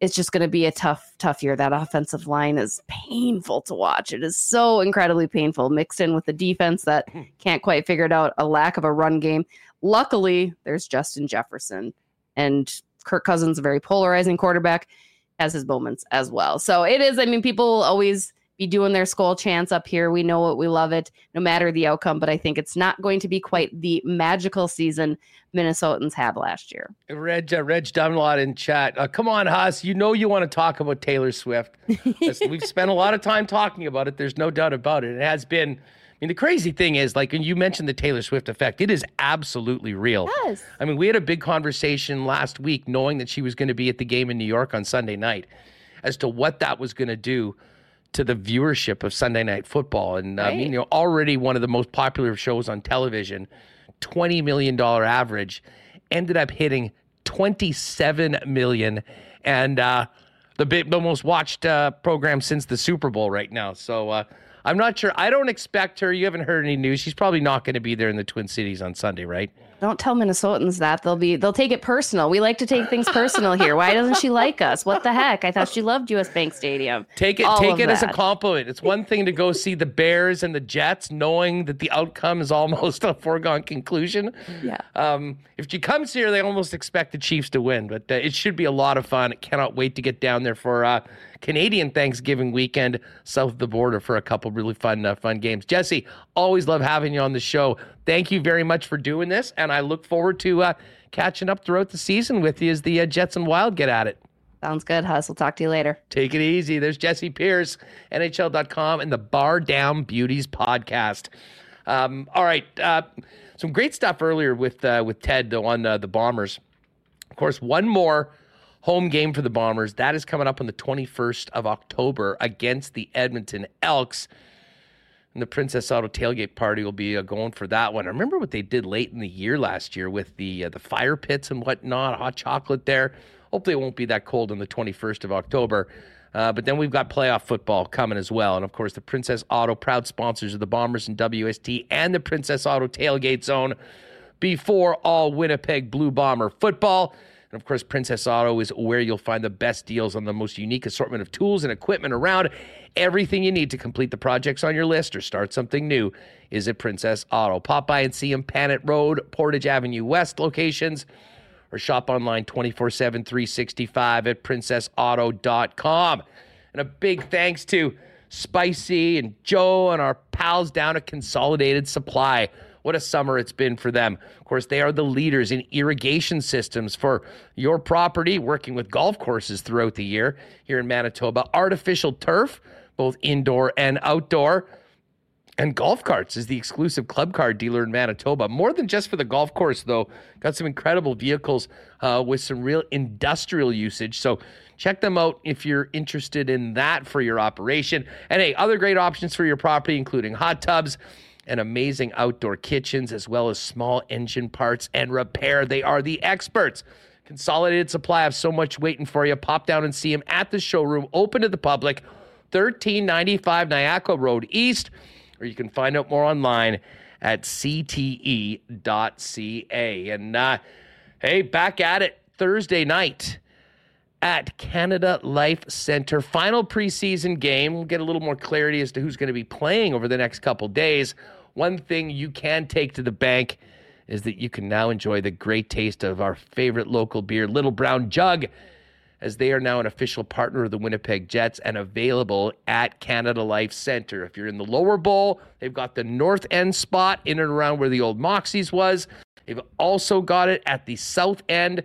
it's just going to be a tough, tough year. That offensive line is painful to watch. It is so incredibly painful, mixed in with the defense that Hmm. can't quite figure it out, a lack of a run game. Luckily, there's Justin Jefferson and Kirk Cousins, a very polarizing quarterback, has his moments as well. So it is, I mean, people will always be doing their skull chants up here. We know it, we love it, no matter the outcome, but I think it's not going to be quite the magical season Minnesotans had last year. Reg, uh, Reg Dunlot in chat. Uh, come on, Huss. You know you want to talk about Taylor Swift. We've spent a lot of time talking about it. There's no doubt about it. It has been. I mean, the crazy thing is, like, when you mentioned the Taylor Swift effect, it is absolutely real. Yes. I mean, we had a big conversation last week knowing that she was going to be at the game in New York on Sunday night as to what that was going to do to the viewership of Sunday night football. And I mean, you know, already one of the most popular shows on television, $20 million average, ended up hitting 27 million and uh, the, big, the most watched uh, program since the Super Bowl right now. So uh, I'm not sure. I don't expect her. You haven't heard any news. She's probably not going to be there in the Twin Cities on Sunday, right? Don't tell Minnesotans that. They'll be they'll take it personal. We like to take things personal here. Why doesn't she like us? What the heck? I thought she loved US Bank Stadium. Take it, All take it as a compliment. It's one thing to go see the Bears and the Jets, knowing that the outcome is almost a foregone conclusion. Yeah. Um, if she comes here, they almost expect the Chiefs to win, but uh, it should be a lot of fun. I cannot wait to get down there for uh, Canadian Thanksgiving weekend south of the border for a couple really fun, uh, fun games. Jessi, always love having you on the show. Thank you very much for doing this, and I look forward to uh, catching up throughout the season with you as the uh, Jets and Wild get at it. Sounds good, Hus. We'll talk to you later. Take it easy. There's Jessi Pierce, NHL.com, and the Bar Down Beauties podcast. Um, all right, uh, some great stuff earlier with uh, with Ted though on uh, the Bombers. Of course, one more home game for the Bombers that is coming up on the 21st of October against the Edmonton Elks. And the Princess Auto tailgate party will be uh, going for that one. I remember what they did late in the year last year with the uh, the fire pits and whatnot, hot chocolate there. Hopefully, it won't be that cold on the 21st of October. Uh, but then we've got playoff football coming as well. And of course, the Princess Auto, proud sponsors of the Bombers and WST and the Princess Auto tailgate zone before all Winnipeg Blue Bomber football. And of course, Princess Auto is where you'll find the best deals on the most unique assortment of tools and equipment around. Everything you need to complete the projects on your list or start something new is at Princess Auto. Pop by and see them, Panet Road, Portage Avenue West locations, or shop online 24 7, 365 at princessauto.com. And a big thanks to Spicy and Joe and our pals down at Consolidated Supply. What a summer it's been for them. Of course, they are the leaders in irrigation systems for your property, working with golf courses throughout the year here in Manitoba. Artificial turf, both indoor and outdoor. And golf carts is the exclusive club car dealer in Manitoba. More than just for the golf course, though. Got some incredible vehicles uh, with some real industrial usage. So check them out if you're interested in that for your operation. And hey, other great options for your property, including hot tubs and amazing outdoor kitchens, as well as small engine parts and repair. They are the experts. Consolidated Supply have so much waiting for you. Pop down and see them at the showroom, open to the public, 1395 Niakwa Road East or you can find out more online at cte.ca. And uh, hey, back at it Thursday night at Canada Life Center. Final preseason game. We'll get a little more clarity as to who's going to be playing over the next couple days. One thing you can take to the bank is that you can now enjoy the great taste of our favorite local beer, Little Brown Jug as they are now an official partner of the Winnipeg Jets and available at Canada Life Center. If you're in the lower bowl, they've got the north end spot in and around where the old Moxies was. They've also got it at the south end.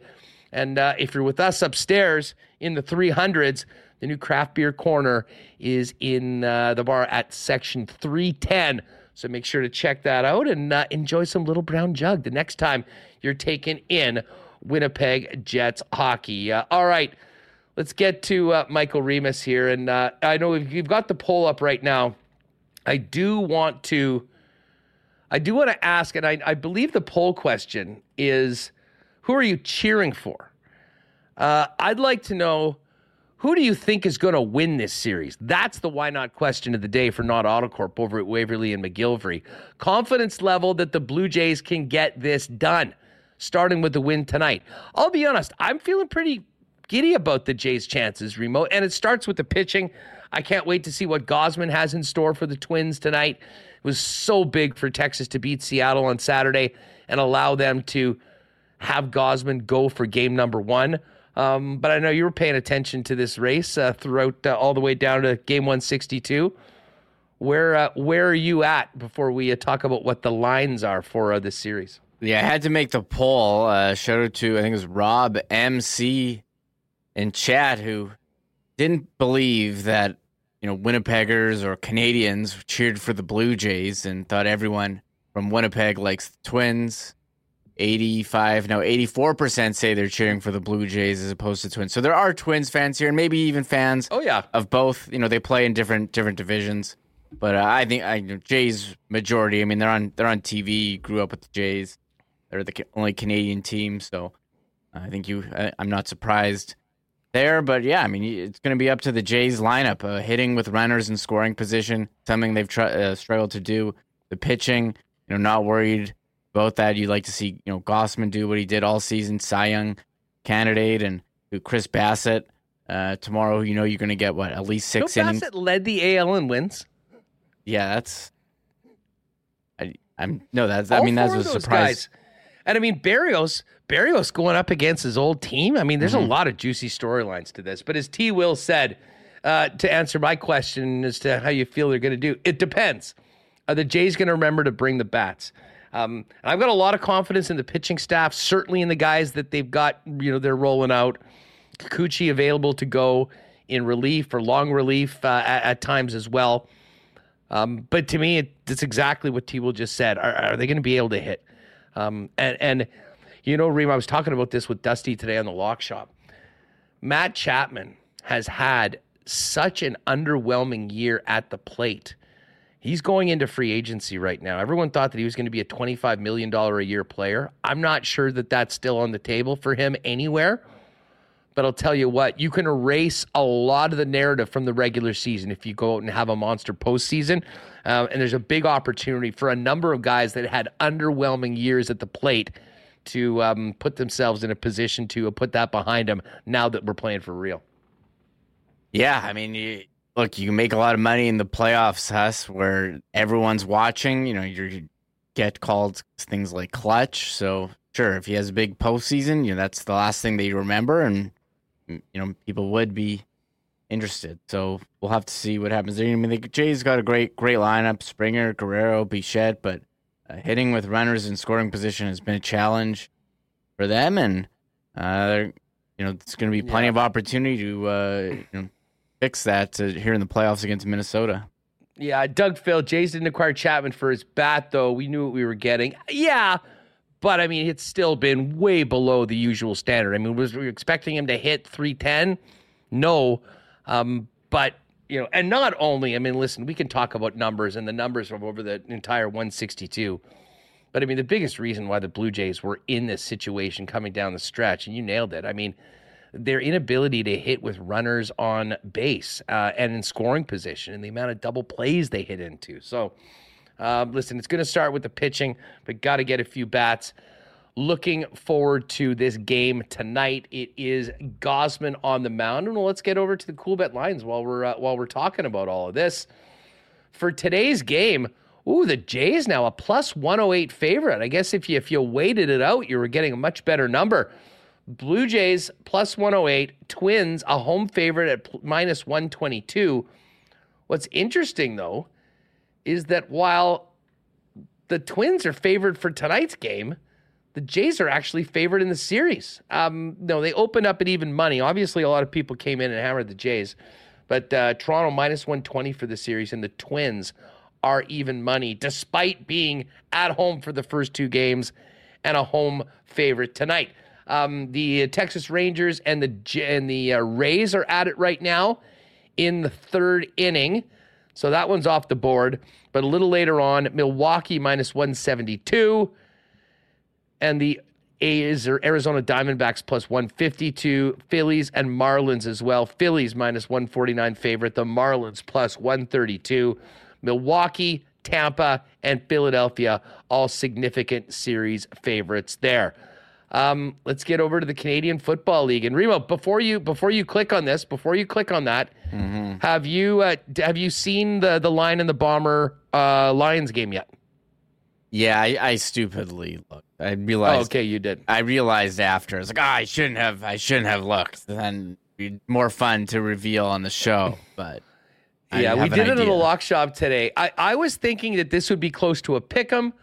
And uh, if you're with us upstairs in the 300s, the new craft beer corner is in uh, the bar at section 310. So make sure to check that out and uh, enjoy some little brown jug the next time you're taking in Winnipeg Jets hockey. Uh, all right, let's get to uh, Michael Remis here. And uh, I know you've got the poll up right now. I do want to, I do want to ask, and I, I believe the poll question is, who are you cheering for? Uh, I'd like to know who do you think is going to win this series? That's the why not question of the day for Not Autocorp over at Waverley and McGillivray. Confidence level that the Blue Jays can get this done, starting with the win tonight. I'll be honest, I'm feeling pretty giddy about the Jays' chances, remote. And it starts with the pitching. I can't wait to see what Gausman has in store for the Twins tonight. It was so big for Texas to beat Seattle on Saturday and allow them to have Gausman go for game number one. Um, but I know you were paying attention to this race uh, throughout uh, all the way down to game 162. Where uh, where are you at before we uh, talk about what the lines are for uh, this series? Yeah, I had to make the poll. Uh, shout out to I think it was Rob MC in chat who didn't believe that you know Winnipeggers or Canadians cheered for the Blue Jays and thought everyone from Winnipeg likes the Twins. 85 no 84% say they're cheering for the blue jays as opposed to twins. So there are twins fans here and maybe even fans oh yeah. of both. You know they play in different different divisions. But uh, i think i you know, jays majority i mean they're on they're on tv grew up with the jays. They're the only canadian team so i think you I, i'm not surprised there. But yeah i mean it's going to be up to the jays lineup uh, hitting with runners in scoring position something they've tr- uh, struggled to do the pitching you know not worried about that. You'd like to see, you know, Gausman do what he did all season, Cy Young candidate, and Chris Bassitt. Uh, tomorrow, you know, you're going to get what at least six innings. Bassitt led the AL in wins. Yeah, that's. I, I'm no, that's. All I mean, that's a surprise. guys. And I mean, Berríos, Berríos going up against his old team. I mean, there's Mm-hmm. a lot of juicy storylines to this. But as T. Will said, uh, to answer my question as to how you feel they're going to do, it depends. Are the Jays going to remember to bring the bats? Um, and I've got a lot of confidence in the pitching staff, certainly in the guys that they've got, you know, they're rolling out. Kikuchi available to go in relief or long relief uh, at, at times as well. Um, but to me, it, it's exactly what T. Will just said. Are, are they going to be able to hit? Um, and and you know, Reem, I was talking about this with Dusty today on the Lock Shop. Matt Chapman has had such an underwhelming year at the plate. He's going into free agency right now. Everyone thought that he was going to be a $25 million a year player. I'm not sure that that's still on the table for him anywhere. But I'll tell you what, you can erase a lot of the narrative from the regular season if you go out and have a monster postseason. Uh, and there's a big opportunity for a number of guys that had underwhelming years at the plate to um, put themselves in a position to put that behind them now that we're playing for real. Yeah, I mean, you, look, you can make a lot of money in the playoffs, Huss, where everyone's watching. You know, you get called things like clutch. So sure, if he has a big postseason, you know that's the last thing that you remember, and you know people would be interested. So we'll have to see what happens there. I mean, the Jays got a great, great lineup: Springer, Guerrero, Bichette, but uh, hitting with runners in scoring position has been a challenge for them, and uh, you know it's going to be plenty Yeah. of opportunity to uh, you know fix that uh, here in the playoffs against Minnesota. Yeah, Doug Phil, Jays didn't acquire Chapman for his bat, though. We knew what we were getting. Yeah, but I mean, it's still been way below the usual standard. I mean, was we expecting him to hit 310? No. Um, but, you know, and not only, I mean, listen, we can talk about numbers and the numbers over the entire 162. But I mean, the biggest reason why the Blue Jays were in this situation coming down the stretch, and you nailed it. I mean, their inability to hit with runners on base uh, and in scoring position and the amount of double plays they hit into. So, um, listen, it's going to start with the pitching, but got to get a few bats. Looking forward to this game tonight. It is Gausman on the mound, and let's get over to the Coolbet lines while we're uh, while we're talking about all of this. For today's game, ooh, the Jays now a plus 108 favorite. I guess if you if you waited it out, you were getting a much better number. Blue Jays plus 108, Twins a home favorite at minus 122. What's interesting though is that while the Twins are favored for tonight's game, the Jays are actually favored in the series. Um, no, they opened up at even money. Obviously, a lot of people came in and hammered the Jays, but uh, Toronto minus 120 for the series, and the Twins are even money, despite being at home for the first two games and a home favorite tonight. Um, the Texas Rangers and the and the uh, Rays are at it right now in the third inning. So that one's off the board. But a little later on, Milwaukee minus 172. And the A's or Arizona Diamondbacks plus 152. Phillies and Marlins as well. Phillies minus 149 favorite. The Marlins plus 132. Milwaukee, Tampa, and Philadelphia, all significant series favorites there. Um, let's get over to the Canadian Football League. And Remo, before you before you click on this, before you click on that, Mm-hmm. have you uh, have you seen the the line in the Bomber uh, Lions game yet? Yeah, I, I stupidly looked. I Oh, realized. okay, you did. I realized after. I was like, oh, I shouldn't have. I shouldn't have looked. Then more fun to reveal on the show. But yeah, we did it in the lock shop today. I, I was thinking that this would be close to a pick 'em.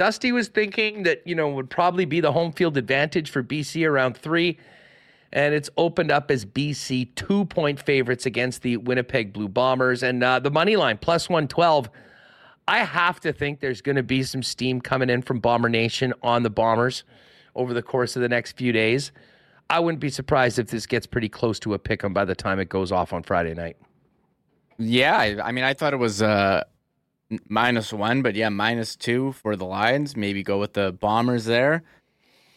Dusty was thinking that, you know, would probably be the home field advantage for BC around three. And it's opened up as BC two point favorites against the Winnipeg Blue Bombers. And uh, the money line, plus 112. I have to think there's going to be some steam coming in from Bomber Nation on the Bombers over the course of the next few days. I wouldn't be surprised if this gets pretty close to a pick 'em by the time it goes off on Friday night. Yeah, I, mean, I thought it was uh, minus one, but yeah, minus two for the Lions. Maybe go with the Bombers there.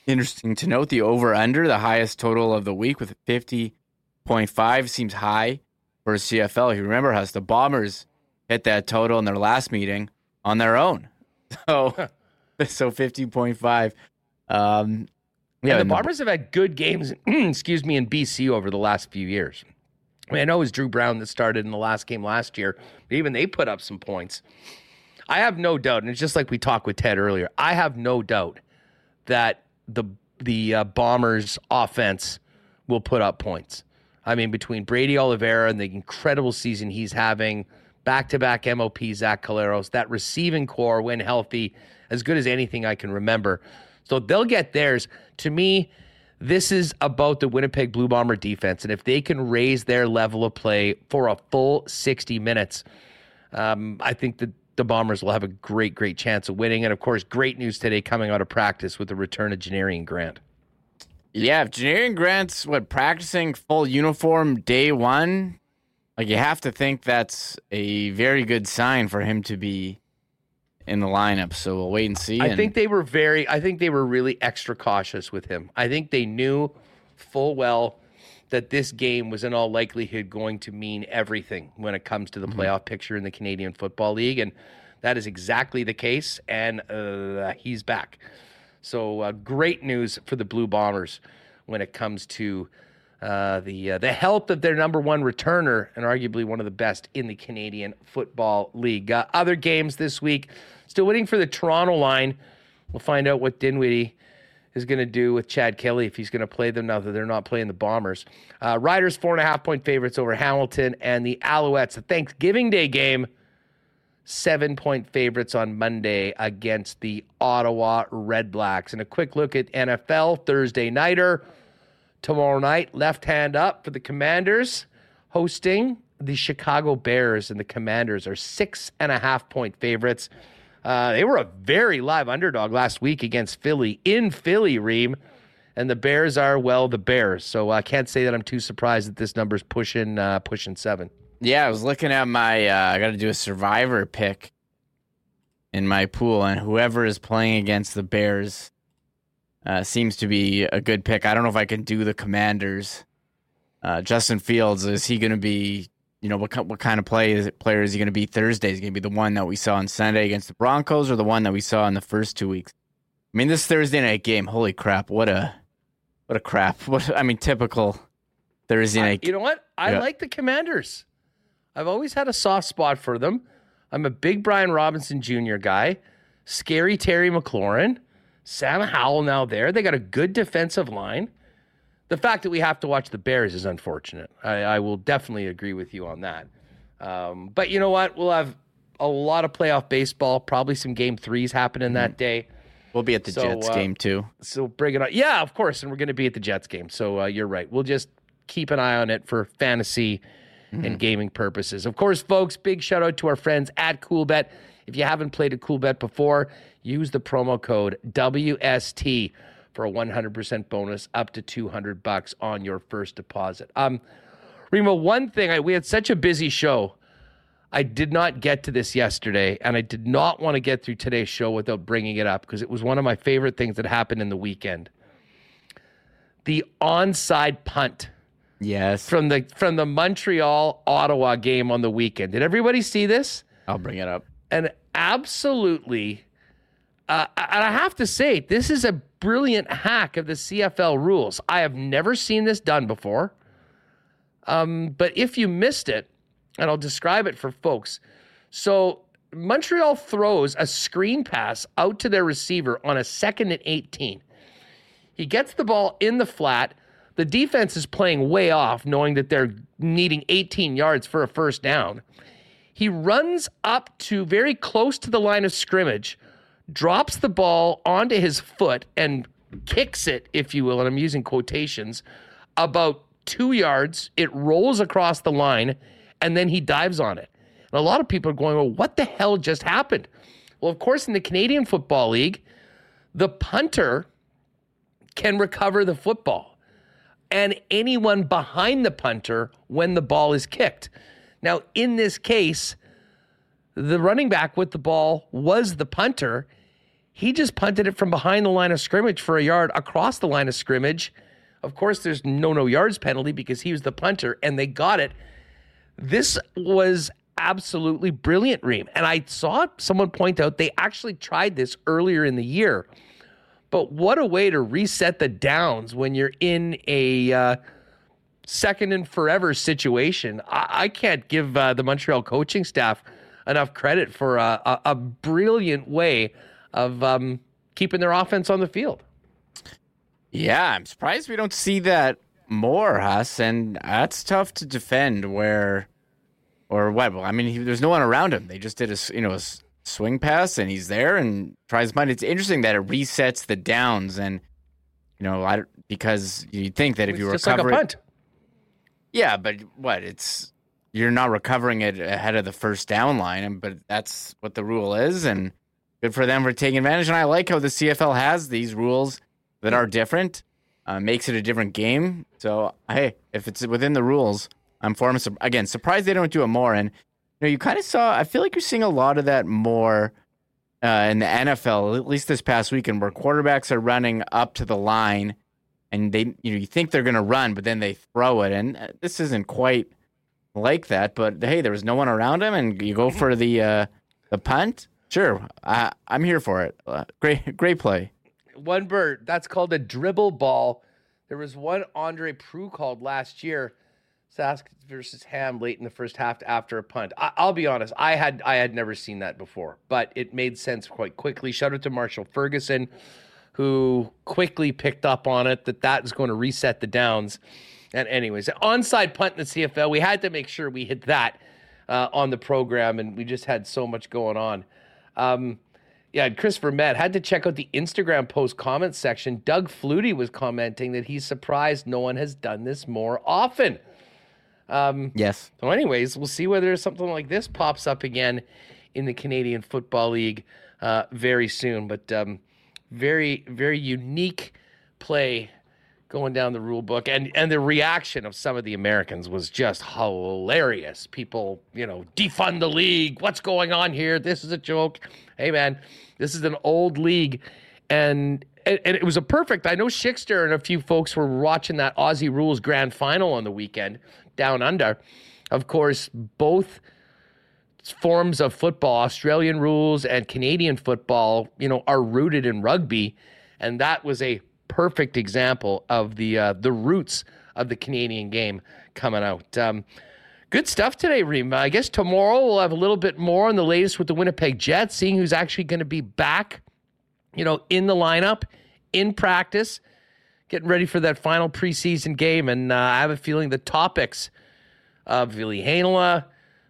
Interesting to note the over under, the highest total of the week with 50.5 seems high for CFL. If you remember, Huss, the Bombers hit that total in their last meeting on their own. So, so 50.5. Um, yeah, and the Bombers have had good games, excuse me, in BC over the last few years. I, mean, I know it was Dru Brown that started in the last game last year, but even they put up some points. I have no doubt, and it's just like we talked with Ted earlier. I have no doubt that the the uh, Bombers' offense will put up points. I mean, between Brady Oliveira and the incredible season he's having, back to back MOP Zach Collaros, that receiving corps when healthy, as good as anything I can remember. So they'll get theirs. To me, this is about the Winnipeg Blue Bomber defense. And if they can raise their level of play for a full 60 minutes, um, I think that the Bombers will have a great, great chance of winning. And of course, great news today coming out of practice with the return of Janarion Grant. Yeah, if Janarion Grant's what practicing full uniform day one, like you have to think that's a very good sign for him to be in the lineup. So we'll wait and see. I and- think they were very, I think they were really extra cautious with him. I think they knew full well that this game was in all likelihood going to mean everything when it comes to the playoff picture in the Canadian Football League. And that is exactly the case. And uh, he's back. So uh, great news for the Blue Bombers when it comes to uh, the uh, the health of their number one returner and arguably one of the best in the Canadian Football League. Uh, other games this week, still waiting for the Toronto line. We'll find out what Dinwiddie is going to do with Chad Kelly if he's going to play them now that they're not playing the Bombers. Uh, Riders four and a half point favorites over Hamilton and the Alouettes. The Thanksgiving Day game seven point favorites on Monday against the Ottawa Red Blacks. And a quick look at NFL Thursday Nighter. Tomorrow night, left hand up for the Commanders, hosting the Chicago Bears. And the Commanders are six and a half point favorites. Uh, they were a very live underdog last week against Philly in Philly, Reem. And the Bears are, well, the Bears. So I can't say that I'm too surprised that this number's pushing uh, pushing seven. Yeah, I was looking at my. Uh, I got to do a survivor pick in my pool, and whoever is playing against the Bears uh, seems to be a good pick. I don't know if I can do the Commanders. Uh, Justin Fields is he going to be? You know what? What kind of play is player is he going to be Thursday? Is going to be the one that we saw on Sunday against the Broncos, or the one that we saw in the first two weeks? I mean, this Thursday night game. Holy crap! What a what a crap! What I mean, typical Thursday I- night. you know what? I Yeah. like the Commanders. I've always had a soft spot for them. I'm a big Brian Robinson Jr. guy. Scary Terry McLaurin. Sam Howell now there. They got a good defensive line. The fact that we have to watch the Bears is unfortunate. I, I will definitely agree with you on that. Um, but you know what? We'll have a lot of playoff baseball, probably some game threes happening that day. We'll be at the So, Jets uh, game too. So bring it on. Yeah, of course. And we're going to be at the Jets game. So uh, you're right. We'll just keep an eye on it for fantasy and gaming purposes. Of course, folks, big shout out to our friends at Coolbet. If you haven't played a Coolbet before, use the promo code WST for a 100% bonus up to 200 bucks on your first deposit. Um, Remo, one thing, I, we had such a busy show. I did not get to this yesterday, and I did not want to get through today's show without bringing it up because it was one of my favorite things that happened in the weekend. The onside punt Yes, from the from the Montreal Ottawa game on the weekend. Did everybody see this? I'll bring it up. An absolutely Uh, and I have to say, this is a brilliant hack of the CFL rules. I have never seen this done before. Um, but if you missed it, and I'll describe it for folks. So Montreal throws a screen pass out to their receiver on a second and 18. He gets the ball in the flat. The defense is playing way off, knowing that they're needing 18 yards for a first down. He runs up to very close to the line of scrimmage, drops the ball onto his foot, and kicks it, if you will, and I'm using quotations, about two yards. It rolls across the line, and then he dives on it. And a lot of people are going, well, what the hell just happened? Well, of course, in the Canadian Football League, the punter can recover the football and anyone behind the punter when the ball is kicked. Now, in this case, the running back with the ball was the punter. He just punted it from behind the line of scrimmage for a yard across the line of scrimmage. Of course, there's no no yards penalty because he was the punter and they got it. This was absolutely brilliant, Reem. And I saw someone point out they actually tried this earlier in the year but what a way to reset the downs when you're in a uh, second and forever situation. I, I can't give uh, the Montreal coaching staff enough credit for a, a, a brilliant way of um, keeping their offense on the field. Yeah, I'm surprised we don't see that more, Huss, and that's tough to defend. Where or what? Well, I mean, he, there's no one around him. They just did a you know a swing pass and he's there and tries to mine. It's interesting that it resets the downs and you know I because you'd think that if it's you just recover like a punt. yeah, but what it's you're not recovering it ahead of the first down line, but that's what the rule is, and good for them for taking advantage. And I like how the CFL has these rules that are different, uh, makes it a different game. So hey, if it's within the rules, I'm for them. Again, surprised they don't do it more. And know, you kind of saw. I feel like you're seeing a lot of that more uh, in the NFL, at least this past weekend, where quarterbacks are running up to the line, and they, you know, you think they're going to run, but then they throw it, and uh, this isn't quite like that. But hey, there was no one around him, and you go for the uh, the punt. Sure, I, I'm here for it. Uh, great, great play. One bird. That's called a dribble ball. There was one Andre Proulx called last year Sask versus Ham late in the first half after a punt. I, will be honest, I had I had never seen that before, but it made sense quite quickly. Shout out to Marshall Ferguson, who quickly picked up on it that that is going to reset the downs. And anyways, onside punt in the CFL, we had to make sure we hit that uh, on the program, and we just had so much going on. Um, yeah, Christopher Met had to check out the Instagram post comment section. Doug Flutie was commenting that he's surprised no one has done this more often. Um, yes. So, anyways, we'll see whether something like this pops up again in the Canadian Football League uh, very soon. But um, very, very unique play going down the rule book, and and the reaction of some of the Americans was just hilarious. People, you know, defund the league. What's going on here? This is a joke. Hey, man, this is an old league, and and, it was a perfect. I know Schickster and a few folks were watching that Aussie Rules Grand Final on the weekend down under. Of course, both forms of football, Australian rules and Canadian football, you know, are rooted in rugby, and that was a perfect example of the uh, the roots of the Canadian game coming out. Um, good stuff today, Reem. I guess tomorrow we'll have a little bit more on the latest with the Winnipeg Jets, seeing who's actually going to be back, you know, in the lineup, in practice getting ready for that final preseason game. And uh, I have a feeling the topics of Ville Heinola,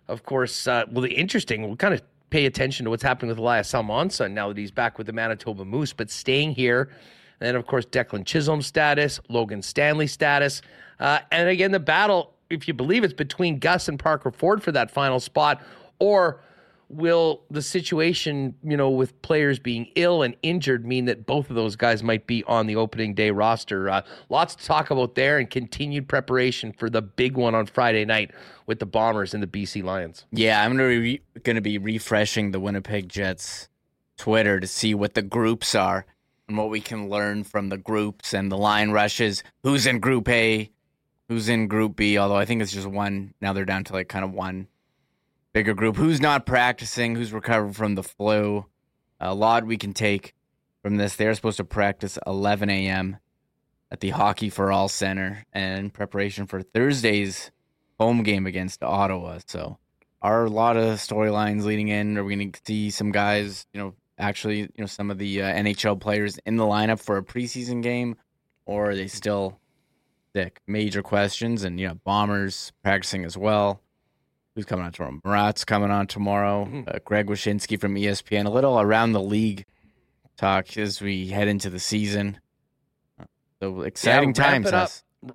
of course, uh, well, the interesting, we'll kind of pay attention to what's happening with Elias Salomonsson now that he's back with the Manitoba Moose, but staying here. And then, of course, Declan Chisholm status, Logan Stanley status. Uh, and again, the battle, if you believe it's between Gus and Parker Ford for that final spot, or will the situation, you know, with players being ill and injured mean that both of those guys might be on the opening day roster? Uh, lots to talk about there and continued preparation for the big one on Friday night with the Bombers and the BC Lions. Yeah, I'm going to be refreshing the Winnipeg Jets Twitter to see what the groups are and what we can learn from the groups and the line rushes. Who's in Group A? Who's in Group B? Although I think it's just one. Now they're down to like kind of one bigger group. Who's not practicing? Who's recovered from the flu? a lot we can take from this. They're supposed to practice 11 a.m. at the Hockey for All Center in preparation for Thursday's home game against Ottawa. So, are a lot of storylines leading in? Are we going to see some guys, you know, actually, you know, some of the uh, NHL players in the lineup for a preseason game, or are they still sick? Major questions, and you know, Bombers practicing as well. Who's coming on tomorrow? Murat's coming on tomorrow. Mhm. Uh, Greg Wyshynski from ESPN. A little around the league talk as we head into the season. So exciting Yeah, times. it up.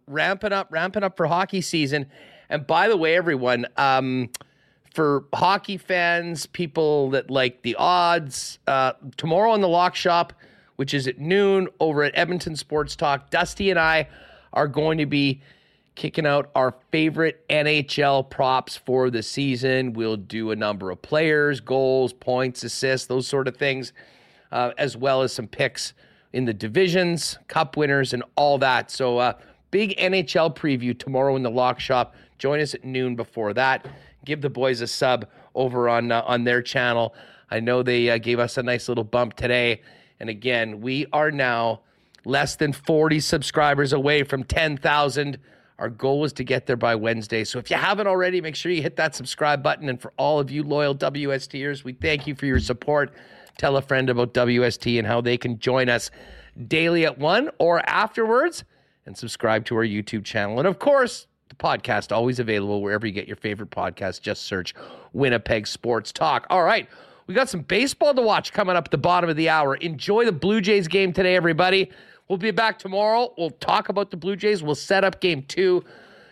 Ramping up, ramping up for hockey season. And by the way, everyone, um, for hockey fans, people that like the odds, uh, tomorrow in the lock shop, which is at noon over at Edmonton Sports Talk, Dusty and I are going to be kicking out our favorite NHL props for the season. We'll do a number of players, goals, points, assists, those sort of things, uh, as well as some picks in the divisions, cup winners, and all that. So, uh, big NHL preview tomorrow in the lock shop. Join us at noon before that. Give the boys a sub over on uh, on their channel. I know they uh, gave us a nice little bump today. And again, we are now less than 40 subscribers away from 10,000. Our goal is to get there by Wednesday. So if you haven't already, make sure you hit that subscribe button. And for all of you loyal WSTers, we thank you for your support. Tell a friend about WST and how they can join us daily at 1 or afterwards and subscribe to our YouTube channel. And of course, the podcast always available wherever you get your favorite podcast. Just search Winnipeg Sports Talk. All right. We got some baseball to watch coming up at the bottom of the hour. Enjoy the Blue Jays game today, everybody. We'll be back tomorrow. We'll talk about the Blue Jays. We'll set up game two.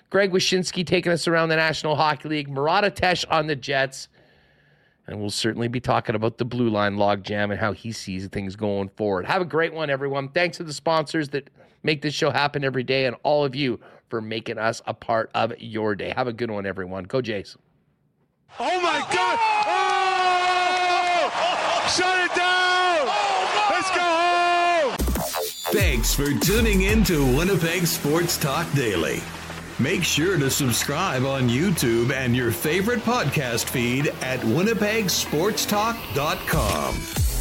Greg Wyshynski taking us around the National Hockey League. Murat Ates on the Jets. And we'll certainly be talking about the blue line logjam and how he sees things going forward. Have a great one, everyone. Thanks to the sponsors that make this show happen every day and all of you for making us a part of your day. Have a good one, everyone. Go Jays. Oh my God! Oh! Shut it down! Oh, Let's go home! Thanks for tuning in to Winnipeg Sports Talk Daily. Make sure to subscribe on YouTube and your favorite podcast feed at winnipegsportstalk.com.